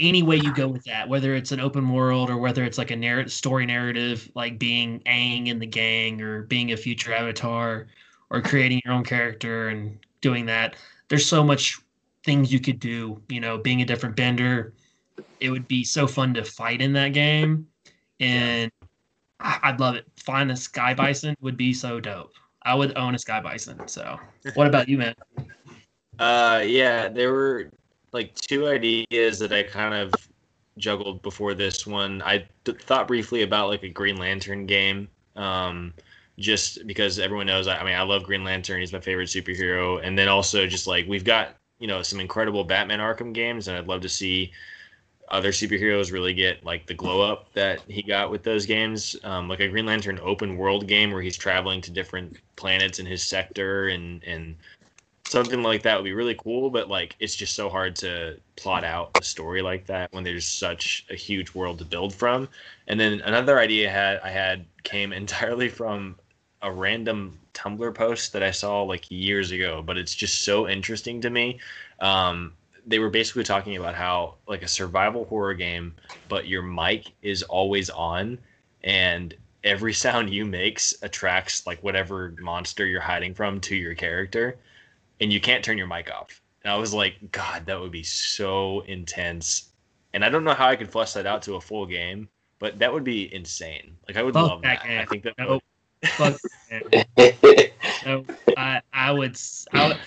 any way you go with that, whether it's an open world or whether it's like a narrative story narrative, like being Aang in the gang or being a future avatar or creating your own character and doing that. There's so much things you could do, you know, being a different bender. It would be so fun to fight in that game. And I'd love it. Find a sky bison would be so dope. I would own a sky bison. So what about you, man? [laughs] Uh yeah, there were like two ideas that I kind of juggled before this one. I th- thought briefly about like a Green Lantern game, um, just because everyone knows. I, I mean, I love Green Lantern; he's my favorite superhero. And then also just like we've got you know some incredible Batman Arkham games, and I'd love to see other superheroes really get like the glow up that he got with those games. Um, like a Green Lantern open world game where he's traveling to different planets in his sector and and something like that would be really cool but like it's just so hard to plot out a story like that when there's such a huge world to build from. And then another idea I had i had came [laughs] entirely from a random tumblr post that i saw like years ago but it's just so interesting to me. Um, they were basically talking about how like a survival horror game but your mic is always on and every [laughs] sound you makes attracts like whatever monster you're hiding from to your character and you can't turn your mic off. And I was like, God, that would be so intense. And I don't know how I could flesh that out to a full game, but that would be insane. Like I would Fuck love that. that. I think that. Nope. Fuck [laughs] nope. I I would. I would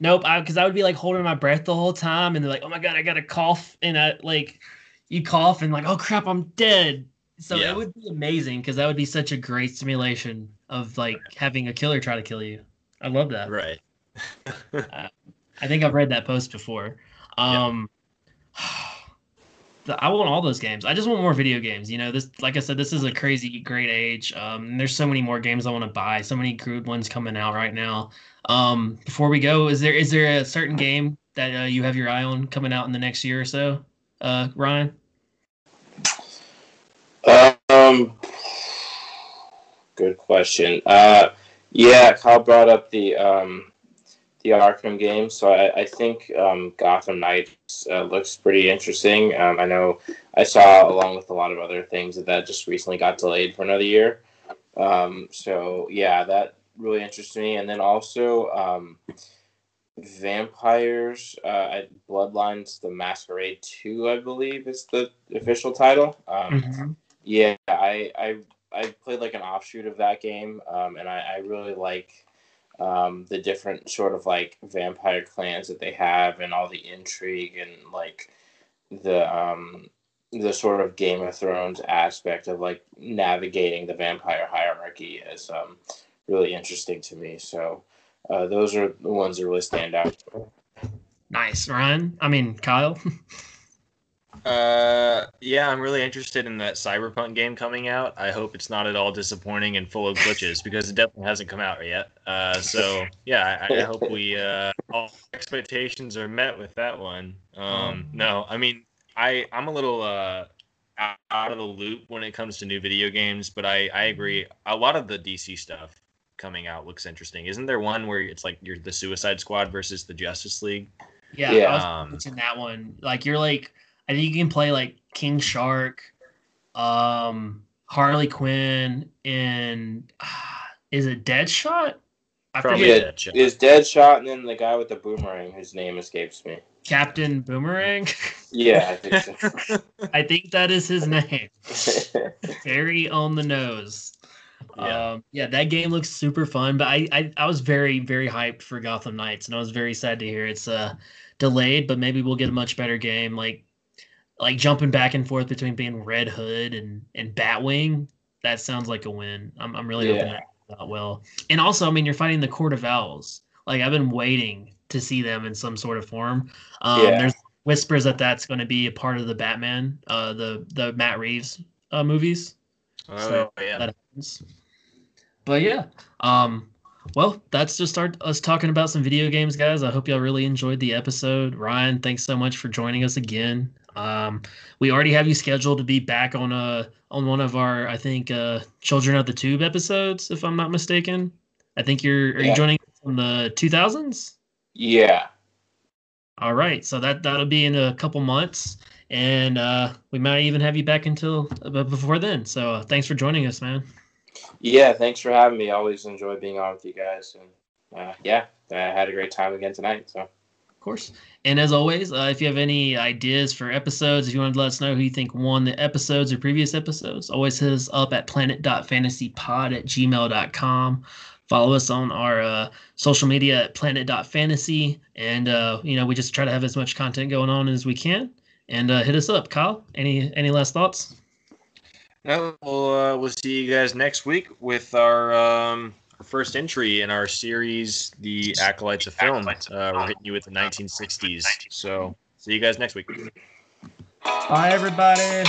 nope. Because I, I would be like holding my breath the whole time, and they're like, "Oh my god, I got to cough," and I like, you cough, and like, "Oh crap, I'm dead." So yeah. it would be amazing because that would be such a great simulation of like having a killer try to kill you. I love that. Right uh, [laughs] I think I've read that post before. Um, [sighs] the, I want all those games. I just want more video games. You know, this, like I said, this is a crazy great age. Um, there's so many more games I want to buy. So many good ones coming out right now. Um, before we go, is there is there a certain game that uh, you have your eye on coming out in the next year or so, uh, Ryan? Um, good question. Uh, yeah, Kyle brought up the um, the Arkham game, so I, I think um, Gotham Knights uh, looks pretty interesting. Um, I know I saw, along with a lot of other things, that that just recently got delayed for another year. Um, so yeah, that really interests me. And then also um, Vampires, uh, Bloodlines: The Masquerade Two, I believe is the official title. Um, Mm-hmm. Yeah, I, I I played like an offshoot of that game, um, and I, I really like um, the different sort of like vampire clans that they have, and all the intrigue and like the um, the sort of Game of Thrones aspect of like navigating the vampire hierarchy is um, really interesting to me. So uh, those are the ones that really stand out. Nice, Ryan. I mean, Kyle. [laughs] Uh, yeah, I'm really interested in that Cyberpunk game coming out. I hope it's not at all disappointing and full of glitches because it definitely hasn't come out yet. Uh, so yeah, I, I hope we uh, all expectations are met with that one. Um, no, I mean, I I'm a little uh out- of the loop when it comes to new video games, but I I agree. A lot of the DC stuff coming out looks interesting. Isn't there one where it's like you're the Suicide Squad versus the Justice League? Yeah, Yeah. I was Um, that one. Like you're like, I think you can play like King Shark, um, Harley Quinn, and ah, is it Deadshot? I Probably forget. Yeah, Deadshot. Is Deadshot and then the guy with the boomerang, whose name escapes me. Captain Boomerang. [laughs] Yeah, I think so. [laughs] I think that is his name. [laughs] Very on the nose. Yeah. Um, yeah, that game looks super fun, but I, I I was very very hyped for Gotham Knights, and I was very sad to hear it's uh delayed, but maybe we'll get a much better game. Like like jumping back and forth between being Red Hood and and Batwing. That sounds like a win. I'm I'm really hoping that out well. And also, I mean, you're fighting the Court of Owls. Like I've been waiting to see them in some sort of form. Um, Yeah. There's whispers that that's going to be a part of the Batman, uh, the the Matt Reeves uh, movies. Oh So, yeah. That happens. But yeah, um, well, that's just our, us talking about some video games, guys. I hope y'all really enjoyed the episode. Ryan, thanks so much for joining us again. Um, we already have you scheduled to be back on a on one of our, I think, uh, Children of the Tube episodes, if I'm not mistaken. I think you're are you joining from the 2000s? yeah. All right, so that that'll be in a couple months, and uh, we might even have you back until uh, before then. So uh, thanks for joining us, man. Yeah, thanks for having me. I always enjoy being on with you guys. And uh, yeah, I had a great time again tonight. So course. And as always, uh, if you have any ideas for episodes, if you want to let us know who you think won the episodes or previous episodes, always hit us up at planet.fantasypod at gmail.com. Follow us on our uh, social media at planet.fantasy. And, uh, you know, we just try to have as much content going on as we can. And uh, hit us up. Kyle, any any last thoughts? No, we'll uh, we'll see you guys next week with our um first entry in our series, The Acolytes of Film. Uh, we're hitting you with the 1960s. So see you guys next week. Bye, everybody.